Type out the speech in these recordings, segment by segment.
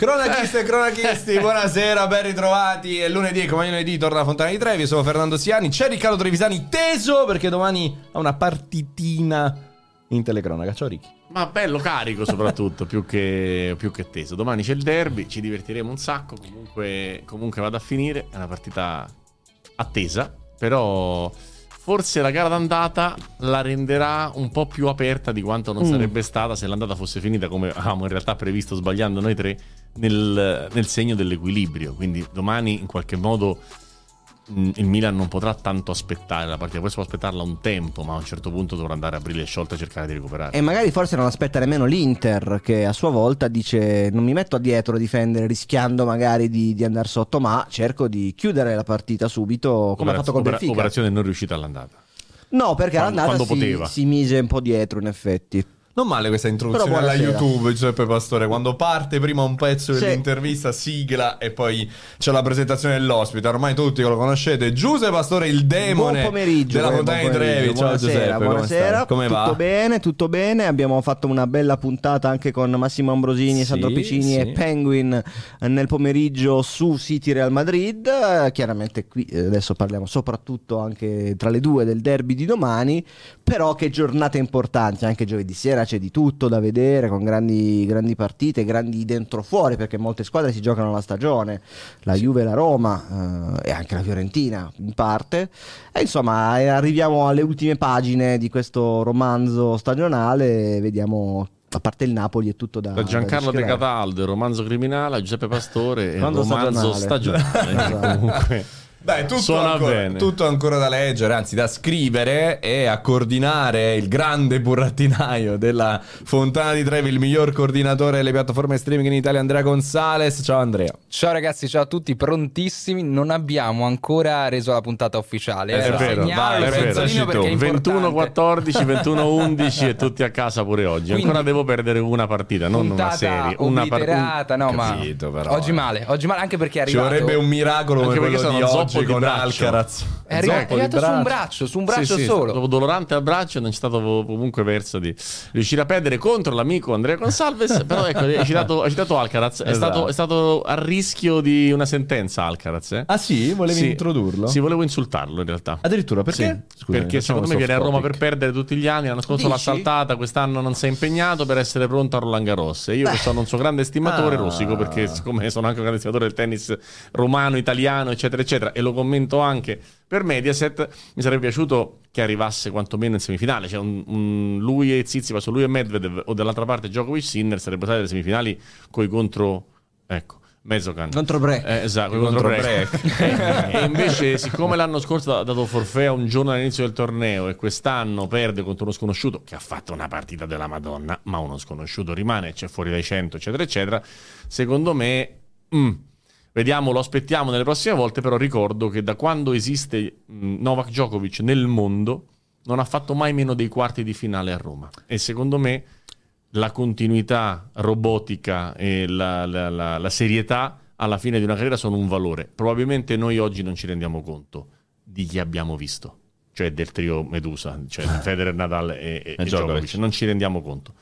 Cronachiste e cronachisti, buonasera, ben ritrovati. È lunedì, come lunedì torna a Fontana di Trevi. Sono Fernando Siani. C'è Riccardo Trevisani teso perché domani ha una partitina in telecronaca. Ciao Ricky. Ma bello carico soprattutto, più, che, più che teso. Domani c'è il derby, ci divertiremo un sacco. Comunque, comunque vado a finire. È una partita attesa, però forse la gara d'andata la renderà un po' più aperta di quanto non mm. sarebbe stata se l'andata fosse finita come avevamo in realtà previsto sbagliando noi tre nel, nel segno dell'equilibrio. Quindi domani in qualche modo mm, il Milan non potrà tanto aspettare la partita, poi può aspettarla un tempo, ma a un certo punto dovrà andare a brille sciolta e cercare di recuperare. E magari forse non aspetta nemmeno l'Inter, che a sua volta dice non mi metto dietro a difendere rischiando magari di, di andare sotto, ma cerco di chiudere la partita subito come Operaz- ha fatto con Benfica. Operazione non riuscita all'andata. No, perché quando, all'andata si, si mise un po' dietro in effetti. Non male questa introduzione alla YouTube Giuseppe Pastore. Quando parte prima un pezzo sì. dell'intervista Sigla e poi c'è la presentazione dell'ospite. Ormai tutti lo conoscete. Giuseppe Pastore il demone buon pomeriggio, della Fontana di Trevi. Ciao Giuseppe Buonasera. come, come Tutto bene, tutto bene. Abbiamo fatto una bella puntata anche con Massimo Ambrosini sì, Sandro Piccini sì. e Penguin Nel pomeriggio su City Real Madrid. Chiaramente qui eh, adesso parliamo soprattutto anche tra le due del derby di domani. Però che giornate importanti Anche giovedì sera c'è di tutto da vedere con grandi, grandi partite, grandi dentro fuori perché molte squadre si giocano la stagione, la Juve, la Roma eh, e anche la Fiorentina in parte. E insomma arriviamo alle ultime pagine di questo romanzo stagionale, vediamo a parte il Napoli è tutto da, da Giancarlo da De Cataldo, romanzo criminale, Giuseppe Pastore, romanzo stagionale. stagionale. Comunque Beh, tutto ancora, tutto ancora, da leggere, anzi da scrivere e a coordinare il grande burattinaio della Fontana di Trevi, il miglior coordinatore delle piattaforme streaming in Italia, Andrea Gonzales. Ciao Andrea. Ciao ragazzi, ciao a tutti, prontissimi. Non abbiamo ancora reso la puntata ufficiale. Eh, è vero, vai, è vero. 21, 14, 21, 11 e tutti a casa pure oggi. Quindi, ancora devo perdere una partita, non una serie. Una partita, no, Capito, ma però, oggi male, oggi male anche perché è arrivato. Ci vorrebbe un miracolo come quello di oggi oggi con Alcaraz. È arrivato, è arrivato su un braccio, su un braccio sì, solo. Sì, dopo dolorante al braccio non c'è stato comunque verso di riuscire a perdere contro l'amico Andrea Consalves, però ecco, hai citato, hai citato Alcaraz, è, esatto. stato, è, stato, a rischio di una sentenza Alcaraz. Eh? Ah sì? Volevi sì. introdurlo? Sì, volevo insultarlo in realtà. Addirittura perché? Sì, Scusami, perché secondo me viene a Roma per perdere tutti gli anni, l'anno scorso l'ha saltata, quest'anno non si è impegnato per essere pronto a Roland Garros. E io Beh. che sono un suo grande stimatore, ah. rosico perché siccome sono anche un grande stimatore del tennis romano, italiano, eccetera, eccetera, e lo commento anche per Mediaset. Mi sarebbe piaciuto che arrivasse quantomeno in semifinale. Cioè un, un lui e Zizipas o lui e Medvedev o dall'altra parte Djokovic Sinner sarebbero state le semifinali coi contro... Ecco. Mezzocan contro break eh, esatto contro, contro break, break. e invece siccome l'anno scorso ha dato forfè un giorno all'inizio del torneo e quest'anno perde contro uno sconosciuto che ha fatto una partita della Madonna ma uno sconosciuto rimane c'è fuori dai 100 eccetera eccetera secondo me mm, Vediamo, lo aspettiamo nelle prossime volte, però ricordo che da quando esiste Novak Djokovic nel mondo non ha fatto mai meno dei quarti di finale a Roma. E secondo me la continuità robotica e la, la, la, la serietà alla fine di una carriera sono un valore. Probabilmente noi oggi non ci rendiamo conto di chi abbiamo visto, cioè del trio Medusa, cioè Federer, Nadal e, e, e Djokovic. Non ci rendiamo conto.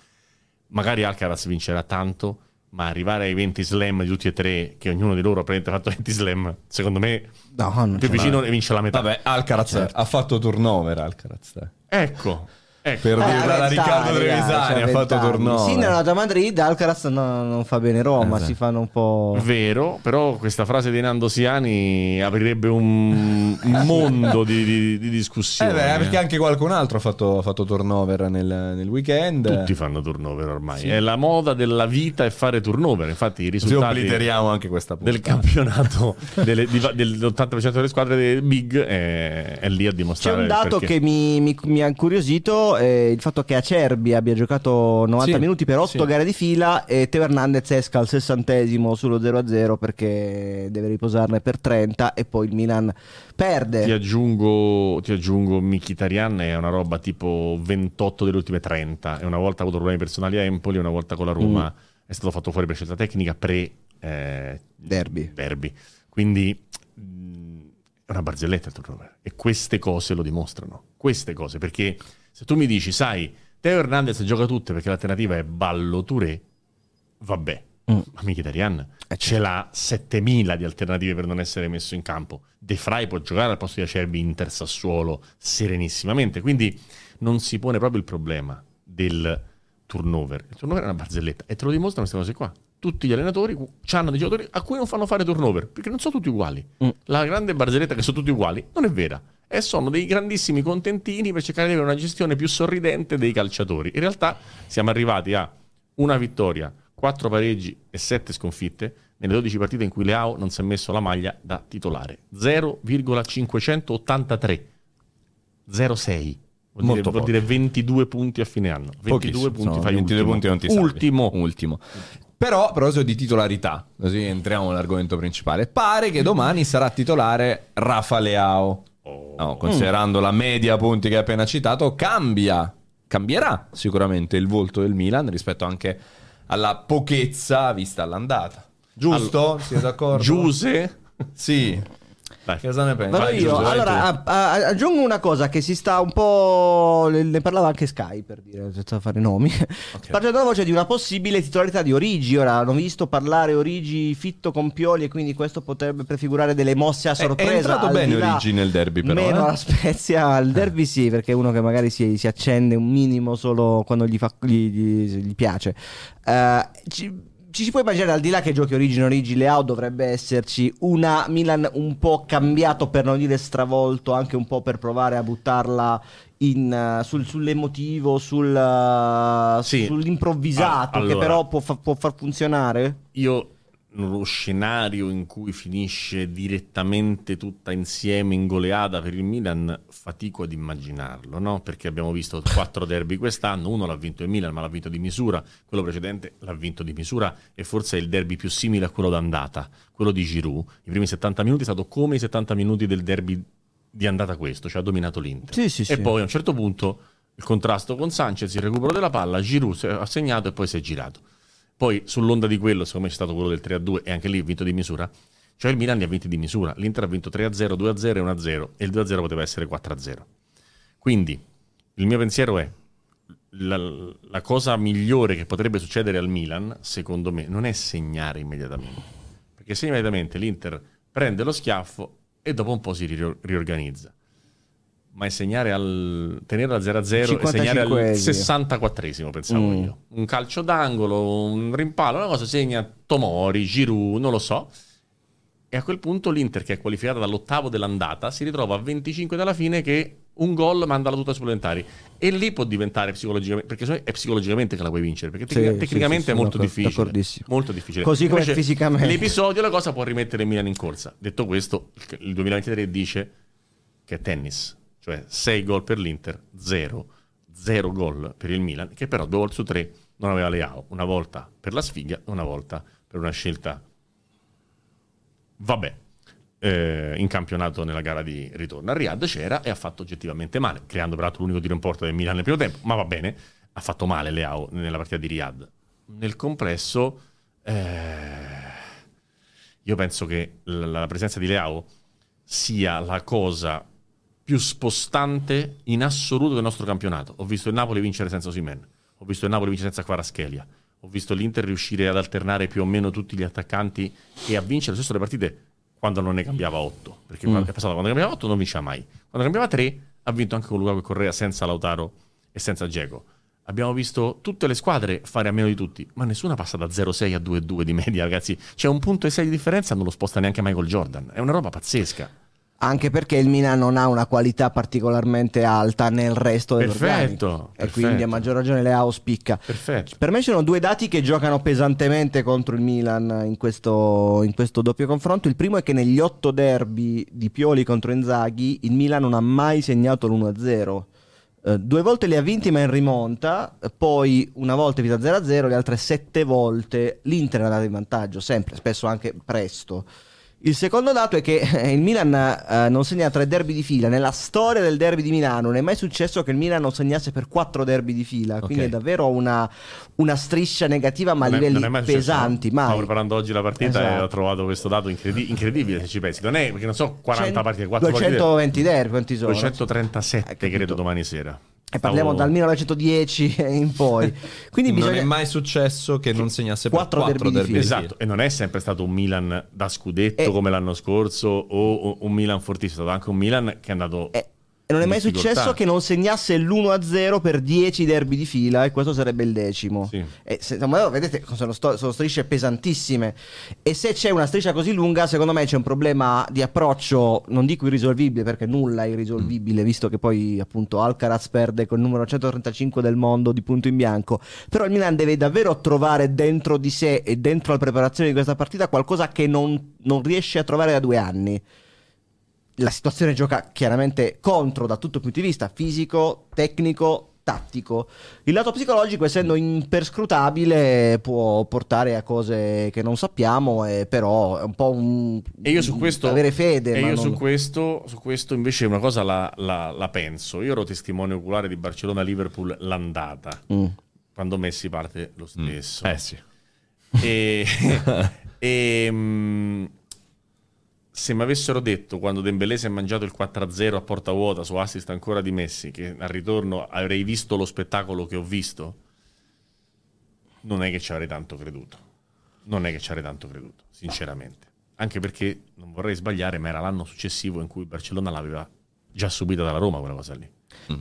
Magari Alcaraz vincerà tanto, ma arrivare ai 20 slam di tutti e tre, che ognuno di loro ha fatto 20 slam, secondo me no, più vicino e vince la metà. Vabbè, Alcaraz certo. ha fatto turnover. Alcaraz. Ecco, Ecco. Per eh, dirla da Riccardo Trevisani, ha fatto turnover. Sì, è andato a Madrid, Alcaraz no, non fa bene Roma, esatto. si fanno un po'... Vero, però questa frase di Nando Siani aprirebbe un, un mondo di, di, di discussione. Eh beh, perché anche qualcun altro ha fatto, ha fatto turnover nel, nel, weekend. Tutti fanno turnover ormai. Sì. È la moda della vita è fare turnover. Infatti i risultati anche questa del campionato delle, di, dell'80% delle squadre dei big è, è, lì a dimostrare. C'è un dato perché. che mi, mi, mi ha incuriosito eh, il fatto che Acerbi abbia giocato 90 sì, minuti per 8 sì. gare di fila e Teo Hernandez esca al sessantesimo sullo 0-0 perché deve riposarne per 30 e poi il Milan perde. Ti aggiungo, ti aggiungo Mkhitaryan è una roba tipo 28 delle ultime 30 e una volta ha avuto problemi personali a Empoli, una volta con la Roma mm. è stato fatto fuori per scelta tecnica pre eh, derby. derby. Quindi mm, è una barzelletta il turnover e queste cose lo dimostrano. Queste cose perché se tu mi dici, sai, Teo Hernandez gioca tutte perché l'alternativa è Ballo Touré, vabbè, Mm. Ma Mkhitaryan eh, ce certo. l'ha 7000 di alternative per non essere messo in campo. De Frey può giocare al posto di Acerbi Inter Sassuolo serenissimamente, quindi non si pone proprio il problema del turnover. Il turnover è una barzelletta e te lo dimostrano queste cose qua. Tutti gli allenatori hanno dei giocatori a cui non fanno fare turnover, perché non sono tutti uguali. Mm. La grande barzelletta che sono tutti uguali non è vera. E sono dei grandissimi contentini per cercare di avere una gestione più sorridente dei calciatori. In realtà siamo arrivati a una vittoria, quattro pareggi e sette sconfitte nelle 12 partite in cui Leao non si è messo la maglia da titolare. 0,583. 0,6. Vuol, dire, vuol dire, 22 punti a fine anno. 22 punti fai 22 ultimo. punti non ti ultimo. ultimo. Però, a proposito di titolarità, così entriamo nell'argomento principale. Pare che domani sarà titolare Rafa Leao. Oh. No, considerando mm. la media punti che hai appena citato, cambia, cambierà sicuramente il volto del Milan rispetto anche alla pochezza vista all'andata. Giusto? Allora, Siete d'accordo? Giuse? Sì. Dai. Cosa ne pensi? Vado io. Allora, a, a, aggiungo una cosa che si sta un po'. Ne parlava anche Sky per dire, senza fare nomi. Okay. Parlando la voce di una possibile titolarità di Origi. Ora hanno visto parlare Origi fitto con Pioli e quindi questo potrebbe prefigurare delle mosse a sorpresa. È, è entrato bene Origi nel derby, però. Meno eh? la Spezia al derby, sì, perché è uno che magari si, si accende un minimo solo quando gli, fa, gli, gli, gli piace. Uh, ci, ci si può immaginare al di là che giochi origine origine Leao dovrebbe esserci una Milan un po' cambiato per non dire stravolto anche un po' per provare a buttarla in, uh, sul, sull'emotivo sul, uh, sì. sull'improvvisato ah, allora, che però può, fa- può far funzionare io uno scenario in cui finisce direttamente tutta insieme in goleada per il Milan, fatico ad immaginarlo, no? Perché abbiamo visto quattro derby quest'anno, uno l'ha vinto il Milan, ma l'ha vinto di misura, quello precedente l'ha vinto di misura e forse è il derby più simile a quello d'andata, quello di Giroud. I primi 70 minuti è stato come i 70 minuti del derby di andata questo, cioè ha dominato l'Inter. Sì, sì, e sì. poi a un certo punto il contrasto con Sanchez, il recupero della palla, Giroud ha segnato e poi si è girato. Poi sull'onda di quello, secondo me c'è stato quello del 3-2 e anche lì vinto di misura. Cioè il Milan li ha vinti di misura. L'Inter ha vinto 3-0, 2-0 e 1-0 e il 2-0 poteva essere 4-0. Quindi il mio pensiero è la, la, cosa migliore che potrebbe succedere al Milan, secondo me, non è segnare immediatamente. Perché se immediatamente l'Inter prende lo schiaffo e dopo un po' si riorganizza ma è segnare al tenere al 0-0 e segnare al 64esimo, pensavo mm. io. Un calcio d'angolo, un rimpallo, una cosa segna Tomori, Giroud, non lo so. E a quel punto l'Inter, che è qualificata dall'ottavo dell'andata, si ritrova a 25 dalla fine che un gol manda la tuta supplementari. E lì può diventare psicologicamente, perché è psicologicamente che la puoi vincere, perché sì, tecnicamente sì, sì, è molto difficile. Molto difficile. Così come fisicamente. L'episodio la cosa può rimettere Milan in corsa. Detto questo, il 2023 dice che è tennis cioè 6 gol per l'Inter, 0, 0 gol per il Milan, che però due volte su tre non aveva Leao, una volta per la sfiga una volta per una scelta, vabbè, eh, in campionato nella gara di ritorno. A Riyadh c'era e ha fatto oggettivamente male, creando peraltro l'unico tiro in porta del Milan nel primo tempo, ma va bene, ha fatto male Leao nella partita di Riyadh. Nel complesso, eh, io penso che la presenza di Leao sia la cosa più spostante in assoluto del nostro campionato. Ho visto il Napoli vincere senza Osimen, ho visto il Napoli vincere senza Quaraschelia, ho visto l'Inter riuscire ad alternare più o meno tutti gli attaccanti e a vincere lo stesso le partite quando non ne cambiava 8. Perché mm. è passato quando ne cambiava 8 non vinceva mai. Quando ne cambiava 3 ha vinto anche con Lukaku e Correa senza Lautaro e senza Geco. Abbiamo visto tutte le squadre fare a meno di tutti, ma nessuna passa da 0,6 a 2,2 di media, ragazzi. C'è un punto e 6 di differenza, non lo sposta neanche Michael Jordan. È una roba pazzesca anche perché il Milan non ha una qualità particolarmente alta nel resto dell'organico. Perfetto, e quindi a maggior ragione le spicca perfetto. per me ci sono due dati che giocano pesantemente contro il Milan in questo, in questo doppio confronto. Il primo è che negli otto derby di Pioli contro Inzaghi il Milan non ha mai segnato l'1-0 Uh, eh, due volte le ha vinti ma in rimonta, poi una volta vita 0-0, le altre sette volte l'Inter è andata in vantaggio, sempre, spesso anche presto. Il secondo dato è che eh, il Milan eh, non segna tre derby di fila. Nella storia del derby di Milano non è mai successo che il Milan non segnasse per quattro derby di fila. Okay. Quindi è davvero una, una striscia negativa, ma a livelli pesanti. Mai. Stavo preparando oggi la partita esatto. e ho trovato questo dato incredi- incredibile. Se ci pensi, non è perché non so 40 Cent- partite, 4 220 derby. Quanti sono? 237, ecco credo, domani sera. E parliamo Stavo- dal 1910 in poi. Quindi Non bisogna... è mai successo che non segnasse per quattro quattro, derby di derby. Esatto, e non è sempre stato un Milan da scudetto Eh. come l'anno scorso o un Milan fortissimo, è stato anche un Milan che è andato... Eh, E non è mai difficoltà. successo che non segnasse l'1-0 per 10 derby di fila e questo sarebbe il decimo. Sì. E se- vedete, sono, sto- sono strisce pesantissime. E se c'è una striscia così lunga, secondo me c'è un problema di approccio, non dico irrisolvibile perché nulla è irrisolvibile, visto che poi appunto Alcaraz perde col numero 135 del mondo di punto in bianco. Però il Milan deve davvero trovare dentro di sé e dentro la preparazione di questa partita qualcosa che non, non riesce a trovare da due anni la situazione gioca chiaramente contro da tutto il punto di vista fisico, tecnico, tattico. Il lato psicologico, essendo imperscrutabile, può portare a cose che non sappiamo, e però è un po' un... E io su questo, avere fede. e ma io non- su, questo, su questo invece una cosa la, la- la penso. Io ero testimone oculare di Barcellona-Liverpool l'andata, Mm. quando Messi parte lo stesso. Eh sì. E, e, mm, se mi avessero detto quando Dembélé si è mangiato il 4-0 a porta vuota su assist ancora di Messi che al ritorno avrei visto lo spettacolo che ho visto, non è che ci avrei tanto creduto. Non è che ci avrei tanto creduto, sinceramente. Anche perché non vorrei sbagliare, ma era l'anno successivo in cui Barcellona l'aveva già subita dalla Roma quella cosa lì.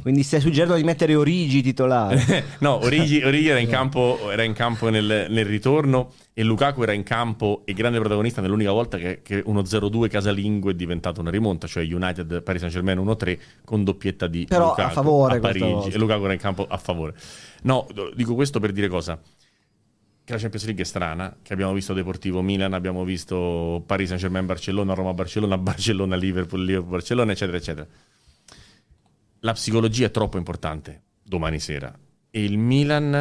Quindi stai suggerendo di mettere Origi titolare. no, Origi, Origi era in campo, era in campo nel, nel ritorno e Lukaku era in campo e grande protagonista nell'unica volta che, che uno 0-2 casalingo è diventato una rimonta, cioè United Paris Saint Germain 1-3 con doppietta di Però Lukaku a favore a Parigi e Lukaku era in campo a favore. No, dico questo per dire cosa? Che la Champions League è strana, che abbiamo visto Deportivo Milan, abbiamo visto Paris Saint Germain Barcellona, Roma Barcellona, Barcellona Liverpool, Liverpool Barcellona, eccetera, eccetera la psicologia è troppo importante domani sera. E il Milan,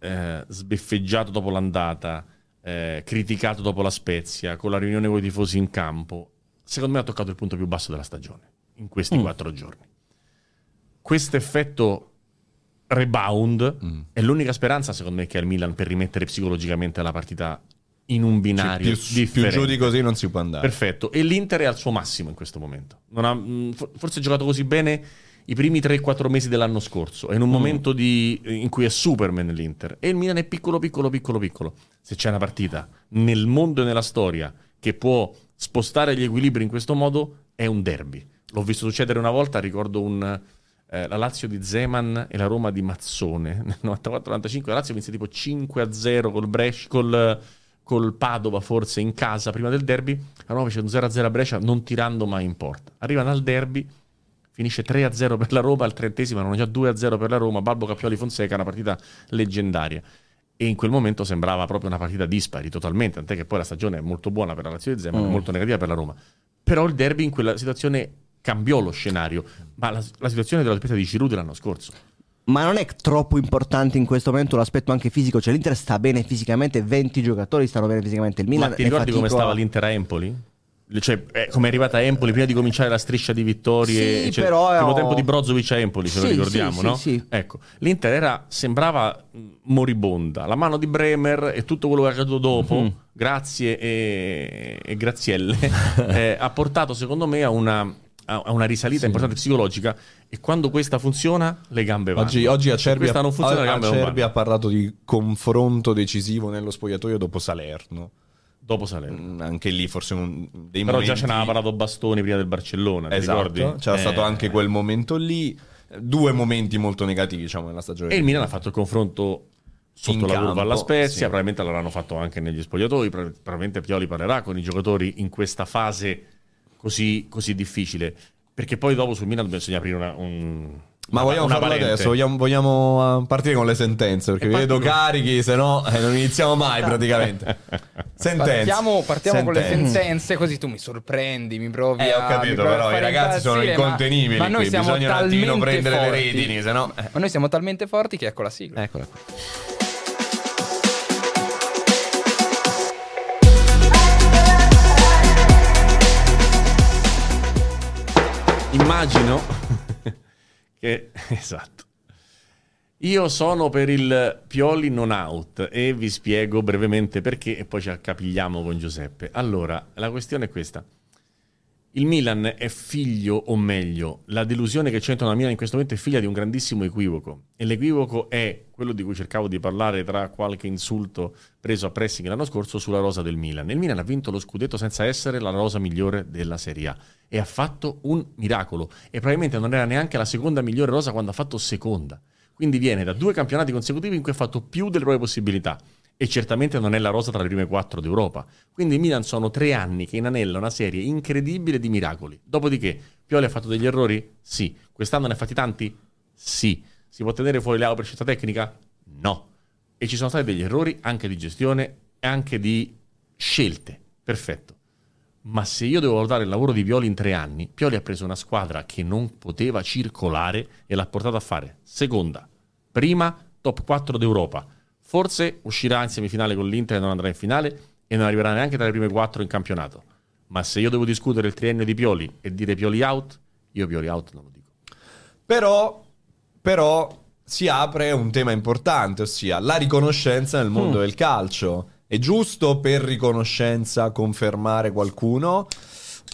eh, sbeffeggiato dopo l'andata, eh, criticato dopo la Spezia, con la riunione con i tifosi in campo, secondo me ha toccato il punto più basso della stagione in questi quattro giorni. Questo effetto rebound è l'unica speranza, secondo me, che ha il Milan per rimettere psicologicamente la partita in un Cioè, binario più, più differente. giù di così non si può andare. Perfetto. E l'Inter è al suo massimo in questo momento. Non ha, for- forse ha giocato così bene i primi 3-4 mesi dell'anno scorso. È in un momento di- in cui è Superman l'Inter. E il Milan è piccolo, piccolo, piccolo, piccolo. Se c'è una partita nel mondo e nella storia che può spostare gli equilibri in questo modo, è un derby. L'ho visto succedere una volta, ricordo un, eh, la Lazio di Zeman e la Roma di Mazzone nel 94-95. La Lazio vinse tipo 5-0 col Brescia, col, col Padova forse in casa prima del derby. La Roma fece un 0-0 a Brescia non tirando mai in porta. Arrivano al derby, finisce 3-0 per la Roma, al trentesimo erano già 2-0 per la Roma, Balbo Cappioli Fonseca, una partita leggendaria. E in quel momento sembrava proprio una partita dispari totalmente, tant'è che poi la stagione è molto buona per la Lazio di Zeman, Mm. molto negativa per la Roma. Però il derby in quella situazione cambiò lo scenario, ma la, la situazione della doppietta di Giroud dell'anno scorso. Ma non è troppo importante in questo momento l'aspetto anche fisico? Cioè l'Inter sta bene fisicamente, 20 giocatori stanno bene fisicamente. Il Milan Ma ti ricordi come stava l'Inter a Empoli? Cioè, eh, come è arrivata a Empoli prima di cominciare la striscia di vittorie? Sì, cioè, però il primo ho- tempo di Brozovic a Empoli, se lo Sì, ricordiamo, sì, no? sì, sì. Ecco, l'Inter era, sembrava mh, moribonda. La mano di Bremer e tutto quello che è accaduto dopo, Mhm. grazie e, e grazielle, eh, ha portato secondo me a una, a a una risalita importante psicologica e quando questa funziona le gambe vanno. Oggi, oggi Acerbi, funziona, a- Acerbi ha parlato di confronto decisivo nello spogliatoio dopo Salerno. Dopo Salerno. Mm, Anche lì forse un, dei Però momenti... già ce n'aveva parlato Bastoni prima del Barcellona, Esatto, ricordi? c'era Eh, stato anche quel momento lì. Due momenti molto negativi, diciamo, nella stagione. E il Milan ha fatto il confronto sotto In la curva alla Spezia, sì. probabilmente l'avranno fatto anche negli spogliatoi, pro- probabilmente Pioli parlerà con i giocatori in questa fase così, così difficile. Perché poi dopo sul Milan bisogna aprire una, un, Ma vogliamo una farlo parente. adesso? Vogliamo, vogliamo, uh, partire con le sentenze? Perché vi vedo carichi, se no eh, non iniziamo mai praticamente. Sentenze. Partiamo, partiamo con le Sentenze. sentenze, così tu mi sorprendi, mi provi Eh, ho a- capito, provi a però i ragazzi sono impazzire, ma- incontenibili Ma noi qui, siamo bisogna un attimino talmente prendere le forti. redini, se no... eh. Ma noi siamo talmente forti che ecco la sigla. Eccola qui. Immagino che... Esatto. Io sono per il Pioli non out e vi spiego brevemente perché e poi ci accapigliamo con Giuseppe. Allora, la questione è questa. Il Milan è figlio, o meglio, la delusione che c'entra nella Milan in questo momento è figlia di un grandissimo equivoco. E l'equivoco è quello di cui cercavo di parlare tra qualche insulto preso a pressing l'anno scorso sulla rosa del Milan. Il Milan ha vinto lo scudetto senza essere la rosa migliore della Serie A e ha fatto un miracolo. E probabilmente non era neanche la seconda migliore rosa quando ha fatto seconda. Quindi viene da due campionati consecutivi in cui ha fatto più delle proprie possibilità e certamente non è la rosa tra le prime quattro d'Europa. Quindi Milan sono tre anni che inanella una serie incredibile di miracoli. Dopodiché, Pioli ha fatto degli errori? Sì. Quest'anno ne ha fatti tanti? Sì. Si può tenere fuori l'AO per scelta tecnica? No. E ci sono stati degli errori anche di gestione e anche di scelte. Perfetto. Ma se io devo valutare il lavoro di Pioli in tre anni, Pioli ha preso una squadra che non poteva circolare e l'ha portata a fare seconda, prima, top 4 d'Europa Forse uscirà in semifinale con l'Inter e non andrà in finale e non arriverà neanche tra le prime quattro in campionato. Ma se io devo discutere il triennio di Pioli e dire Pioli out, io Pioli out non lo dico. Però, però si apre un tema importante, ossia la riconoscenza nel mondo mm. del calcio. È giusto per riconoscenza confermare qualcuno?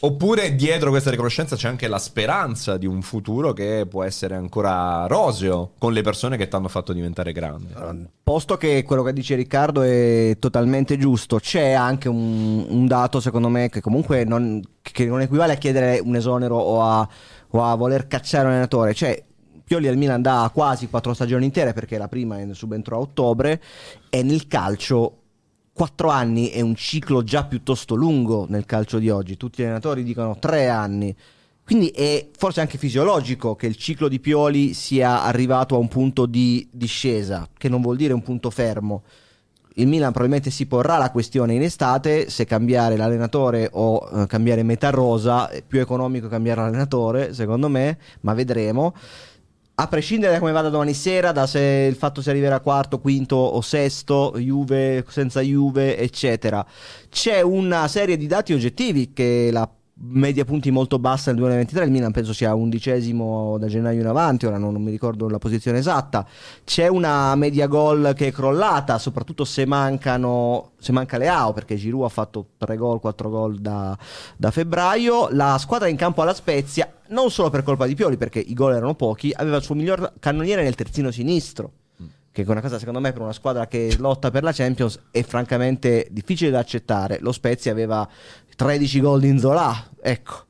Oppure dietro questa riconoscenza c'è anche la speranza di un futuro che può essere ancora roseo con le persone che ti hanno fatto diventare grande. Posto che quello che dice Riccardo è totalmente giusto, c'è anche un, un dato secondo me che comunque non, che non, equivale a chiedere un esonero o a, o a voler cacciare un allenatore. Cioè, Pioli al Milan da quasi quattro stagioni intere perché la prima è subentro a ottobre e nel calcio quattro anni è un ciclo già piuttosto lungo nel calcio di oggi. Tutti gli allenatori dicono tre anni. Quindi è forse anche fisiologico che il ciclo di Pioli sia arrivato a un punto di discesa, che non vuol dire un punto fermo. Il Milan probabilmente si porrà la questione in estate se cambiare l'allenatore o uh, cambiare metà rosa, è più economico cambiare l'allenatore, secondo me, ma vedremo a prescindere da come vada domani sera, da se il fatto si arriverà quarto, quinto o sesto, Juve senza Juve, eccetera, c'è una serie di dati oggettivi che la media punti molto bassa nel 2023, il Milan penso sia undicesimo da gennaio in avanti, ora non, non, mi ricordo la posizione esatta, c'è una media gol che è crollata, soprattutto se mancano, se manca Leao, perché Giroud ha fatto 3 gol, 4 gol da, da febbraio, la squadra in campo alla Spezia, non solo per colpa di Pioli, perché i gol erano pochi, aveva il suo miglior cannoniere nel terzino sinistro che è una cosa secondo me per una squadra che lotta per la Champions è francamente difficile da accettare. Lo Spezia aveva 13 gol in Zola, ecco.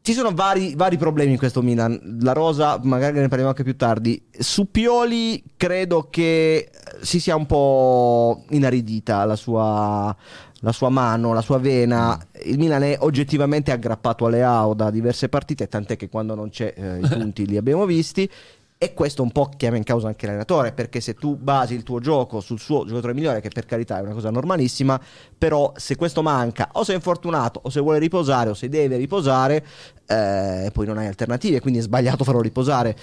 Ci sono vari, vari, problemi in questo Milan. La Rosa, magari ne parliamo anche più tardi. Su Pioli credo che si sia un po' inaridita la sua, la sua mano, la sua vena. Il Milan è oggettivamente aggrappato alle AO da diverse partite, tant'è che quando non c'è eh, i punti li abbiamo visti. E questo un po' chiama in causa anche l'allenatore, perché se tu basi il tuo gioco sul suo giocatore migliore, che per carità è una cosa normalissima, però se questo manca, o sei infortunato, o se vuole riposare, o se deve riposare, eh, poi non hai alternative, quindi è sbagliato farlo riposare.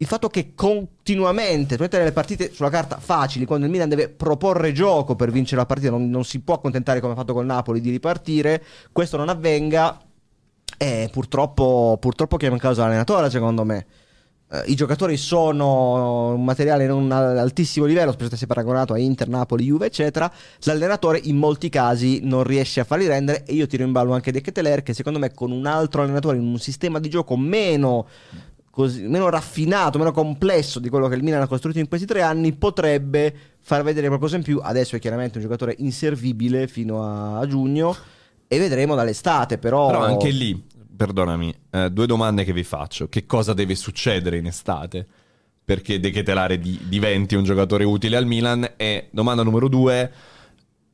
Il fatto che continuamente mettere le partite sulla carta facili, quando il Milan deve proporre gioco per vincere la partita, non, non si può accontentare come ha fatto col Napoli di ripartire, questo non avvenga, eh, purtroppo, purtroppo chiama in causa l'allenatore, secondo me eh, i giocatori sono un materiale non altissimo livello, specialmente se paragonato a Inter, Napoli, Juve, eccetera. L'allenatore in molti casi non riesce a farli rendere. E io tiro in ballo anche De Keteler, che secondo me con un altro allenatore in un sistema di gioco meno. Così, meno raffinato, meno complesso di quello che il Milan ha costruito in questi tre anni, potrebbe far vedere qualcosa in più. Adesso è chiaramente un giocatore inservibile fino a, a giugno e vedremo dall'estate. Però, però anche lì perdonami, eh, due domande che vi faccio. Che cosa deve succedere in estate perché De Ketelare di, diventi un giocatore utile al Milan? E domanda numero due,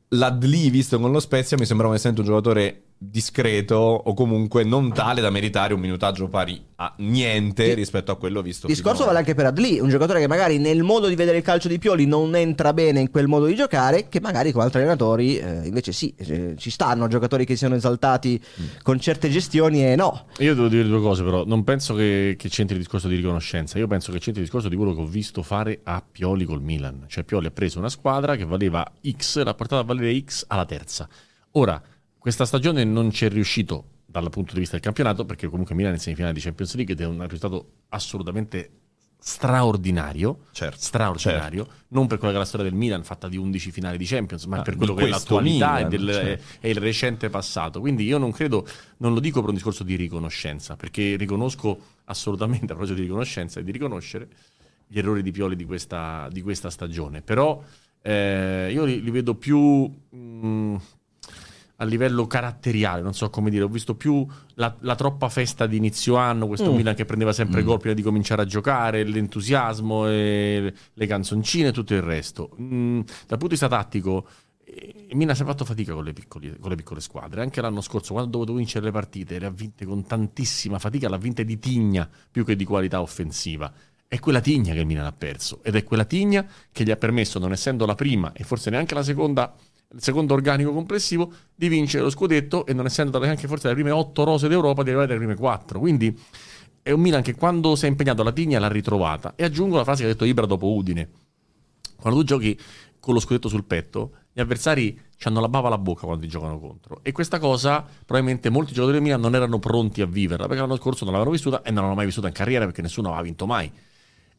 Ladli visto con lo Spezia mi sembrava essendo un giocatore discreto o comunque non tale da meritare un minutaggio pari a niente sì. rispetto a quello visto. Il discorso vale anche per Adli, un giocatore che magari nel modo di vedere il calcio di Pioli non entra bene in quel modo di giocare, che magari con altri allenatori eh, invece sì, eh, ci stanno giocatori che siano esaltati mm. con certe gestioni e no. Io devo dire due cose però, non penso che, che c'entri il discorso di riconoscenza, io penso che c'entri il discorso di quello che ho visto fare a Pioli col Milan, cioè Pioli ha preso una squadra che valeva X, l'ha portata a valere X alla terza. Ora, questa stagione non ci è riuscito dal punto di vista del campionato, perché comunque Milan è in semifinale di Champions League ed è un risultato assolutamente straordinario, certo, straordinario certo. non per quella che è la storia del Milan fatta di 11 finali di Champions, ma ah, per quello che è l'attualità Milan, e, del, certo. e, il recente passato. Quindi io non credo, non lo dico per un discorso di riconoscenza, perché riconosco assolutamente a proposito di riconoscenza e di riconoscere gli errori di Pioli di questa, di questa stagione, però eh, io li, li, vedo più mh, mm, a livello caratteriale, non so come dire, ho visto più la, la troppa festa di inizio anno, questo mm. Milan che prendeva sempre mm. gol prima di cominciare a giocare, l'entusiasmo, le canzoncine e tutto il resto. Mm, dal punto di vista tattico, eh, Milan si è fatto fatica con le, piccoli, con le, piccole squadre. Anche l'anno scorso, quando dovevo vincere le partite, le ha vinte con tantissima fatica, l'ha vinte di tigna più che di qualità offensiva. È quella tigna che il Milan ha perso ed è quella tigna che gli ha permesso, non essendo la prima e forse neanche la seconda il secondo organico complessivo, di vincere lo scudetto e non essendo neanche forse le prime otto rose d'Europa, di arrivare alle prime quattro. Quindi è un Milan che quando si è impegnato alla Tigna l'ha ritrovata. E aggiungo la frase che ha detto Ibra dopo Udine. Quando tu giochi con lo scudetto sul petto, gli avversari hanno la bava alla bocca quando ti giocano contro. E questa cosa probabilmente molti giocatori del Milan non erano pronti a viverla, perché l'anno scorso non l'avevano vissuta e non l'hanno mai vissuta in carriera perché nessuno aveva vinto mai.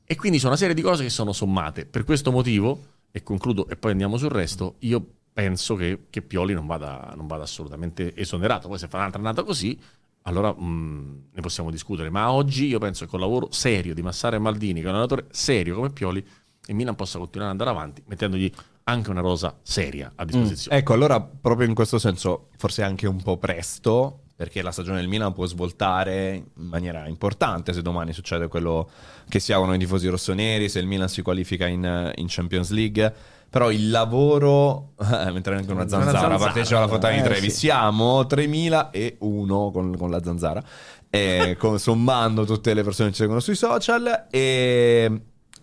E quindi sono una serie di cose che sono sommate. Per questo motivo, e concludo e poi andiamo sul resto, io penso che, che Pioli non vada, non vada, assolutamente esonerato. Poi se fa un'altra annata così, allora mh, mm, ne possiamo discutere. Ma oggi io penso che con il lavoro serio di Massara e Maldini, che è un allenatore serio come Pioli, il Milan possa continuare ad andare avanti mettendogli anche una rosa seria a disposizione. Mm. Ecco, allora proprio in questo senso forse anche un po' presto, perché la stagione del Milan può svoltare in maniera importante se domani succede quello che si augurano i tifosi rossoneri, se il Milan si qualifica in, in Champions League però il lavoro, eh, mentre anche una zanzara, zanzara partecipa alla fontana di eh, Trevi, sì. siamo 3001 con, con la zanzara, e, con, sommando tutte le persone che ci seguono sui social e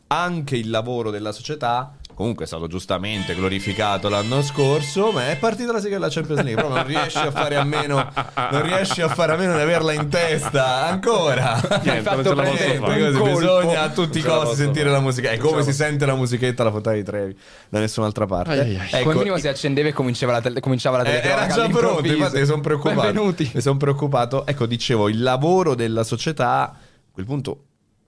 anche il lavoro della società comunque è stato giustamente glorificato l'anno scorso, ma è partita la sigla della Champions League, però non riesci a fare a meno, non riesci a fare a meno di averla in testa ancora. Niente, ce la posso fare. Bisogna a tutti i costi sentire la musica. È come si sente la musichetta alla fontana di Trevi da nessun'altra parte. Ai, ai, ai. Ecco, Come minimo si accendeva e cominciava la, tele, cominciava la eh, Era già pronto, infatti sono preoccupato. Benvenuti. Mi sono preoccupato. Ecco, dicevo, il lavoro della società a quel punto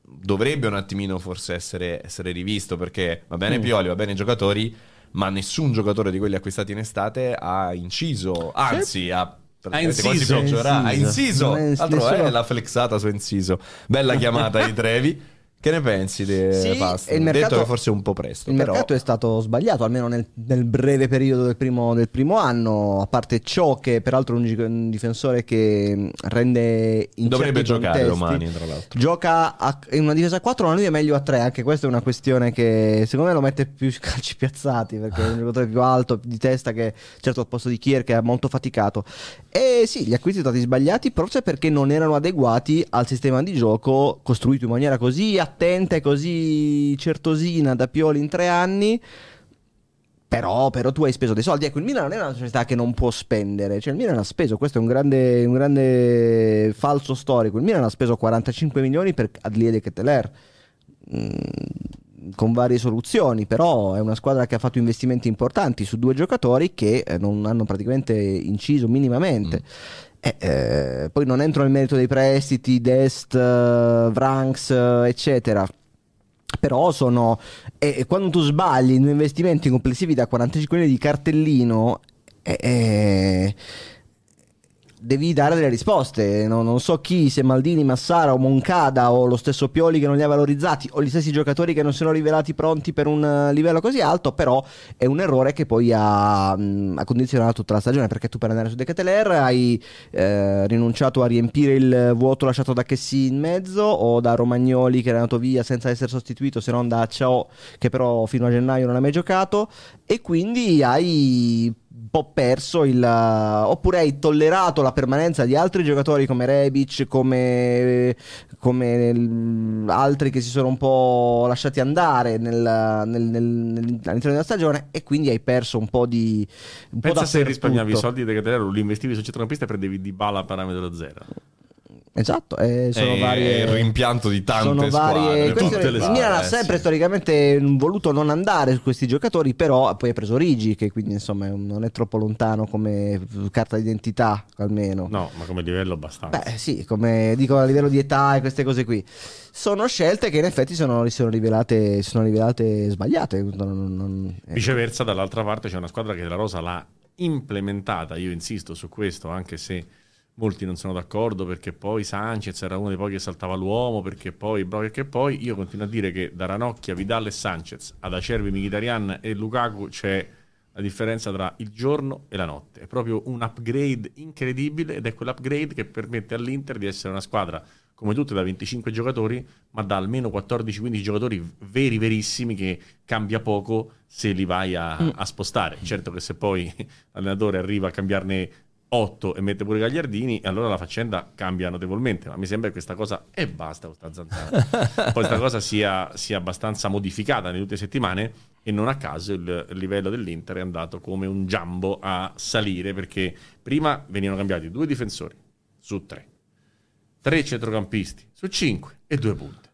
dovrebbe un attimino forse essere, essere rivisto perché va bene mm. Pioli, va bene i giocatori, ma nessun giocatore di quelli acquistati in estate ha inciso, anzi ha ha inciso, ha inciso. Altro è la flexata su inciso. Bella chiamata di Trevi. Che ne pensi di sì, Pasta? Il mercato, Detto che forse è un po' presto. Il però... mercato è stato sbagliato, almeno nel, nel breve periodo del primo, del primo, anno, a parte ciò che peraltro è un, un difensore che rende in Dovrebbe giocare contesti, domani, tra l'altro. Gioca a, in una difesa a 4, ma lui è meglio a 3, anche questa è una questione che secondo me lo mette più calci piazzati, perché è un giocatore più alto, di testa, che certo al posto di Kier che ha molto faticato. E sì, gli acquisti sono stati sbagliati, forse perché non erano adeguati al sistema di gioco costruito in maniera così attenta così certosina da Pioli in tre anni. Però, però, tu hai speso dei soldi. Ecco, il Milan non è una società che non può spendere. Cioè, il Milan ha speso. Questo è un grande, un grande falso storico. Il Milan ha speso 45 milioni per Adlie de Keteler. Mm, con varie soluzioni, però è una squadra che ha fatto investimenti importanti su due giocatori che eh, non hanno praticamente inciso minimamente. Mm. Eh, eh, poi non entro nel merito dei prestiti, Dest, uh, Vranks, uh, eccetera. Però sono. E, quando tu sbagli in investimenti complessivi da 45 milioni di cartellino. Eh, devi dare delle risposte. No, non so chi, se Maldini, Massara o Moncada o lo stesso Pioli che non li ha valorizzati o gli stessi giocatori che non si sono rivelati pronti per un eh, livello così alto, però è un errore che poi ha, ha condizionato tutta la stagione perché tu per andare su Decateler hai eh, rinunciato a riempire il vuoto lasciato da Chessy in mezzo o da Romagnoli che era andato via senza essere sostituito se non da Ciao che però fino a gennaio non ha mai giocato e quindi hai un po' perso il oppure hai tollerato la permanenza di altri giocatori come Rebic come, come altri che si sono un po' lasciati andare nel, nel, nel, all'interno della stagione e quindi hai perso un po' di un pensa po se risparmiavi i soldi di Catellero li investivi sul centrocampista e prendevi di bala a parametro zero Esatto, eh, sono è varie. il rimpianto di tante sono varie, squadre. il Milan ha sempre sì. storicamente voluto non andare su questi giocatori, però poi ha preso Rigi, che quindi insomma non è troppo lontano come carta d'identità, almeno. No, ma come livello abbastanza. Beh, sì, come dico a livello di età e queste cose qui. Sono scelte che in effetti sono, sono, rivelate, sono rivelate, sbagliate. Non, non, eh. Viceversa, dall'altra parte c'è una squadra che la Rosa l'ha implementata. Io insisto su questo, anche se molti non sono d'accordo perché poi Sanchez era uno dei pochi che saltava l'uomo, perché poi, perché poi io continuo a dire che da Ranocchia, Vidal e Sanchez ad Acerbi, Mkhitaryan e Lukaku c'è la differenza tra il giorno e la notte. È proprio un upgrade incredibile ed è quell'upgrade che permette all'Inter di essere una squadra come tutte da 25 giocatori, ma da almeno 14-15 giocatori veri, verissimi che cambia poco se li vai a, mm. a spostare. Certo che se poi l'allenatore arriva a cambiarne 8 e mette pure Gagliardini, allora la faccenda cambia notevolmente. Ma mi sembra che questa cosa, e basta questa zanzara, poi questa cosa sia, sia, abbastanza modificata nelle ultime settimane e non a caso il, livello dell'Inter è andato come un jumbo a salire perché prima venivano cambiati due difensori su tre, tre centrocampisti su cinque e due punte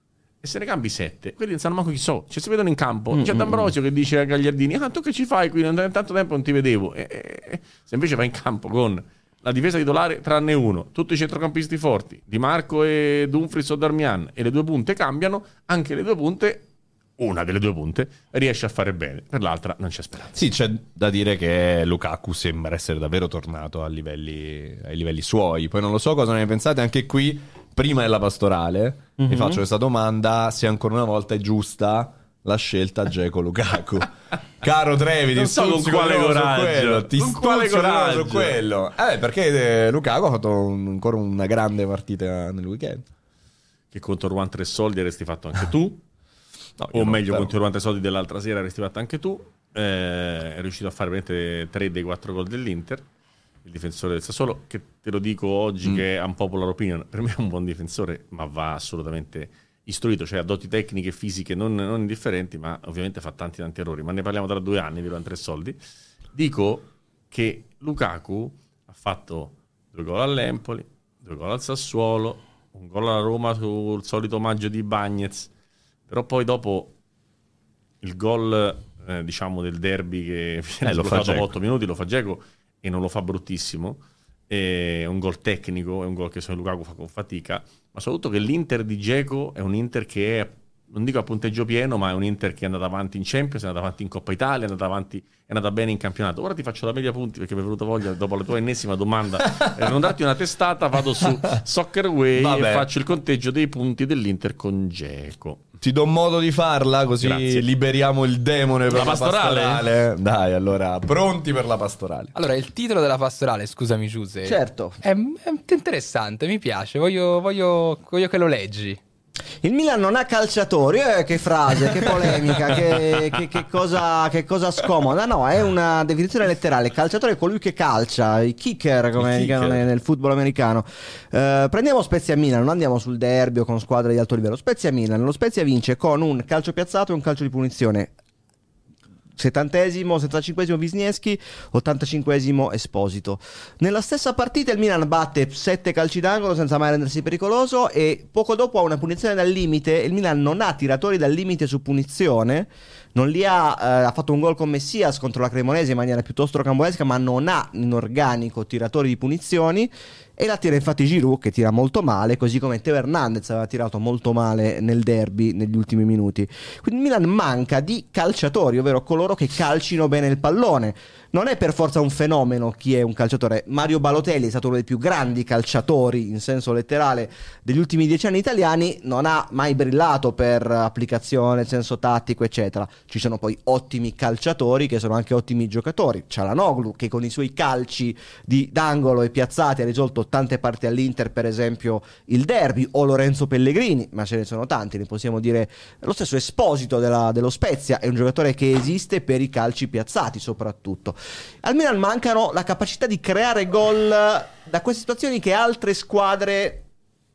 e se ne cambi sette, quelli non sanno manco chi so. Cioè, si vedono in campo. Mm, C'è mm, D'Ambrosio mm. che dice a Gagliardini: Ah, tu che ci fai qui? Non, tanto tempo non ti vedevo. E, e, se invece vai in campo con la difesa titolare, tranne uno, tutti i centrocampisti forti, Di Marco e Dumfries o Darmian, e le due punte cambiano, anche le due punte una delle due punte riesce a fare bene, per l'altra non c'è speranza. Sì, c'è da dire che Lukaku sembra essere davvero tornato livelli, ai livelli suoi. Poi non lo so cosa ne pensate, anche qui prima della pastorale, mm-hmm. vi faccio questa domanda, se ancora una volta è giusta la scelta Geco Lukaku. Caro Trevi, non so con quale coraggio. Ti con quale coraggio quello. Eh, perché Lukaku ha fatto un, ancora una grande partita nel weekend. Che contro Ruan tre soldi avresti fatto anche tu. no, o meglio, però. contro Ruan tre soldi dell'altra sera avresti fatto anche tu. Eh, è riuscito a fare veramente tre dei quattro gol dell'Inter il difensore del Sassuolo, che te lo dico oggi mm. che è un popular opinion, per me è un buon difensore, ma va assolutamente istruito, cioè ha doti tecniche e fisiche non, non, indifferenti, ma ovviamente fa tanti tanti errori, ma ne parliamo tra due anni, vi lo tre soldi. Dico che Lukaku ha fatto due gol all'Empoli, due gol al Sassuolo, un gol alla Roma sul solito omaggio di Bagnez, però poi dopo il gol eh, diciamo del derby che eh, lo fa dopo 8 minuti lo fa Geco e non lo fa bruttissimo. È un gol tecnico, è un gol che se Lukaku fa con fatica, ma soprattutto che l'Inter di Geco è un Inter che è, non dico a punteggio pieno, ma è un Inter che è andato avanti in Champions, è andato avanti in Coppa Italia, è andato avanti, è andata bene in campionato. Ora ti faccio la media punti perché mi è venuta voglia, dopo la tua ennesima domanda, per non darti una testata, vado su Soccer Way Vabbè. e faccio il conteggio dei punti dell'Inter con Geco. Ti do modo di farla così Grazie. liberiamo il demone per la, la pastorale? pastorale. Dai, allora, pronti per la pastorale. Allora, il titolo della pastorale, scusami Giuse. Certo. È, è interessante, mi piace, voglio, voglio, voglio che lo leggi. Il Milan non ha calciatori, eh, che frase, che polemica, che, che, che, cosa, che, cosa, scomoda. No, è una definizione letterale. Calciatore è colui che calcia, i kicker, come dicono nel football americano. Uh, prendiamo Spezia Milan, non andiamo sul derby o con squadre di alto livello. Spezia Milan, lo Spezia vince con un calcio piazzato e un calcio di punizione. Settantesimo, 75esimo Wisniewski, 85esimo Esposito. Nella stessa partita il Milan batte 7 calci d'angolo senza mai rendersi pericoloso e poco dopo ha una punizione dal limite. Il Milan non ha tiratori dal limite su punizione, non li ha, eh, ha fatto un gol con Messias contro la Cremonese in maniera piuttosto rocambolesca, ma non ha in organico tiratori di punizioni e la tira infatti Giroud che tira molto male, così come Teo Hernandez aveva tirato molto male nel derby negli ultimi minuti. Quindi Milan manca di calciatori, ovvero coloro che calcino bene il pallone non è per forza un fenomeno chi è un calciatore. Mario Balotelli è stato uno dei più grandi calciatori in senso letterale degli ultimi dieci anni italiani, non ha mai brillato per applicazione, senso tattico, eccetera. Ci sono poi ottimi calciatori che sono anche ottimi giocatori. Cialanoglu che con i suoi calci di d'angolo e piazzati ha risolto tante parti all'Inter, per esempio il derby, o Lorenzo Pellegrini, ma ce ne sono tanti, ne possiamo dire lo stesso Esposito della, dello Spezia, è un giocatore che esiste per i calci piazzati soprattutto. Al Milan mancano la capacità di creare gol da queste situazioni che altre squadre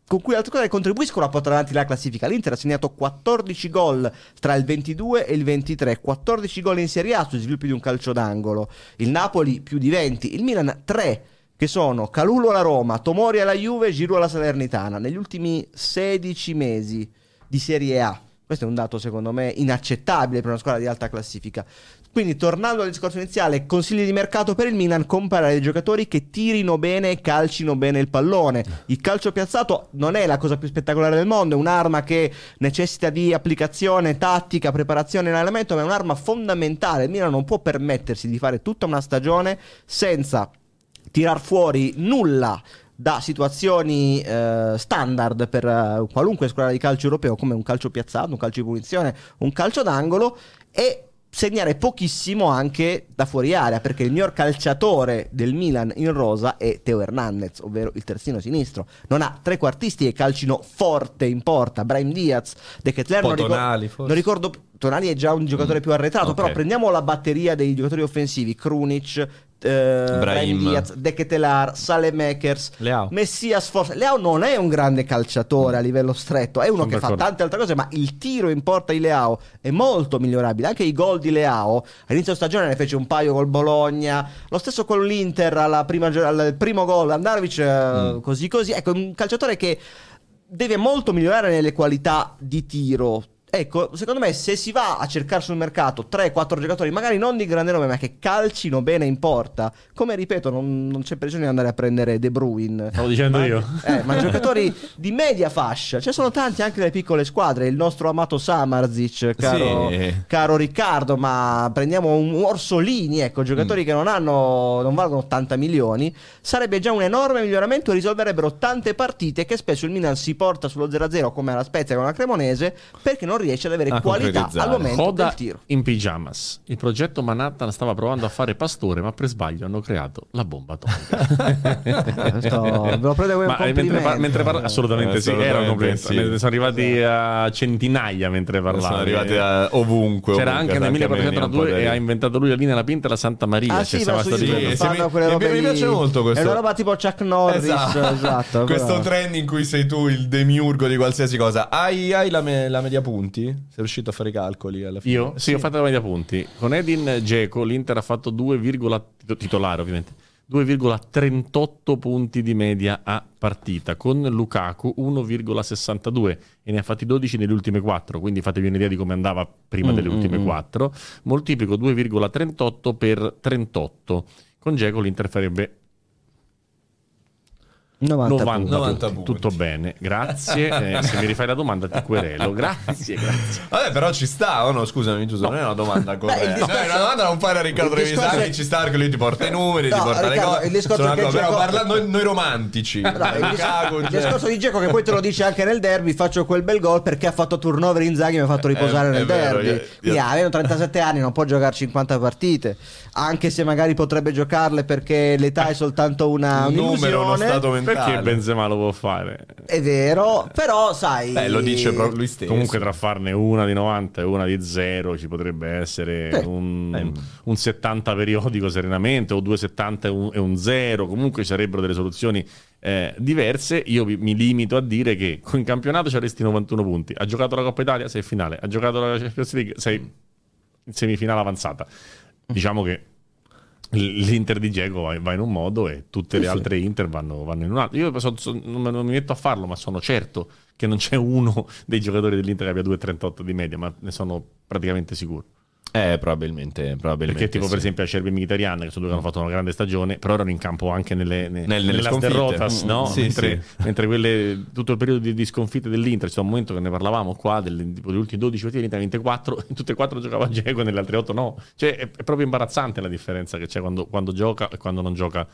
con cui altre squadre contribuiscono a portare avanti la classifica. L'Inter ha segnato 14 gol tra il 22 e il 23, 14 gol in Serie A sui sviluppi di un calcio d'angolo. Il Napoli più di 20, il Milan 3 che sono Calulo alla Roma, Tomori alla Juve, Giroud alla Salernitana, negli ultimi 16 mesi di Serie A. Questo è un dato secondo me inaccettabile per una squadra di alta classifica. Quindi, tornando al discorso iniziale, consigli di mercato per il Milan: comprare dei giocatori che tirino bene e calcino bene il pallone. Il calcio piazzato non è la cosa più spettacolare del mondo, è un'arma che necessita di applicazione, tattica, preparazione in allenamento, ma è un'arma fondamentale. Il Milan non può permettersi di fare tutta una stagione senza tirar fuori nulla da situazioni eh, standard per uh, qualunque squadra di calcio europeo come un calcio piazzato, un calcio di punizione, un calcio d'angolo e segnare pochissimo anche da fuori area perché il miglior calciatore del Milan in rosa è Teo Hernandez ovvero il terzino sinistro. Non ha tre quartisti che calcino forte in porta. Brahim Diaz De Ketler non, Tonali, non ricordo Tonali è già un giocatore mm. più arretrato okay. però prendiamo la batteria dei giocatori offensivi Krunic eh, Brahim Diaz, De Ketelar, Salemekers, Leao. Messias forse. Leao non è un grande calciatore a livello stretto, è uno Sono che fa tante altre cose, ma il tiro in porta di Leao è molto migliorabile. Anche i gol di Leao, all'inizio stagione ne fece un paio col Bologna, lo stesso con l'Inter alla prima, al primo gol, Andarovic eh, mm. così così. Ecco, un calciatore che deve molto migliorare nelle qualità di tiro Ecco, secondo me se si va a cercare sul mercato 3-4 giocatori, magari non di grande nome, ma che calcino bene in porta, come ripeto, non, non c'è bisogno di andare a prendere De Bruyne. Stavo dicendo ma, io. Eh, ma giocatori di media fascia, ce ne sono tanti anche nelle piccole squadre. Il nostro amato Samarzic, caro, sì. caro Riccardo, ma prendiamo un Orsolini, ecco, giocatori mm. che non hanno, non valgono 80 milioni. Sarebbe già un enorme miglioramento e risolverebbero tante partite che spesso il Milan si porta sullo 0-0 come alla Spezia con la Cremonese perché non riesce ad avere a qualità al momento Coda del tiro. in pijamas. Il progetto Manhattan stava provando a fare pastore, ma per sbaglio hanno creato la bomba atomica. ve lo prendo come ma, un mentre, par- mentre parla- assolutamente, eh, sì, era un complimento. Sì. Sono arrivati a centinaia mentre parlava. Sono arrivati a ovunque. C'era ovunque, anche nel 1492 e ha inventato lui la linea la Pinta la Santa Maria. Ah, sì, stava sì, sì, mi, piace molto questo. È una roba tipo Chuck Norris. Esatto. esatto questo trend in cui sei tu il demiurgo di qualsiasi cosa. Hai, hai la, me- la media punti? Punti? Sei riuscito a fare i calcoli alla fine? Io? Sì, sì. ho fatto la media punti. Con Edin Geco l'Inter ha fatto 2, titolare ovviamente. 2,38 punti di media a partita, con Lukaku 1,62 e ne ha fatti 12 nelle ultime 4, quindi fatevi un'idea di come andava prima mm, delle ultime mm, 4. Mm. Moltiplico 2,38 per 38. Con Geco l'Inter farebbe 90, 90, 90 punti. Tutto bene, grazie. Eh, se mi rifai la domanda ti querelo. Grazie, grazie. Vabbè, però ci sta, o no? Scusami, Giuseppe, no. non è una domanda corretta. No, è una domanda non fare a Riccardo Trevisani, è... ci sta perché lui ti porta i numeri, no, ti porta Riccardo, le cose. Il discorso Sono che però parla noi, noi romantici. No, il, Cago, il discorso di Geco che poi te lo dice anche nel derby, faccio quel bel gol perché ha fatto turnover Inzaghi e mi ha fatto riposare è, nel è derby. Vero, io, io... avendo 37 anni non può giocare 50 partite, anche se magari potrebbe giocarle perché l'età è soltanto una un numero, uno stato mentale. Perché Benzema lo può fare. È vero, però sai... Beh, lo dice proprio lui stesso. Comunque tra farne una di 90 e una di 0 ci potrebbe essere eh, un, eh. un, 70 periodico serenamente, o 2,70 e un, e un 0, comunque ci sarebbero delle soluzioni eh, diverse. Io mi limito a dire che in campionato ci avresti 91 punti. Ha giocato la Coppa Italia, sei finale. Ha giocato la Champions League, sei in semifinale avanzata. Diciamo che l'Inter di Diego va, in un modo e tutte le sì, altre Inter vanno, vanno, in un altro. Io so, so, non, non, mi metto a farlo, ma sono certo che non c'è uno dei giocatori dell'Inter che abbia 2,38 di media, ma ne sono praticamente sicuro. Eh, probabilmente, probabilmente Perché tipo sì. per esempio a Cerbi Mkhitaryan che sono due che hanno fatto una grande stagione però erano in campo anche nelle, ne, Nel, nelle derrotas no? sì, mentre, sì. mentre quelle, tutto il periodo di, di sconfitte dell'Inter c'è un momento che ne parlavamo qua del, tipo, degli ultimi 12 partite l'Inter 24 in tutte e quattro giocava Diego nelle altre 8 no cioè è, è, proprio imbarazzante la differenza che c'è quando, quando gioca e quando non gioca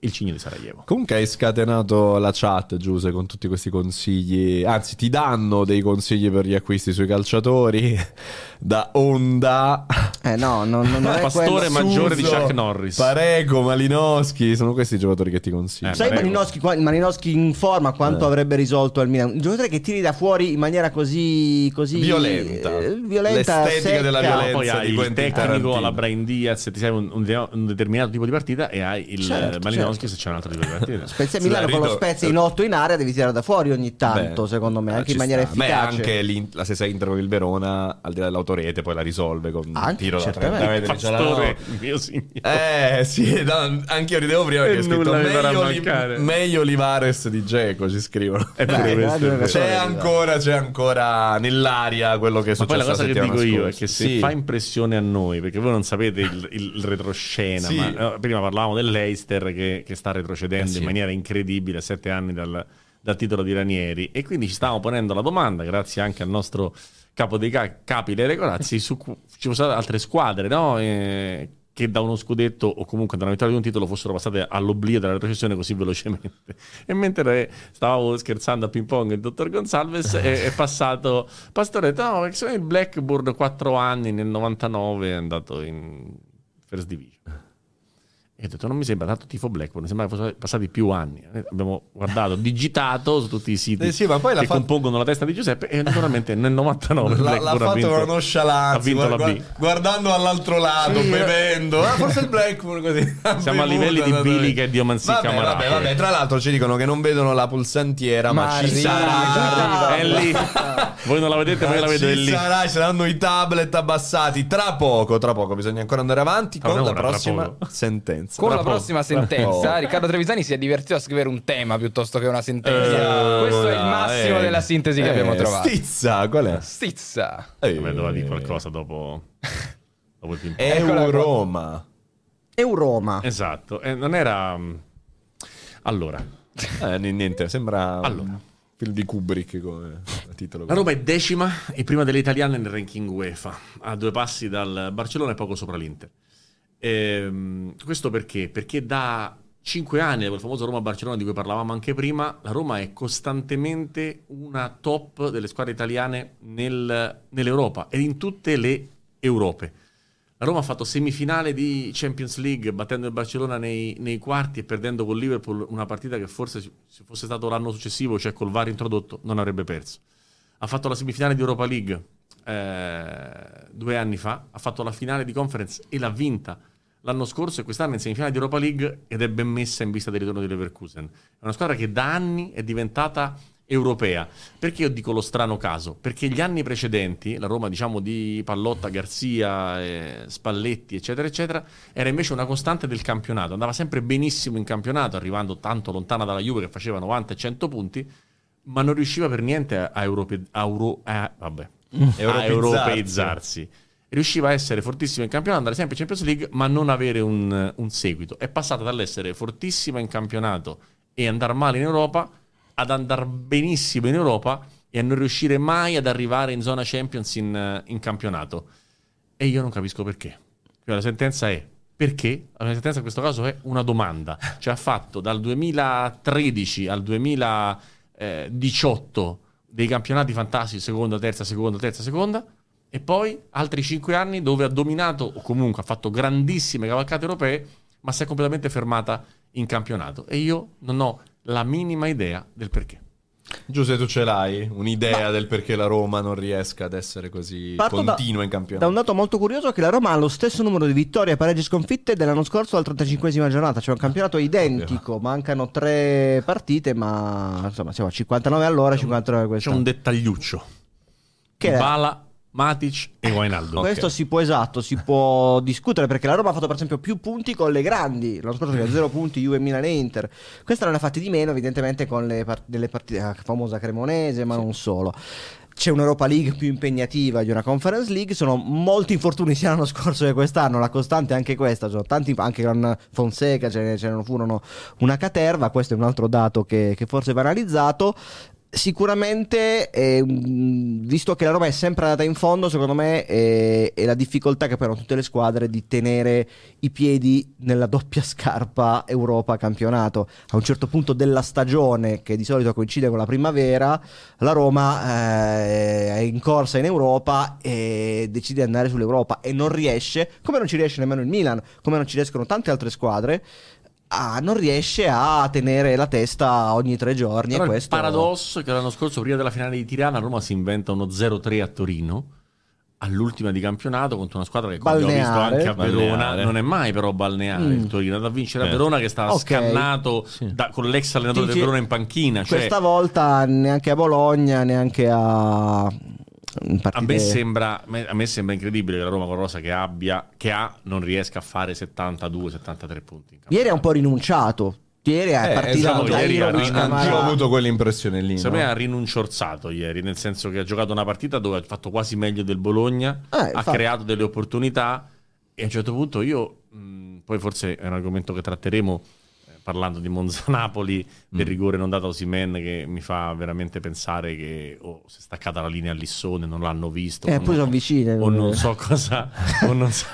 il Cigno di Sarajevo. Comunque hai scatenato la chat, Giuse, con tutti questi consigli. Anzi, ti danno dei consigli per gli acquisti sui calciatori. Da Honda. Eh no, non, non è Pastore maggiore di Chuck Norris. Pareco, Malinowski, sono questi i giocatori che ti consiglio. Eh, Sai Malinowski, Malinowski in forma quanto eh. avrebbe risolto al Milan? Un giocatore che tiri da fuori in maniera così, così violenta. Eh, violenta L'estetica secca. della violenza poi hai il tecnico alla Brian Diaz, ti serve un, un, un, determinato tipo di partita e hai il certo Malinowski certo. se c'è un altro tipo di partita. Spezia Milano con lo Spezia in 8 in area devi tirare da fuori ogni tanto, Beh, secondo me, anche in maniera sta. efficace. Beh, anche la stessa Inter con il Verona, al di là dell'autorete, poi la risolve con un tiro da 30 metri. Pastore, mio signore. Eh, sì, no, anche io ridevo prima perché ho scritto meglio, li, meglio Livares di Geco, ci scrivono. È Beh, c'è ancora, c'è ancora nell'aria quello che è successo. Ma poi la cosa che dico io è che se sì. fa impressione a noi, perché voi non sapete il, il retroscena, sì. ma no, prima parlavamo dell'Eister che, che sta retrocedendo eh sì. in maniera incredibile a sette anni dal, dal, titolo di Ranieri e quindi ci stavamo ponendo la domanda, grazie anche al nostro capo dei capi Lele Corazzi, su ci fossero altre squadre no? E, che da uno scudetto o comunque da una vittoria di un titolo fossero passate all'oblio della retrocessione così velocemente. E mentre stavo scherzando a ping pong il dottor Gonsalves è, è passato Pastoretto, no, perché il Blackburn 4 anni nel 99 è andato in First Division. E ho detto, non mi sembra tanto tifo Blackburn, mi sembra che fossero passati più anni. Eh, abbiamo guardato, digitato su tutti i siti eh sì, che fatto... compongono la testa di Giuseppe e naturalmente nel 99 l'ha, l'ha fatto vinto, con nonchalance, ha vinto guarda, la B. guardando all'altro lato, sì, bevendo. Ah, forse il Blackburn così. Siamo a livelli di bilica e di Omanzi vabbè, vabbè, vabbè, tra l'altro ci dicono che non vedono la pulsantiera, ma, ma ci sarà. È lì. Voi non la vedete, ma io la vedo è lì. Ci sarà, ci saranno i tablet abbassati. Tra poco, tra poco, bisogna ancora andare avanti con la prossima sentenza sentenza. Con la prossima sentenza. Riccardo Trevisani si è divertito a scrivere un tema piuttosto che una sentenza. Uh, Questo è il massimo eh, della sintesi che eh, abbiamo trovato. Stizza, qual è? Stizza. Eh, doveva dire qualcosa dopo, dopo il ping Euroma. Euroma. Esatto, eh, non era... Mm, allora. Eh, niente, sembra... Allora film di Kubrick come titolo. La Roma è decima e prima delle italiane nel ranking UEFA, a due passi dal Barcellona e poco sopra l'Inter. Ehm, questo perché? Perché da cinque anni, quel famoso Roma-Barcellona di cui parlavamo anche prima, la Roma è costantemente una top delle squadre italiane nel, nell'Europa e in tutte le Europe. La Roma ha fatto semifinale di Champions League battendo il Barcellona nei, nei, quarti e perdendo con Liverpool una partita che forse se fosse stato l'anno successivo, cioè col VAR introdotto, non avrebbe perso. Ha fatto la semifinale di Europa League eh, due anni fa, ha fatto la finale di conference e l'ha vinta l'anno scorso e quest'anno in semifinale di Europa League ed è ben messa in vista del ritorno di Leverkusen. È una squadra che da anni è diventata europea. Perché io dico lo strano caso? Perché gli anni precedenti, la Roma diciamo di Pallotta, Garzia, eh, Spalletti, eccetera, eccetera, era invece una costante del campionato. Andava sempre benissimo in campionato, arrivando tanto lontana dalla Juve che faceva 90 e 100 punti, ma non riusciva per niente a, europe- a, euro- a, vabbè, a europeizzarsi riusciva a essere fortissima in campionato, andare sempre in Champions League, ma non avere un, un seguito. È passata dall'essere fortissima in campionato e andare male in Europa ad andare benissimo in Europa e a non riuscire mai ad arrivare in zona Champions in, in campionato. E io non capisco perché. Quindi la sentenza è perché? La sentenza in questo caso è una domanda. Cioè ha fatto dal 2013 al 2018 dei campionati fantastici, seconda, terza, seconda, terza, seconda e poi altri 5 anni dove ha dominato o comunque ha fatto grandissime cavalcate europee, ma si è completamente fermata in campionato. E io non ho la minima idea del perché. Giuseppe, tu ce l'hai un'idea Ma... del perché la Roma non riesca ad essere così Parto continua da, in campionato? Da un dato molto curioso che la Roma ha lo stesso numero di vittorie, pareggi sconfitte dell'anno scorso al 35esima giornata, cioè un campionato identico, mancano tre partite, ma insomma siamo a 59 all'ora, 59 quest'anno. C'è un dettagliuccio. Che Bala Matic e Wijnaldum. Questo okay. si può esatto, si può discutere perché la Roma ha fatto per esempio più punti con le grandi, l'anno scorso aveva 0 punti Juve, Milan e Inter. Questa non ha fatti di meno evidentemente con le part- delle partite, la famosa Cremonese, ma sì. non solo. C'è un'Europa League più impegnativa di una Conference League, sono molti infortuni sia l'anno scorso che quest'anno, la costante è anche questa, sono tanti, anche con Fonseca ce ne, ce ne furono una caterva, questo è un altro dato che, che forse va analizzato. Sicuramente, eh, visto che la Roma è sempre andata in fondo, secondo me è, è, la difficoltà che poi hanno tutte le squadre di tenere i piedi nella doppia scarpa Europa-campionato. A un certo punto della stagione, che di solito coincide con la primavera, la Roma eh, è in corsa in Europa e decide di andare sull'Europa e non riesce, come non ci riesce nemmeno il Milan, come non ci riescono tante altre squadre ah, non riesce a tenere la testa ogni tre giorni. Però e questo... Il paradosso è che l'anno scorso, prima della finale di Tirana, Roma si inventa uno 0-3 a Torino. all'ultima di campionato contro una squadra che come abbiamo visto anche a Verona balneare. non è mai però balneare mm. il Torino da vincere a eh. Verona che sta okay. scannato sì. da, con l'ex allenatore del Verona in panchina cioè... questa volta neanche a Bologna neanche a a me, sembra, a me sembra incredibile che la Roma con Rosa che abbia che ha non riesca a fare 72-73 punti ieri ha un po' rinunciato Ieri è eh, partita esatto, ieri ha rin- ho avuto quell'impressione lì. Secondo no? me ha rinunciorzato ieri, nel senso che ha giocato una partita dove ha fatto quasi meglio del Bologna, eh, ha creato delle opportunità e a un certo punto io, mh, poi forse è un argomento che tratteremo, parlando di Monza-Napoli, del mm. rigore non dato a Osimen che mi fa veramente pensare che oh, si è staccata la linea a Lissone, non l'hanno visto. Eh, poi sono vicine. O non so cosa... o non so...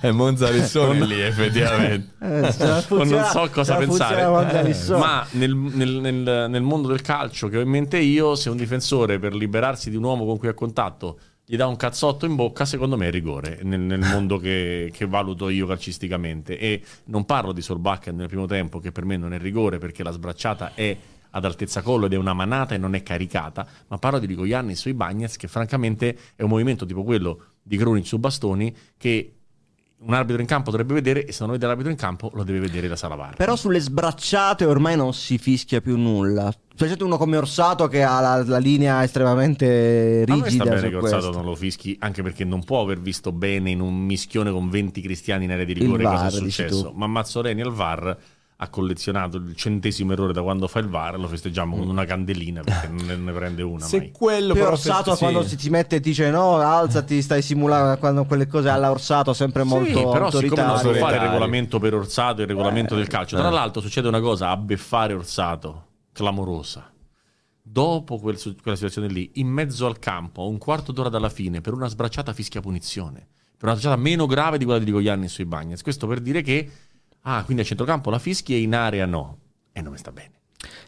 è Monza-Lissone lì effettivamente. Eh, o non so cosa pensare. Ma nel, nel, nel, nel mondo del calcio che ho in mente io, se un difensore per liberarsi di un uomo con cui ha contatto gli dà un cazzotto in bocca, secondo me è rigore nel, nel mondo che, che, valuto io calcisticamente. E non parlo di Solbakken nel primo tempo, che per me non è rigore perché la sbracciata è ad altezza collo ed è una manata e non è caricata, ma parlo di Rico Ianni sui Bagnets, che francamente è un movimento tipo quello di Grunic su bastoni che un arbitro in campo dovrebbe vedere e se non vede l'arbitro in campo lo deve vedere la sala VAR. Però sulle sbracciate ormai non si fischia più nulla. Specialmente uno come Orsato che ha la, la linea estremamente rigida. A me sta bene che Orsato non lo fischi, anche perché non può aver visto bene in un mischione con 20 cristiani in area di rigore cosa è successo. Ma Mazzoleni al VAR ha collezionato il centesimo errore da quando fa il VAR lo festeggiamo mm. con una candelina perché non ne, ne prende una se mai. quello però Orsato sì. quando si ti mette e ti dice no alzati stai simulando quando quelle cose alla Orsato sempre molto sì, però siccome non so fare il regolamento per Orsato il regolamento eh, del calcio tra eh. l'altro succede una cosa a beffare Orsato clamorosa dopo quel, quella situazione lì in mezzo al campo a un quarto d'ora dalla fine per una sbracciata fischia punizione per una sbracciata meno grave di quella di Rigogliani sui Bagnets questo per dire che Ah, quindi a centrocampo la fischi e in area no. E non mi sta bene.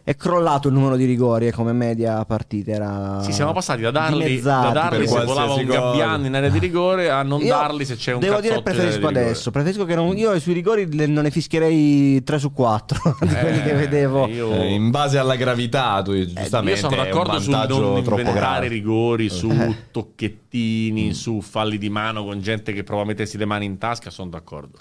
È crollato il numero di rigori come media partita. Era sì, siamo passati da darli, da darli se volava un gabbiano in area di rigore a non io darli se c'è un Devo dire preferisco adesso. Preferisco che non, io sui rigori non ne fischierei 3 su 4 di eh, quelli che vedevo. Io... Eh, in base alla gravità, tu giustamente. Eh, io sono d'accordo su non inventare rigori, su eh. tocchettini, mm. su falli di mano con gente che prova a mettersi le mani in tasca. Sono d'accordo.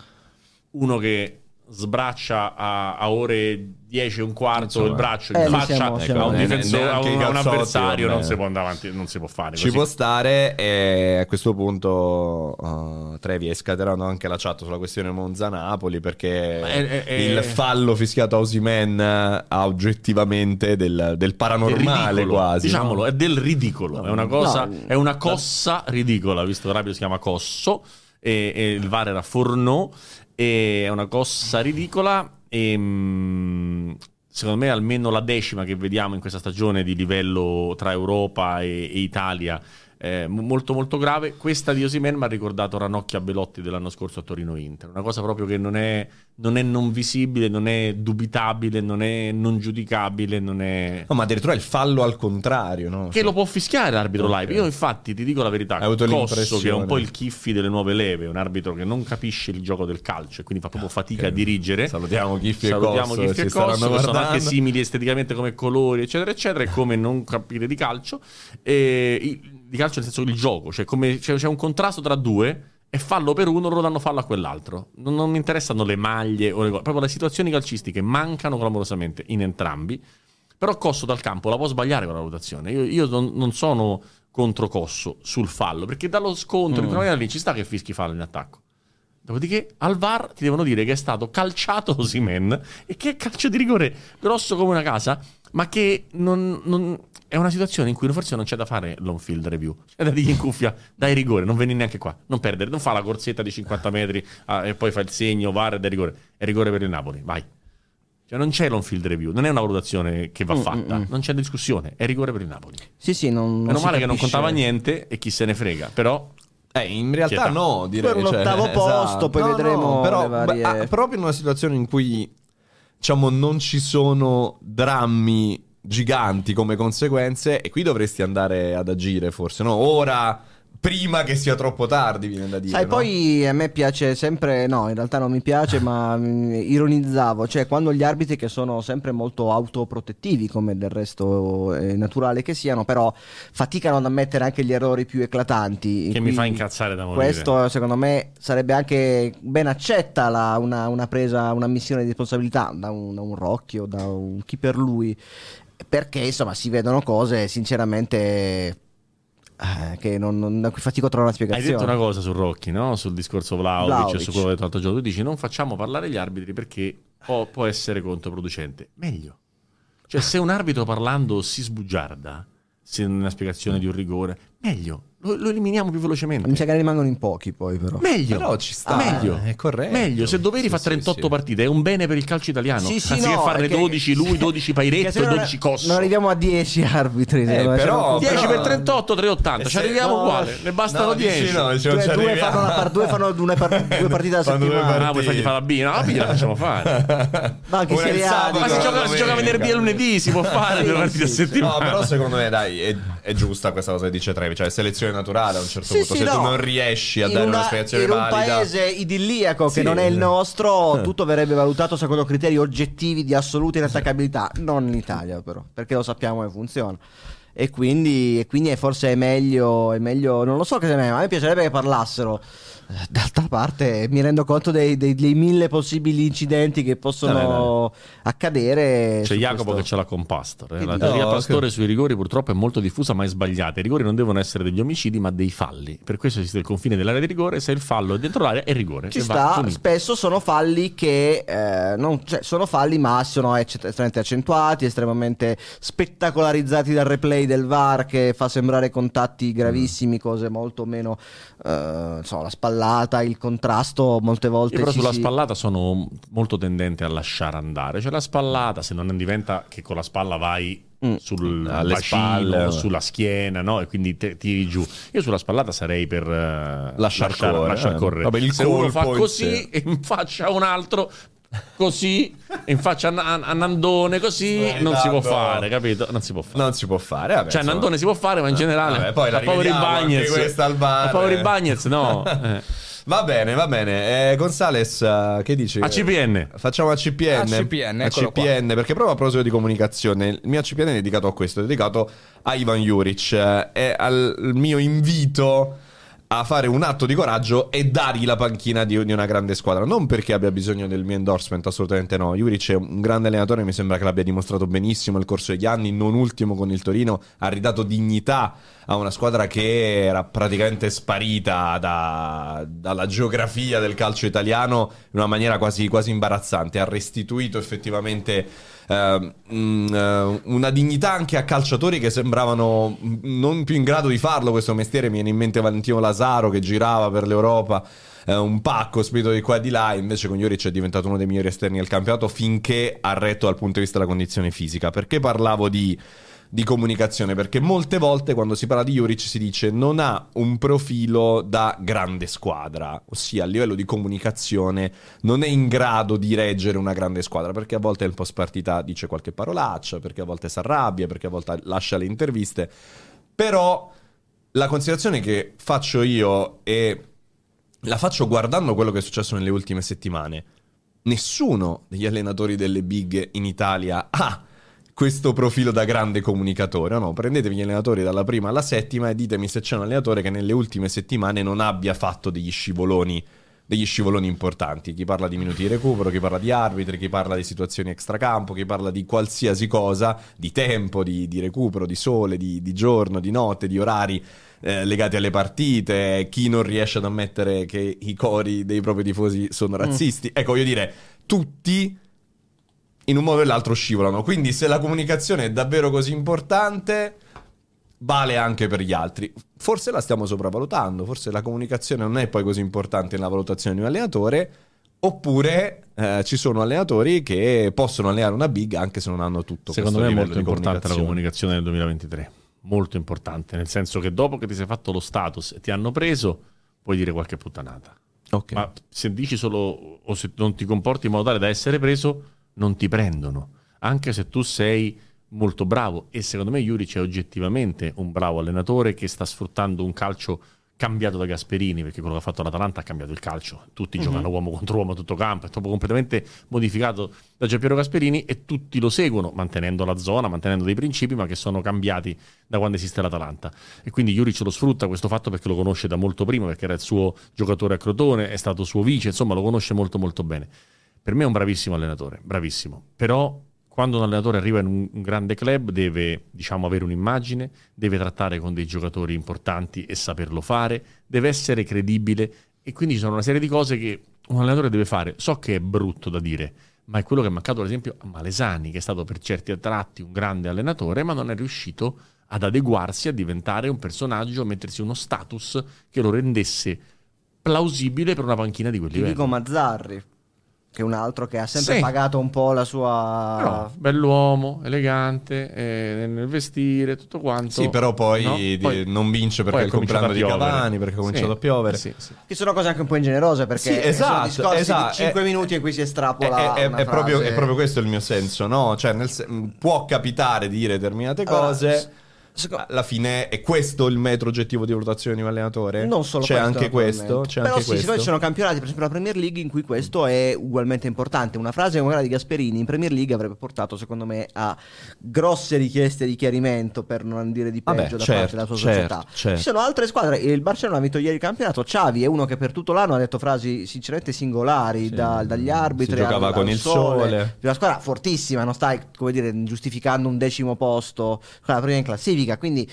Uno che sbraccia a, a ore 10 e un quarto Insomma, il braccio eh, in faccia siamo, siamo a un, difensore, a un, a un avversario non si può andare avanti non si può fare ci può stare e a questo punto uh, Trevi è scatenato anche la chat sulla questione Monza-Napoli perché eh, eh, il fallo fischiato a Osimen ha oggettivamente del, del paranormale ridicolo, quasi diciamolo no? è del ridicolo no, è una cosa no, è una cossa ridicola visto che Rabio si chiama Cosso e, e il VAR era Fornò è una cosa ridicola. E, mm, secondo me, almeno la decima che vediamo in questa stagione di livello tra Europa e, e Italia eh, molto molto grave. Questa di Osimen mi ha ricordato Ranocchia Belotti dell'anno scorso a Torino Inter, una cosa proprio che non è, non è non visibile, non è dubitabile, non è non giudicabile, non è... No, ma addirittura il fallo al contrario, no? Che cioè... lo può fischiare l'arbitro okay. live. Io infatti ti dico la verità, Hai avuto Cosso, che è un po' il Chiffi delle nuove leve, un arbitro che non capisce il gioco del calcio e quindi fa proprio fatica okay. a dirigere. Salutiamo Chiffi Salutiamo e Cosso, Chiffi e Cosso che sono anche simili esteticamente come colori, eccetera, eccetera, e come non capire di calcio. E di calcio nel senso il gioco, cioè come, cioè, c'è un contrasto tra due e fallo per uno, loro danno fallo a quell'altro. Non, non mi interessano le maglie o le cose, proprio le situazioni calcistiche mancano clamorosamente in entrambi. Però Cosso dal campo la può sbagliare con la valutazione. Io, io non, non, sono contro Cosso sul fallo, perché dallo scontro mm. lì ci sta che fischi fallo in attacco. Dopodiché al VAR ti devono dire che è stato calciato Osimen e che è calcio di rigore grosso come una casa, ma che non, non è una situazione in cui forse non c'è da fare l'on field review. C'è da dire in cuffia, dai rigore, non vieni neanche qua, non perdere, non fa la corsetta di 50 metri ah, e poi fa il segno, VAR è rigore. È rigore per il Napoli, vai. Cioè non c'è l'on field review, non è una valutazione che va mm, fatta, mm, mm. non c'è discussione, è rigore per il Napoli. Sì, sì, non, Meno male che non contava niente e chi se ne frega, però eh, in realtà no, direi. Per un cioè, ottavo posto, esatto. poi no, vedremo. No, però, varie... beh, proprio in una situazione in cui, diciamo, non ci sono drammi giganti come conseguenze e qui dovresti andare ad agire forse, no? Ora prima che sia troppo tardi, viene da dire. Sai, no? poi a me piace sempre, no, in realtà non mi piace, ma mh, ironizzavo, cioè quando gli arbitri che sono sempre molto autoprotettivi, come del resto è naturale che siano, però faticano ad ammettere anche gli errori più eclatanti. Che mi fa incazzare da morire. Questo secondo me sarebbe anche ben accetta la, una, una, presa, una missione di responsabilità da un, da un Rocchi o da un chi per lui, perché insomma si vedono cose sinceramente eh, che non, non, fatico a trovare una spiegazione. Hai detto una cosa su Rocchi, no? sul discorso Vlaovic, e su quello che hai detto l'altro giorno. Tu dici non facciamo parlare gli arbitri perché può, può essere controproducente. Meglio. Cioè se un arbitro parlando si sbugiarda, se non è una spiegazione di un rigore, meglio lo, lo, eliminiamo più velocemente. Mi sa che rimangono in pochi poi però. Meglio. Però ci sta. Meglio. È corretto. Meglio. Se Doveri sì, fa 38 sì, sì. è un bene per il calcio italiano. Sì, sì, Anziché no, farne che... 12 lui, 12 Pairetto e 12 Cosso. Non arriviamo a 10 arbitri. Eh, però, 10 però... per 38, 380. Ci arriviamo no, uguale. Ne bastano no, 10. No, due, due, fanno par- due, fanno due, par- due partite alla settimana. Ah, vuoi fargli fare la B? No, la B la facciamo fare. Ma anche Serie A. Ma si gioca, si gioca venerdì e lunedì, si può fare due partite a settimana. No, però secondo me, dai, è giusta questa cosa che dice Trevi. Cioè, selezione naturale a un certo punto. Se tu non riesci a dare una, una spiegazione in valida. In un paese idilliaco che sì. non è il nostro, tutto verrebbe valutato secondo criteri oggettivi di assoluta inattaccabilità. Non in Italia, però, perché lo sappiamo come funziona. E quindi, e quindi forse è meglio, è meglio, non lo so che se me, ma a me piacerebbe che parlassero D'altra parte mi rendo conto dei, dei, dei mille possibili incidenti che possono dai, dai. accadere. C'è Jacopo questo... che ce l'ha con Pastor. Eh? La teoria no, Pastore che... sui rigori purtroppo è molto diffusa ma è sbagliata. I rigori non devono essere degli omicidi ma dei falli. Per questo esiste il confine dell'area di rigore. Se il fallo è dentro l'area è rigore. Ci sta, spesso sono falli che eh, non, cioè, sono falli ma sono estremamente accentuati, estremamente spettacolarizzati dal replay del VAR che fa sembrare contatti gravissimi, cose molto meno... Eh, insomma, la spalla spallata, il contrasto molte volte. Io però sulla si... spallata sono molto tendente a lasciare andare. Cioè la spallata, se non diventa che con la spalla vai mm. sul Alle bacino, spalle, sulla schiena, no? E quindi te, tiri giù. Io sulla spallata sarei per uh, lasciar, lasciar correre. Lasciar correre. Vabbè, se uno fa così e in faccia un altro così in faccia a, a Nandone così no, non si può fare capito non si può fare non si può fare vabbè, cioè insomma. Nandone si può fare ma in generale vabbè, poi la poveri Bagnets questa al bar poveri Bagnets no eh. Va bene, va bene. Eh, Gonzales, uh, che dici? ACPN. Facciamo ACPN. ACPN, ACPN perché proprio a proposito di comunicazione, il mio ACPN è dedicato a questo, è dedicato a Ivan Juric eh, e al mio invito a fare un atto di coraggio e dargli la panchina di, di, una grande squadra. Non perché abbia bisogno del mio endorsement, assolutamente no. Juric è un grande allenatore, mi sembra che l'abbia dimostrato benissimo nel corso degli anni, non ultimo con il Torino, ha ridato dignità a una squadra che era praticamente sparita da, dalla geografia del calcio italiano in una maniera quasi, quasi imbarazzante, ha restituito effettivamente uh, uh, una dignità anche a calciatori che sembravano non più in grado di farlo questo mestiere, mi viene in mente Valentino Lazaro che girava per l'Europa eh, un pacco spedito di qua e di là, invece con Juric è diventato uno dei migliori esterni del campionato finché ha retto dal punto di vista della condizione fisica. Perché parlavo di di comunicazione, perché molte volte quando si parla di Juric si dice non ha un profilo da grande squadra, ossia a livello di comunicazione non è in grado di reggere una grande squadra, perché a volte nel post partita dice qualche parolaccia, perché a volte si arrabbia, perché a volte lascia le interviste, però la considerazione che faccio io e la faccio guardando quello che è successo nelle ultime settimane. Nessuno degli allenatori delle big in Italia ha questo profilo da grande comunicatore. No, prendetevi gli allenatori dalla prima alla settima e ditemi se c'è un allenatore che nelle ultime settimane non abbia fatto degli scivoloni degli scivoloni importanti. Chi parla di minuti di recupero, chi parla di arbitri, chi parla di situazioni extracampo, chi parla di qualsiasi cosa, di tempo, di, di recupero, di sole, di, di, giorno, di notte, di orari eh, legati alle partite, chi non riesce ad ammettere che i cori dei propri tifosi sono mm. razzisti. Mm. Ecco, voglio dire, tutti in un modo o nell'altro scivolano. Quindi se la comunicazione è davvero così importante, vale anche per gli altri. Forse la stiamo sopravvalutando, forse la comunicazione non è poi così importante nella valutazione di un allenatore, oppure eh, ci sono allenatori che possono allenare una big anche se non hanno tutto Secondo me è molto importante la comunicazione nel 2023. Molto importante, nel senso che dopo che ti sei fatto lo status e ti hanno preso, puoi dire qualche puttanata. Okay. Ma se dici solo o se non ti comporti in modo tale da essere preso, non ti prendono, anche se tu sei molto bravo e secondo me Juric è oggettivamente un bravo allenatore che sta sfruttando un calcio cambiato da Gasperini, perché quello che ha fatto l'Atalanta ha cambiato il calcio. Tutti mm-hmm. giocano uomo contro uomo a tutto campo, è stato completamente modificato da Giampiero Gasperini e tutti lo seguono, mantenendo la zona, mantenendo dei principi, ma che sono cambiati da quando esiste l'Atalanta. E quindi Juric lo sfrutta questo fatto perché lo conosce da molto prima, perché era il suo giocatore a Crotone, è stato suo vice, insomma lo conosce molto molto bene. Per me è un bravissimo allenatore, bravissimo. Però quando un allenatore arriva in un, un, grande club deve diciamo, avere un'immagine, deve trattare con dei giocatori importanti e saperlo fare, deve essere credibile e quindi ci sono una serie di cose che un allenatore deve fare. So che è brutto da dire, ma è quello che è mancato ad esempio a Malesani, che è stato per certi tratti un grande allenatore, ma non è riuscito ad adeguarsi a diventare un personaggio, a mettersi uno status che lo rendesse plausibile per una panchina di quel Ti livello. dico Mazzarri, che è un altro che ha sempre sì. pagato un po' la sua. Però, bell'uomo, elegante, eh, nel vestire, tutto quanto. Sì, però poi, no? di, poi non vince perché è il compleanno di Cavani, perché ha cominciato sì. a piovere. Sì, sì. Che sono cose anche un po' ingenerose perché sì, esatto, esatto. 5 è, minuti in cui si estrapola. È, è, è proprio, è, proprio, questo il mio senso, no? Cioè, nel, può capitare di dire determinate cose. Allora, alla fine è questo il metro oggettivo di valutazione di un allenatore? Non solo c'è questo, anche questo. C'è Però anche sì, questo. ci sono campionati, per esempio la Premier League, in cui questo è ugualmente importante. Una frase come quella di Gasperini in Premier League avrebbe portato, secondo me, a grosse richieste di chiarimento, per non dire di peggio, Vabbè, da certo, parte della sua certo, società. Certo. Ci sono altre squadre. Il Barcellona ha vinto ieri il campionato. Xavi è uno che per tutto l'anno ha detto frasi sinceramente singolari, sì, da, dagli arbitri. Si giocava al, con al il sole. sole. Una squadra fortissima, non stai, come dire, giustificando un decimo posto, la prima in classifica. Quindi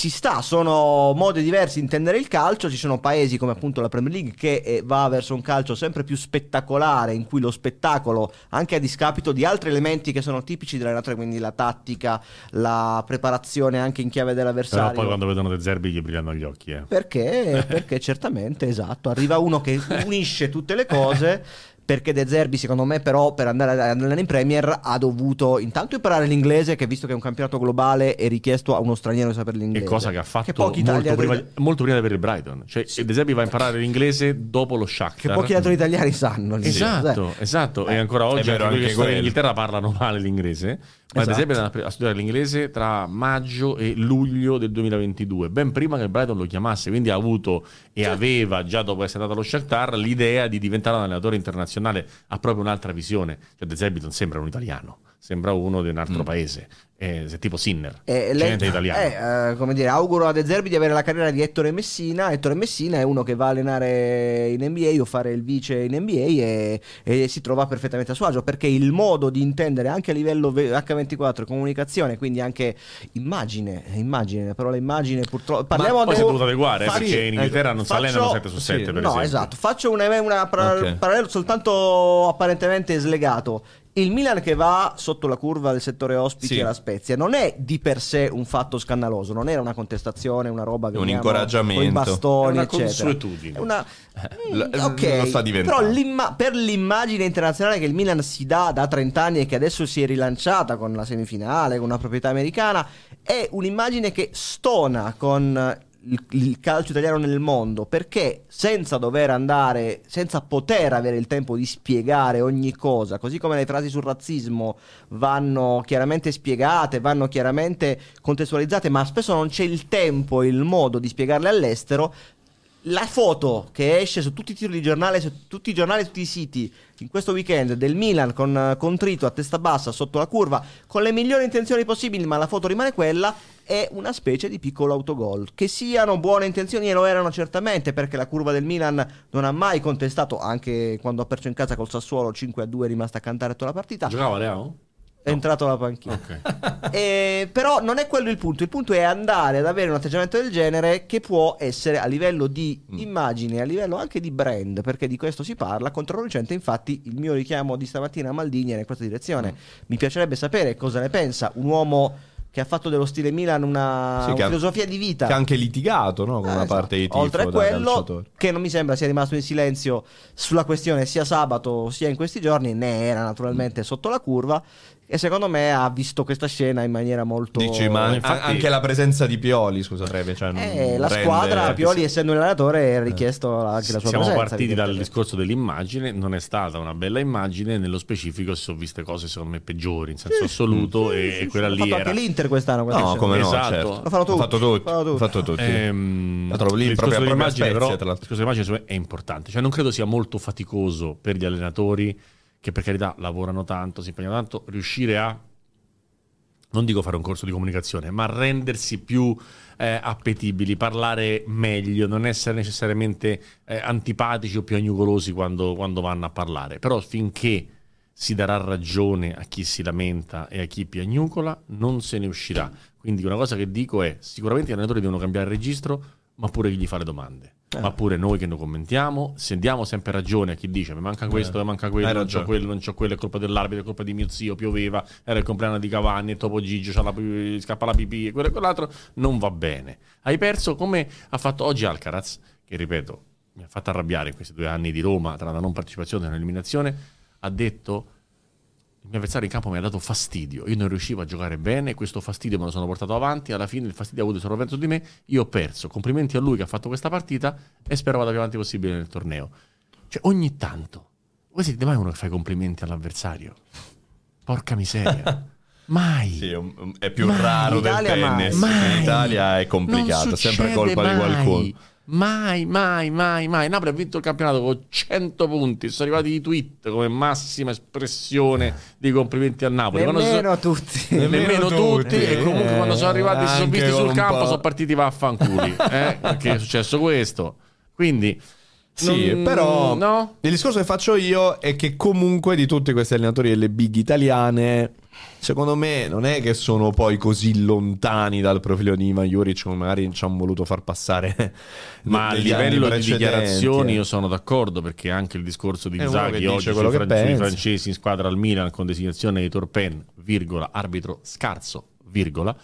ci sta, sono modi diversi di intendere il calcio, ci sono paesi come appunto la Premier League che eh, va verso un calcio sempre più spettacolare, in cui lo spettacolo, anche a discapito di altri elementi che sono tipici dell'allenatore, quindi la tattica, la preparazione anche in chiave dell'avversario. Però poi quando vedono De Zerbi gli brillano gli occhi. Eh. Perché? Perché certamente, esatto, arriva uno che unisce tutte le cose perché De Zerbi secondo me però per andare ad andare in Premier ha dovuto intanto imparare l'inglese che visto che è un campionato globale è richiesto a uno straniero sapere l'inglese. È cosa che ha fatto che molto, prima, molto, prima, di avere il Brighton. Cioè sì. De Zerbi va a imparare l'inglese dopo lo Shakhtar. Che pochi altri italiani sanno l'inglese. Esatto, esatto. Eh. E ancora oggi anche quelli che in Inghilterra parlano male l'inglese. Ma esatto. ad esempio a studiare l'inglese tra maggio e luglio del 2022, ben prima che il Brighton lo chiamasse, quindi ha avuto e cioè. aveva già dopo essere andato allo Shakhtar l'idea di diventare un allenatore internazionale, ha proprio un'altra visione, cioè De Zerbi non sembra un italiano sembra uno di un altro mm. paese. È tipo Sinner, eh, lei, italiano. Eh, come dire, auguro a De Zerbi di avere la carriera di Ettore Messina. Ettore Messina è uno che va a allenare in NBA o fare il vice in NBA e, e, si trova perfettamente a suo agio perché il modo di intendere anche a livello H24 comunicazione, quindi anche immagine, immagine, però l'immagine purtroppo parliamo Ma poi si è dovuto adeguare eh, perché in Inghilterra non faccio, si allenano 7 su 7 sì, per no, esempio. esatto, faccio una, una okay. parallelo soltanto apparentemente slegato il Milan che va sotto la curva del settore ospiti sì. alla Spezia non è di per sé un fatto scandaloso, non era una contestazione, una roba che un incoraggiamento, con i bastoni, è una consuetudine. Una... Mm, ok, lo sta però l'imma- per l'immagine internazionale che il Milan si dà da 30 anni e che adesso si è rilanciata con la semifinale, con una proprietà americana, è un'immagine che stona con il, il, calcio italiano nel mondo perché senza dover andare, senza poter avere il tempo di spiegare ogni cosa, così come le frasi sul razzismo vanno chiaramente spiegate, vanno chiaramente contestualizzate, ma spesso non c'è il tempo e il modo di spiegarle all'estero, la foto che esce su tutti i titoli di giornale, su tutti i giornali, tutti i siti in questo weekend del Milan con, con Trito a testa bassa sotto la curva, con le migliori intenzioni possibili, ma la foto rimane quella, è una specie di piccolo autogol. Che siano buone intenzioni e lo erano certamente, perché la curva del Milan non ha mai contestato, anche quando ha perso in casa col Sassuolo 5 a 2 è rimasta a cantare tutta la partita. Giocava Leao? È no. entrato alla panchina. Okay. E, però non è quello il punto. Il punto è andare ad avere un atteggiamento del genere che può essere a livello di mm. immagine, a livello anche di brand, perché di questo si parla. Controproducente, infatti, il mio richiamo di stamattina a Maldini è in questa direzione. Mm. Mi piacerebbe sapere cosa ne pensa un uomo che ha fatto dello stile Milan una, sì, una filosofia ha, di vita. Che ha anche litigato no? con eh, una esatto. parte di tifo Oltre a quello, che non mi sembra sia rimasto in silenzio sulla questione sia sabato sia in questi giorni, ne era naturalmente sotto la curva e secondo me ha visto questa scena in maniera molto... Dici, ma infatti... anche la presenza di Pioli, scusa Treve, cioè eh, la rende... squadra, Pioli essendo un allenatore, ha richiesto anche la sua Siamo presenza. Siamo partiti dal discorso dell'immagine, non è stata una bella immagine, nello specifico si sono viste cose secondo me peggiori in senso sì, assoluto sì, e, sì, quella lì era... anche l'Inter quest'anno. No, come no, esatto. certo. Lo fanno tutti. Fatto tutti. Fatto Fatto tutti. Ehm, lì, il discorso dell'immagine però, il discorso dell'immagine è importante, cioè non credo sia molto faticoso per gli allenatori che per carità lavorano tanto, si impegnano tanto, riuscire a non dico fare un corso di comunicazione, ma rendersi più eh, appetibili, parlare meglio, non essere necessariamente eh, antipatici o più agnucolosi quando, quando, vanno a parlare. Però finché si darà ragione a chi si lamenta e a chi piagnucola, non se ne uscirà. Quindi una cosa che dico è, sicuramente gli allenatori devono cambiare registro, ma pure gli fa le domande. Eh. Ma pure noi che lo commentiamo, se diamo sempre ragione a chi dice mi manca questo, eh. mi manca quello, non c'ho quello, non c'ho quello, è colpa dell'arbitro, è colpa di mio zio, pioveva, era il compleanno di Cavani, e Topo Gigio, la, scappa la pipì e quello e quell'altro, non va bene. Hai perso come ha fatto oggi Alcaraz, che ripeto, mi ha fatto arrabbiare in questi due anni di Roma tra la non partecipazione e l'eliminazione, ha detto il mio avversario in campo mi ha dato fastidio, io non riuscivo a giocare bene, questo fastidio me lo sono portato avanti, alla fine il fastidio ha avuto il sopravvento di me, io ho perso, complimenti a lui che ha fatto questa partita e spero vada più avanti possibile nel torneo. Cioè ogni tanto, voi siete mai uno che fa i complimenti all'avversario? Porca miseria. Mai. Sì, è più mai. raro del tennis. Mai. In Italia è complicato, è sempre colpa mai. di qualcuno. Mai, mai, mai, mai. Napoli ha vinto il campionato con 100 punti. Sono arrivati i tweet come massima espressione di complimenti a Napoli. Nemmeno so... tutti. Nemmeno, Nemmeno tutti. tutti. E comunque quando sono arrivati, si sono visti sul campo, sono partiti vaffanculi. eh? Perché è successo questo. Quindi. Sì, non... però no? il discorso che faccio io è che comunque di tutti questi allenatori delle big italiane secondo me non è che sono poi così lontani dal profilo di Ivan Juric come magari ci hanno voluto far passare. Ma a livello di dichiarazioni io sono d'accordo perché anche il discorso di Inzaghi oggi sui, fran- sui francesi in squadra al Milan con designazione di Torpen, virgola, arbitro scarso, virgola,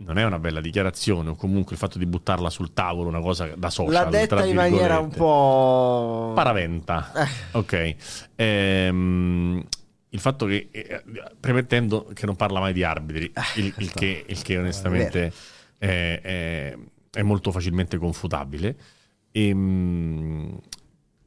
non è una bella dichiarazione o comunque il fatto di buttarla sul tavolo una cosa da social l'ha detta in maniera un po' paraventa eh. ok ehm, il fatto che, eh, premettendo che non parla mai di arbitri, ah, il, il, che, il che, onestamente è, è, è, molto facilmente confutabile, e, mh,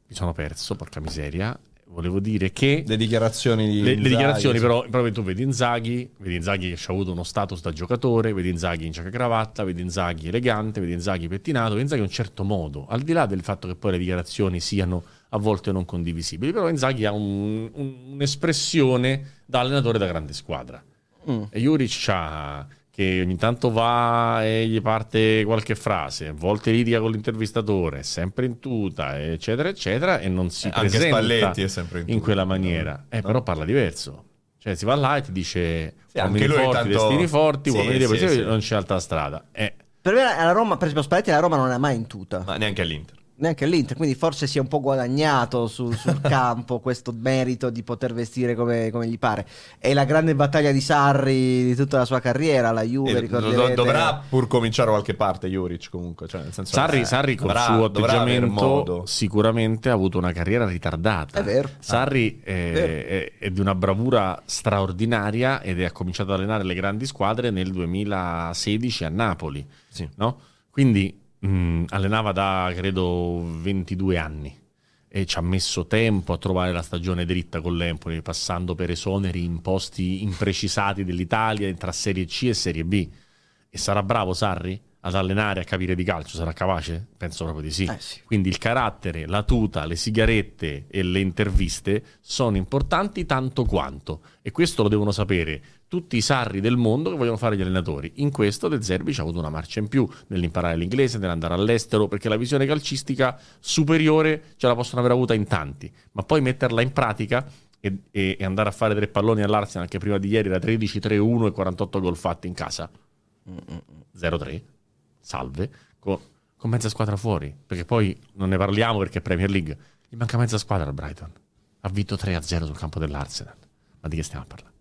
mi sono perso, porca miseria. Volevo dire che le dichiarazioni di le, le dichiarazioni, però, proprio tu vedi Inzaghi, vedi Inzaghi che ha avuto uno status da giocatore, vedi Inzaghi in giacca e cravatta, vedi Inzaghi elegante, vedi Inzaghi pettinato, vedi Inzaghi in un certo modo, al di là del fatto che poi le dichiarazioni siano a volte non condivisibili, però Inzaghi ha un, un, un'espressione da allenatore da grande squadra. Mm. E Juric ha che ogni tanto va e gli parte qualche frase, a volte litiga con l'intervistatore, è sempre in tuta, eccetera, eccetera, e non si eh, presenta Spalletti è sempre in, in quella maniera. Eh, no. Però parla diverso. Cioè si va là e ti dice sì, uomini forti, tanto... destini forti, sì, uomini sì, sì, non c'è altra strada. Eh. Per me la Roma, per esempio Spalletti la Roma non è mai in tuta. Ma neanche all'Inter neanche l'Inter, quindi forse si è un po' guadagnato sul, sul campo questo merito di poter vestire come, come, gli pare. È la grande battaglia di Sarri di tutta la sua carriera, la Juve, ricorderete... Dovrà pur cominciare da qualche parte Juric comunque. Cioè, nel senso Sarri, Sarri con il suo atteggiamento sicuramente ha avuto una carriera ritardata. È vero. Sarri ah, è, è, è, di una bravura straordinaria ed ha cominciato ad allenare le grandi squadre nel 2016 a Napoli. Sì. No? Quindi Mm, allenava da credo 22 anni e ci ha messo tempo a trovare la stagione dritta con l'Empoli, passando per esoneri in posti imprecisati dell'Italia tra Serie C e Serie B. E sarà bravo Sarri? ad allenare, a capire di calcio, sarà capace? Penso proprio di sì. Eh sì. Quindi il carattere, la tuta, le sigarette e le interviste sono importanti tanto quanto. E questo lo devono sapere tutti i sarri del mondo che vogliono fare gli allenatori. In questo De Zerbi ci ha avuto una marcia in più nell'imparare l'inglese, nell'andare all'estero, perché la visione calcistica superiore ce la possono aver avuta in tanti, ma poi metterla in pratica e, e, e andare a fare tre palloni all'Arsenal che prima di ieri era 13-3-1 e 48 gol fatti in casa. 0-3 salve, con, con, mezza squadra fuori, perché poi non ne parliamo perché è Premier League. Gli manca mezza squadra al Brighton. Ha vinto 3-0 sul campo dell'Arsenal. Ma di che stiamo a parlare?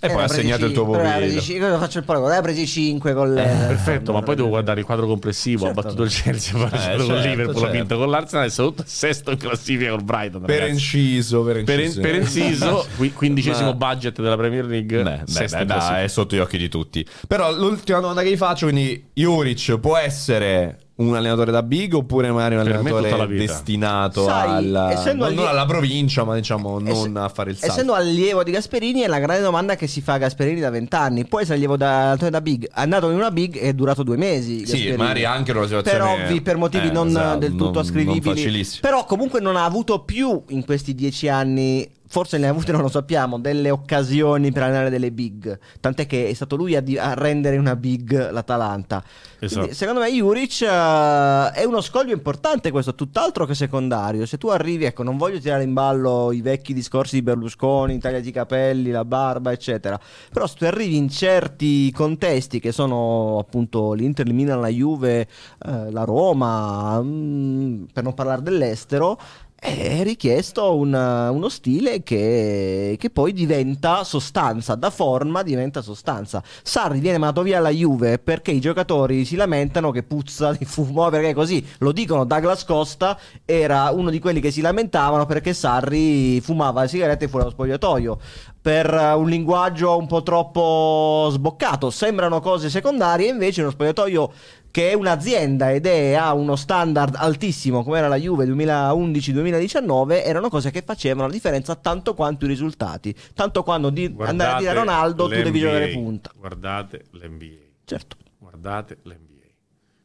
E poi ha segnato il tuo pomeriggio. Cosa faccio il paragone? Hai presi 5 con le... Eh, perfetto, ma poi devo guardare il quadro complessivo. Certo. Ha battuto il Chelsea, ha eh, certo, con Liverpool, certo. ha vinto con l'Arsenal e soprattutto sesto in classifica con Brighton. Per inciso, per inciso. Per, per inciso, quindicesimo ma... budget della Premier League. Beh, beh, beh dai, è sotto gli occhi di tutti. Però l'ultima domanda che gli faccio, quindi Juric può essere un allenatore da big oppure magari un allenatore destinato Sai, alla, non, allie... non, alla provincia ma diciamo non a fare il salto. essendo allievo di Gasperini è la grande domanda che si fa a Gasperini da vent'anni. Può essere allievo da, da big è andato in una big e è durato due mesi Gasperini. sì magari anche una situazione per ovvi per motivi eh, non esatto, del tutto non, ascrivibili. però comunque non ha avuto più in questi dieci anni forse ne ha avute, non lo sappiamo, delle occasioni per allenare delle big. Tant'è che è stato lui a, di- a rendere una big l'Atalanta. Esatto. Quindi, secondo me Juric uh, è uno scoglio importante questo, tutt'altro che secondario. Se tu arrivi, ecco, non voglio tirare in ballo i vecchi discorsi di Berlusconi, tagliati i capelli, la barba, eccetera. Però se tu arrivi in certi contesti che sono appunto l'Inter, il Milan, la Juve, uh, la Roma, mh, mm, per non parlare dell'estero, è richiesto una, uno stile che, che, poi diventa sostanza, da forma diventa sostanza. Sarri viene mandato via alla Juve perché i giocatori si lamentano che puzza di fumo, perché così lo dicono Douglas Costa era uno di quelli che si lamentavano perché Sarri fumava le sigarette fuori dallo spogliatoio per un linguaggio un po' troppo sboccato. Sembrano cose secondarie, invece uno spogliatoio che è un'azienda ed è a uno standard altissimo come era la Juve 2011-2019 erano cose che facevano la differenza tanto quanto i risultati. Tanto quando di andare a dire a Ronaldo tu devi giocare punta. Guardate l'NBA certo. Guardate l'NBA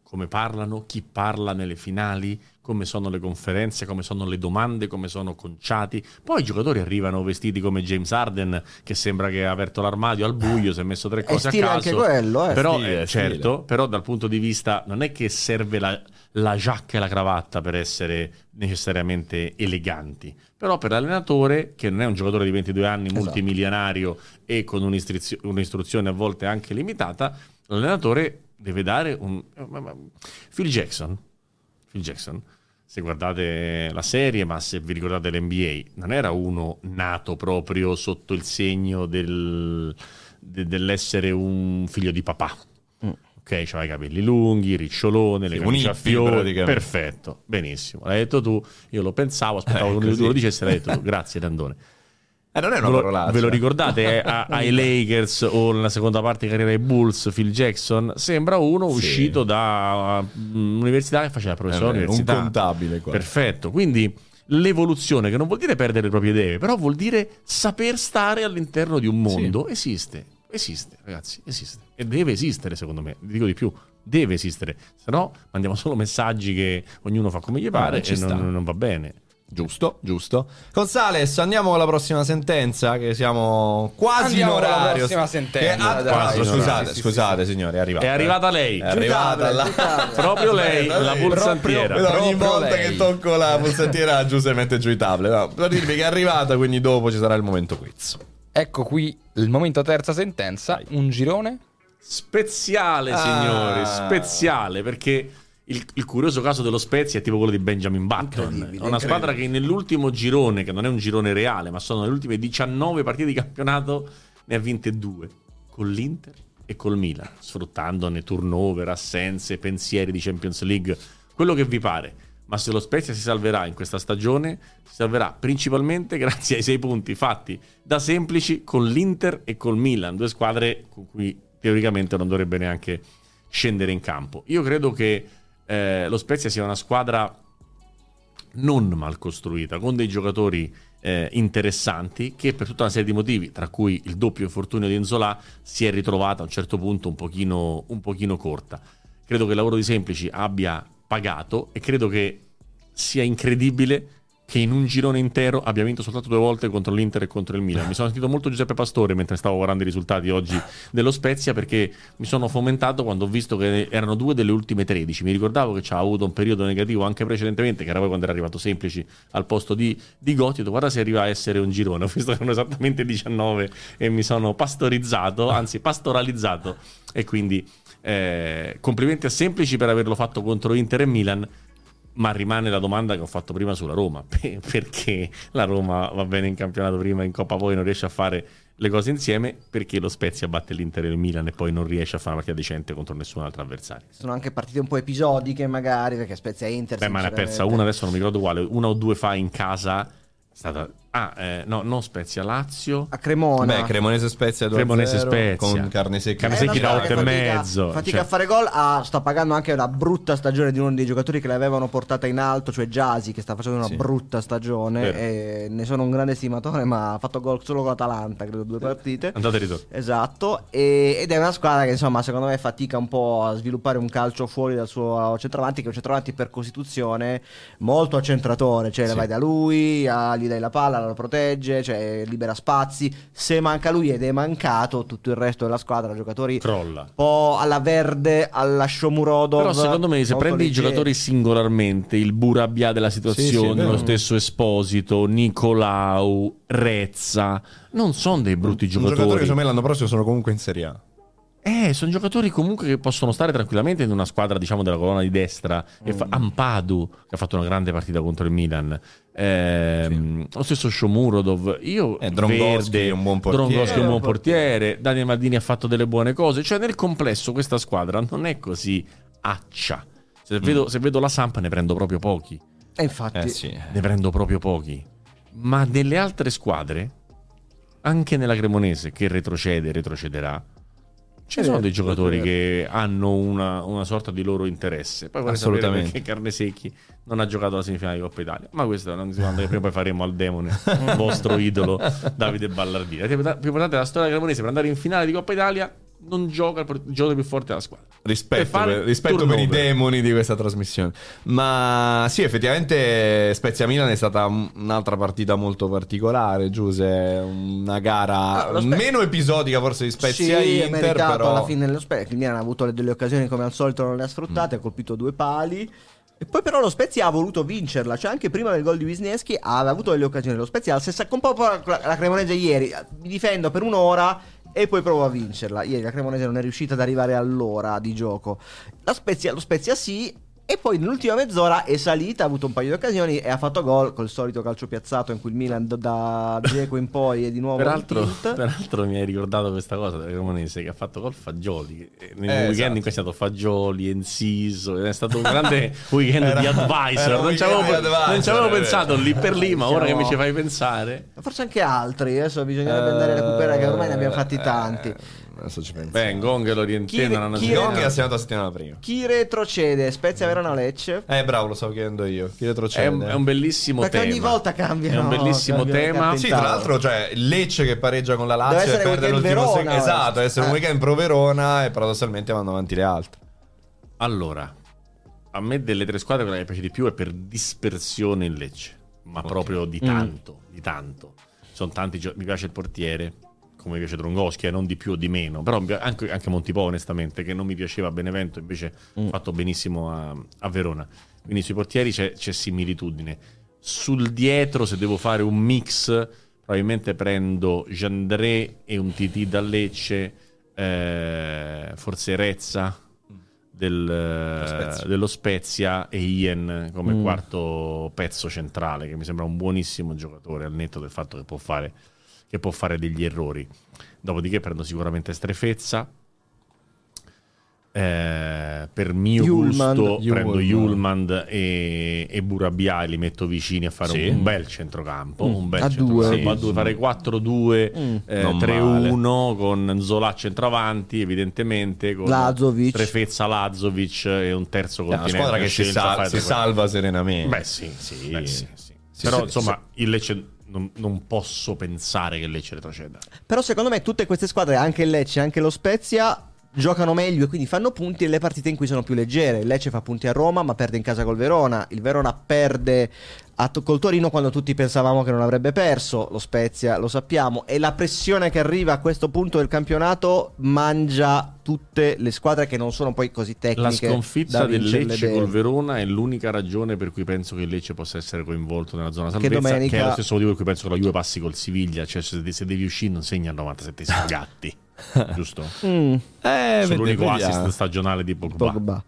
come parlano, chi parla nelle finali, come sono le conferenze, come sono le domande, come sono conciati. Poi i giocatori arrivano vestiti come James Harden, che sembra che ha aperto l'armadio al buio, si è messo tre cose a caso. anche quello, eh. Però, stile, eh, certo, però dal punto di vista non è che serve la, la giacca e la cravatta per essere necessariamente eleganti. Però per l'allenatore, che non è un giocatore di 22 anni, esatto. multimilionario e con un'istruzione a volte anche limitata, l'allenatore deve dare un... Phil Jackson, Phil Jackson, se guardate la serie, ma se vi ricordate l'NBA, non era uno nato proprio sotto il segno del, de, dell'essere un figlio di papà. Mm. Ok, aveva i capelli lunghi, ricciolone, le camicie a fiori. Perfetto, benissimo. L'hai detto tu, io lo pensavo, aspettavo eh, che tu lo dicessi, l'hai detto tu. Grazie, Dandone. Eh, non è una parolaccia. Ve lo ricordate eh, ai Lakers o nella seconda parte di carriera ai Bulls, Phil Jackson? Sembra uno sì. uscito da un'università che faceva professore. Eh, un contabile. Qua. Perfetto. Quindi l'evoluzione, che non vuol dire perdere le proprie idee, però vuol dire saper stare all'interno di un mondo, sì. esiste. Esiste, ragazzi, esiste. E deve esistere, secondo me. Dico di più, deve esistere. Se no, mandiamo solo messaggi che ognuno fa come gli pare ah, e non, non va bene. Giusto, giusto. Gonzales, andiamo con la prossima sentenza, che siamo quasi andiamo in orario. la prossima sentenza. Ah, dai, scusate, sì, scusate, sì, signori, è arrivata. È arrivata lei. È arrivata la... proprio lei, la pulsantiera. Proprio, ogni volta lei. che tocco la pulsantiera giù si mette giù i tablet. No, per dirvi che è arrivata, quindi dopo ci sarà il momento quiz. Ecco qui il momento terza sentenza, Dai. un girone speziale, signori, ah. speziale perché il, il, curioso caso dello Spezia è tipo quello di Benjamin Button. Una squadra che nell'ultimo girone, che non è un girone reale, ma sono le ultime 19 partite di campionato, ne ha vinte due. Con l'Inter e col Milan, sfruttandone turnover, assenze, pensieri di Champions League, quello che vi pare. Ma se lo Spezia si salverà in questa stagione, si salverà principalmente grazie ai sei punti fatti da semplici con l'Inter e col Milan, due squadre con cui teoricamente non dovrebbe neanche scendere in campo. Io credo che eh, lo Spezia sia una squadra non mal costruita, con dei giocatori eh, interessanti che per tutta una serie di motivi, tra cui il doppio infortunio di Enzola, si è ritrovata a un certo punto un pochino, un pochino corta. Credo che il lavoro di Semplici abbia pagato e credo che sia incredibile che in un girone intero abbia vinto soltanto due volte contro l'Inter e contro il Milan. Mi sono sentito molto Giuseppe Pastore mentre stavo guardando i risultati oggi dello Spezia perché mi sono fomentato quando ho visto che erano due delle ultime 13. Mi ricordavo che c'ha avuto un periodo negativo anche precedentemente, che era poi quando era arrivato Semplici al posto di, di Gotti. Ho guarda se arriva a essere un girone. Ho visto che erano esattamente 19 e mi sono pastorizzato, anzi pastoralizzato. E quindi eh, complimenti a Semplici per averlo fatto contro Inter e Milan ma rimane la domanda che ho fatto prima sulla Roma. Perché la Roma va bene in campionato prima, in Coppa poi non riesce a fare le cose insieme? Perché lo Spezia batte l'Inter e il Milan e poi non riesce a fare una partita decente contro nessun altro avversario. Sono anche partite un po' episodiche magari, perché Spezia e Inter... Beh, ma ne ha persa una, adesso non mi ricordo quale, una o due fa in casa, è stata Ah, eh, no, non Spezia, Lazio. A Cremona. Beh, Cremonese Spezia 2 Cremonese Spezia. Con carne secca. Carne secchi da 8 e mezzo. Fatica cioè. a fare gol. Ah, sta pagando anche una brutta stagione di uno dei giocatori che l'avevano portata in alto, cioè Jasi, che sta facendo una sì. brutta stagione. E ne sono un grande stimatore, ma ha fatto gol solo con l'Atalanta, credo, due partite. Andate e ritorno. Esatto. E, ed è una squadra che, insomma, secondo me fatica un po' a sviluppare un calcio fuori dal suo centravanti, che è un centravanti per costituzione molto accentratore. Cioè, sì. vai da lui, ah, gli dai la palla, la protegge cioè libera spazi. Se manca lui ed è mancato, tutto il resto della squadra, giocatori crolla. Un po' alla Verde, alla Shomurodov. Però secondo me se prendi i giocatori singolarmente, il Burabia della situazione, sì, sì, lo stesso Esposito, Nicolau, Rezza, non sono dei brutti giocatori. Un giocatore che secondo me l'anno prossimo sono comunque in Serie A. Eh, sono giocatori comunque che possono stare tranquillamente in una squadra, diciamo, della colonna di destra. Mm. Fa- Ampadu, che ha fatto una grande partita contro il Milan. Eh, sì. Lo stesso Shomurodov. Io, eh, Drongoschi è un buon portiere. Drongoschi è un buon portiere. Daniel Maldini ha fatto delle buone cose. Cioè, nel complesso, questa squadra non è così accia. Se, mm. vedo, se vedo, la Sampa, ne prendo proprio pochi. E infatti, eh, sì. ne prendo proprio pochi. Ma delle altre squadre, anche nella Cremonese, che retrocede, retrocederà ci sono dei giocatori che hanno una, una, sorta di loro interesse. Poi Assolutamente. perché Carnesecchi non ha giocato la semifinale di Coppa Italia. Ma questo è una domanda che prima poi faremo al demone, il vostro idolo Davide Ballardini. Più importante della storia cremonese per andare in finale di Coppa Italia non gioca il giocatore più forte della squadra. Rispetto, per, rispetto per, i demoni di questa trasmissione. Ma sì, effettivamente Spezia Milan è stata un'altra partita molto particolare. Giuse, una gara ah, meno episodica forse di Spezia sì, Inter. Però... alla fine dello Spezia. Il Milan ha avuto delle occasioni come al solito, non le ha sfruttate, mm. ha colpito due pali. E poi però lo Spezia ha voluto vincerla, cioè anche prima del gol di Wisniewski aveva avuto delle occasioni. Lo Spezia ha stessa, un po' la Cremonese ieri, mi difendo per un'ora e poi provo a vincerla. Ieri la Cremonese non è riuscita ad arrivare all'ora di gioco. La Spezia, lo Spezia sì, e poi nell'ultima mezz'ora è salita, ha avuto un paio di occasioni e ha fatto gol col solito calcio piazzato in cui il Milan da Geco in poi è di nuovo peraltro, peraltro mi hai ricordato questa cosa della Cremonese che ha fatto gol Fagioli. Nel eh, weekend esatto. in cui è stato Fagioli, Enciso, è stato un grande weekend era, di advisor. Non ci avevo, non ci avevo pensato lì per lì, ma ora che mi ci fai pensare. Forse anche altri, adesso bisognerebbe andare a recuperare che ormai ne abbiamo fatti tanti. Eh, Adesso ci penso. Beh, Gong e l'Orientena hanno chi, Gong è assegnato la settimana prima. Chi retrocede? Spezia Verona Lecce? Eh, bravo, lo stavo chiedendo io. Chi retrocede? È un, è un bellissimo Perché tema. ogni volta cambia. È un bellissimo tema. Sì, tra l'altro, cioè, Lecce che pareggia con la Lazio e perde l'ultimo secondo. Esatto, deve essere eh. un weekend pro Verona e paradossalmente vanno avanti le altre. Allora, a me delle tre squadre quella che mi piace di più è per dispersione in Lecce, ma okay. proprio di tanto, mm. di tanto. Sono tanti, mi piace il portiere, come piace Drongoschi, eh, non di più o di meno, però anche, anche Montipò onestamente, che non mi piaceva a Benevento, invece ha mm. fatto benissimo a, a, Verona. Quindi sui portieri c'è, c'è, similitudine. Sul dietro, se devo fare un mix, probabilmente prendo Gendré e un TT da Lecce, eh, forse Rezza del, Spezia. dello Spezia e Ian come mm. quarto pezzo centrale, che mi sembra un buonissimo giocatore, al netto del fatto che può fare che può fare degli errori. Dopodiché prendo sicuramente Strefezza. Eh, per mio Julman, gusto Julman. prendo Julman e, e Burabia e li metto vicini a fare sì. un, un, bel centrocampo mm. un bel a centrocampo. Due, sì, sì. fare 4-2 mm. eh, 3-1 con Zola centravanti evidentemente con Lazovic. Strefezza Lazovic e un terzo continente una squadra che si, sal- si salva serenamente beh sì, sì, beh, sì, sì. però insomma il Lecce non, non, posso pensare che Lecce retroceda. Però secondo me tutte queste squadre, anche il Lecce, anche lo Spezia, giocano meglio e quindi fanno punti nelle partite in cui sono più leggere. Il Lecce fa punti a Roma ma perde in casa col Verona. Il Verona perde a, col Torino quando tutti pensavamo che non avrebbe perso, lo Spezia lo sappiamo, e la pressione che arriva a questo punto del campionato mangia tutte le squadre che non sono poi così tecniche. La sconfitta del Lecce bene. col Verona è l'unica ragione per cui penso che il Lecce possa essere coinvolto nella zona salvezza, che, domenica... che è lo stesso motivo per cui penso che la Juve passi col Siviglia, cioè se, se devi uscire non segna al 97 gatti, giusto? Mm. Eh, l'unico assist stagionale di Pogba. Pogba.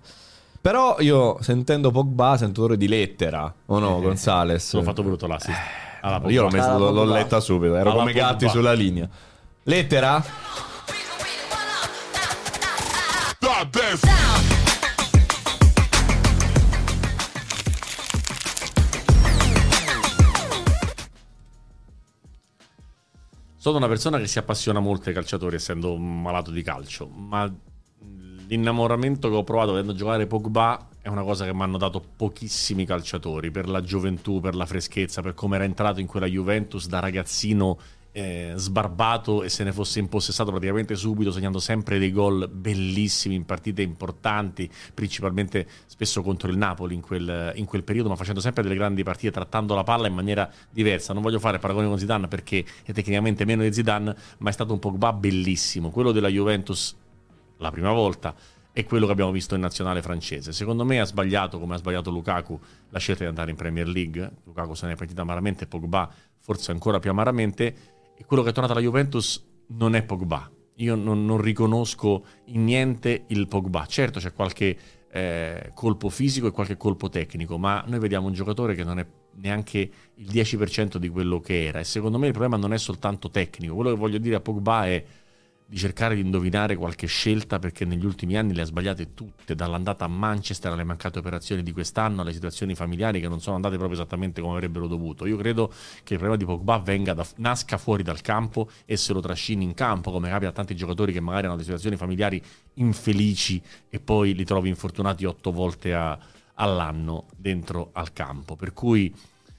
Però io sentendo Pogba sento odore di lettera, o no, eh, Gonzales? Ho fatto brutto l'assist. Eh, io l'ho, messo, l'ho, l'ho letta subito, ero Alla come Pogba. gatti sulla linea. Lettera? Sono una persona che si appassiona molto ai calciatori, essendo un malato di calcio, ma l'innamoramento che ho provato vedendo giocare Pogba è una cosa che mi hanno dato pochissimi calciatori per la gioventù, per la freschezza, per come era entrato in quella Juventus da ragazzino eh, sbarbato e se ne fosse impossessato praticamente subito, segnando sempre dei gol bellissimi in partite importanti, principalmente spesso contro il Napoli in quel, in quel, periodo, ma facendo sempre delle grandi partite, trattando la palla in maniera diversa. Non voglio fare paragoni con Zidane perché è tecnicamente meno di Zidane, ma è stato un Pogba bellissimo. Quello della Juventus la prima volta è quello che abbiamo visto in nazionale francese. Secondo me ha sbagliato, come ha sbagliato Lukaku, la scelta di andare in Premier League. Lukaku se ne è partito amaramente, Pogba forse ancora più amaramente e quello che è tornato alla Juventus non è Pogba. Io non, non riconosco in niente il Pogba. Certo c'è qualche eh, colpo fisico e qualche colpo tecnico, ma noi vediamo un giocatore che non è neanche il 10% di quello che era e secondo me il problema non è soltanto tecnico. Quello che voglio dire a Pogba è di cercare di indovinare qualche scelta perché negli ultimi anni le ha sbagliate tutte, dall'andata a Manchester alle mancate operazioni di quest'anno, alle situazioni familiari che non sono andate proprio esattamente come avrebbero dovuto. Io credo che il problema di Pogba venga da, nasca fuori dal campo e se lo trascini in campo, come capita a tanti giocatori che magari hanno delle situazioni familiari infelici e poi li trovi infortunati otto volte a, all'anno dentro al campo. Per cui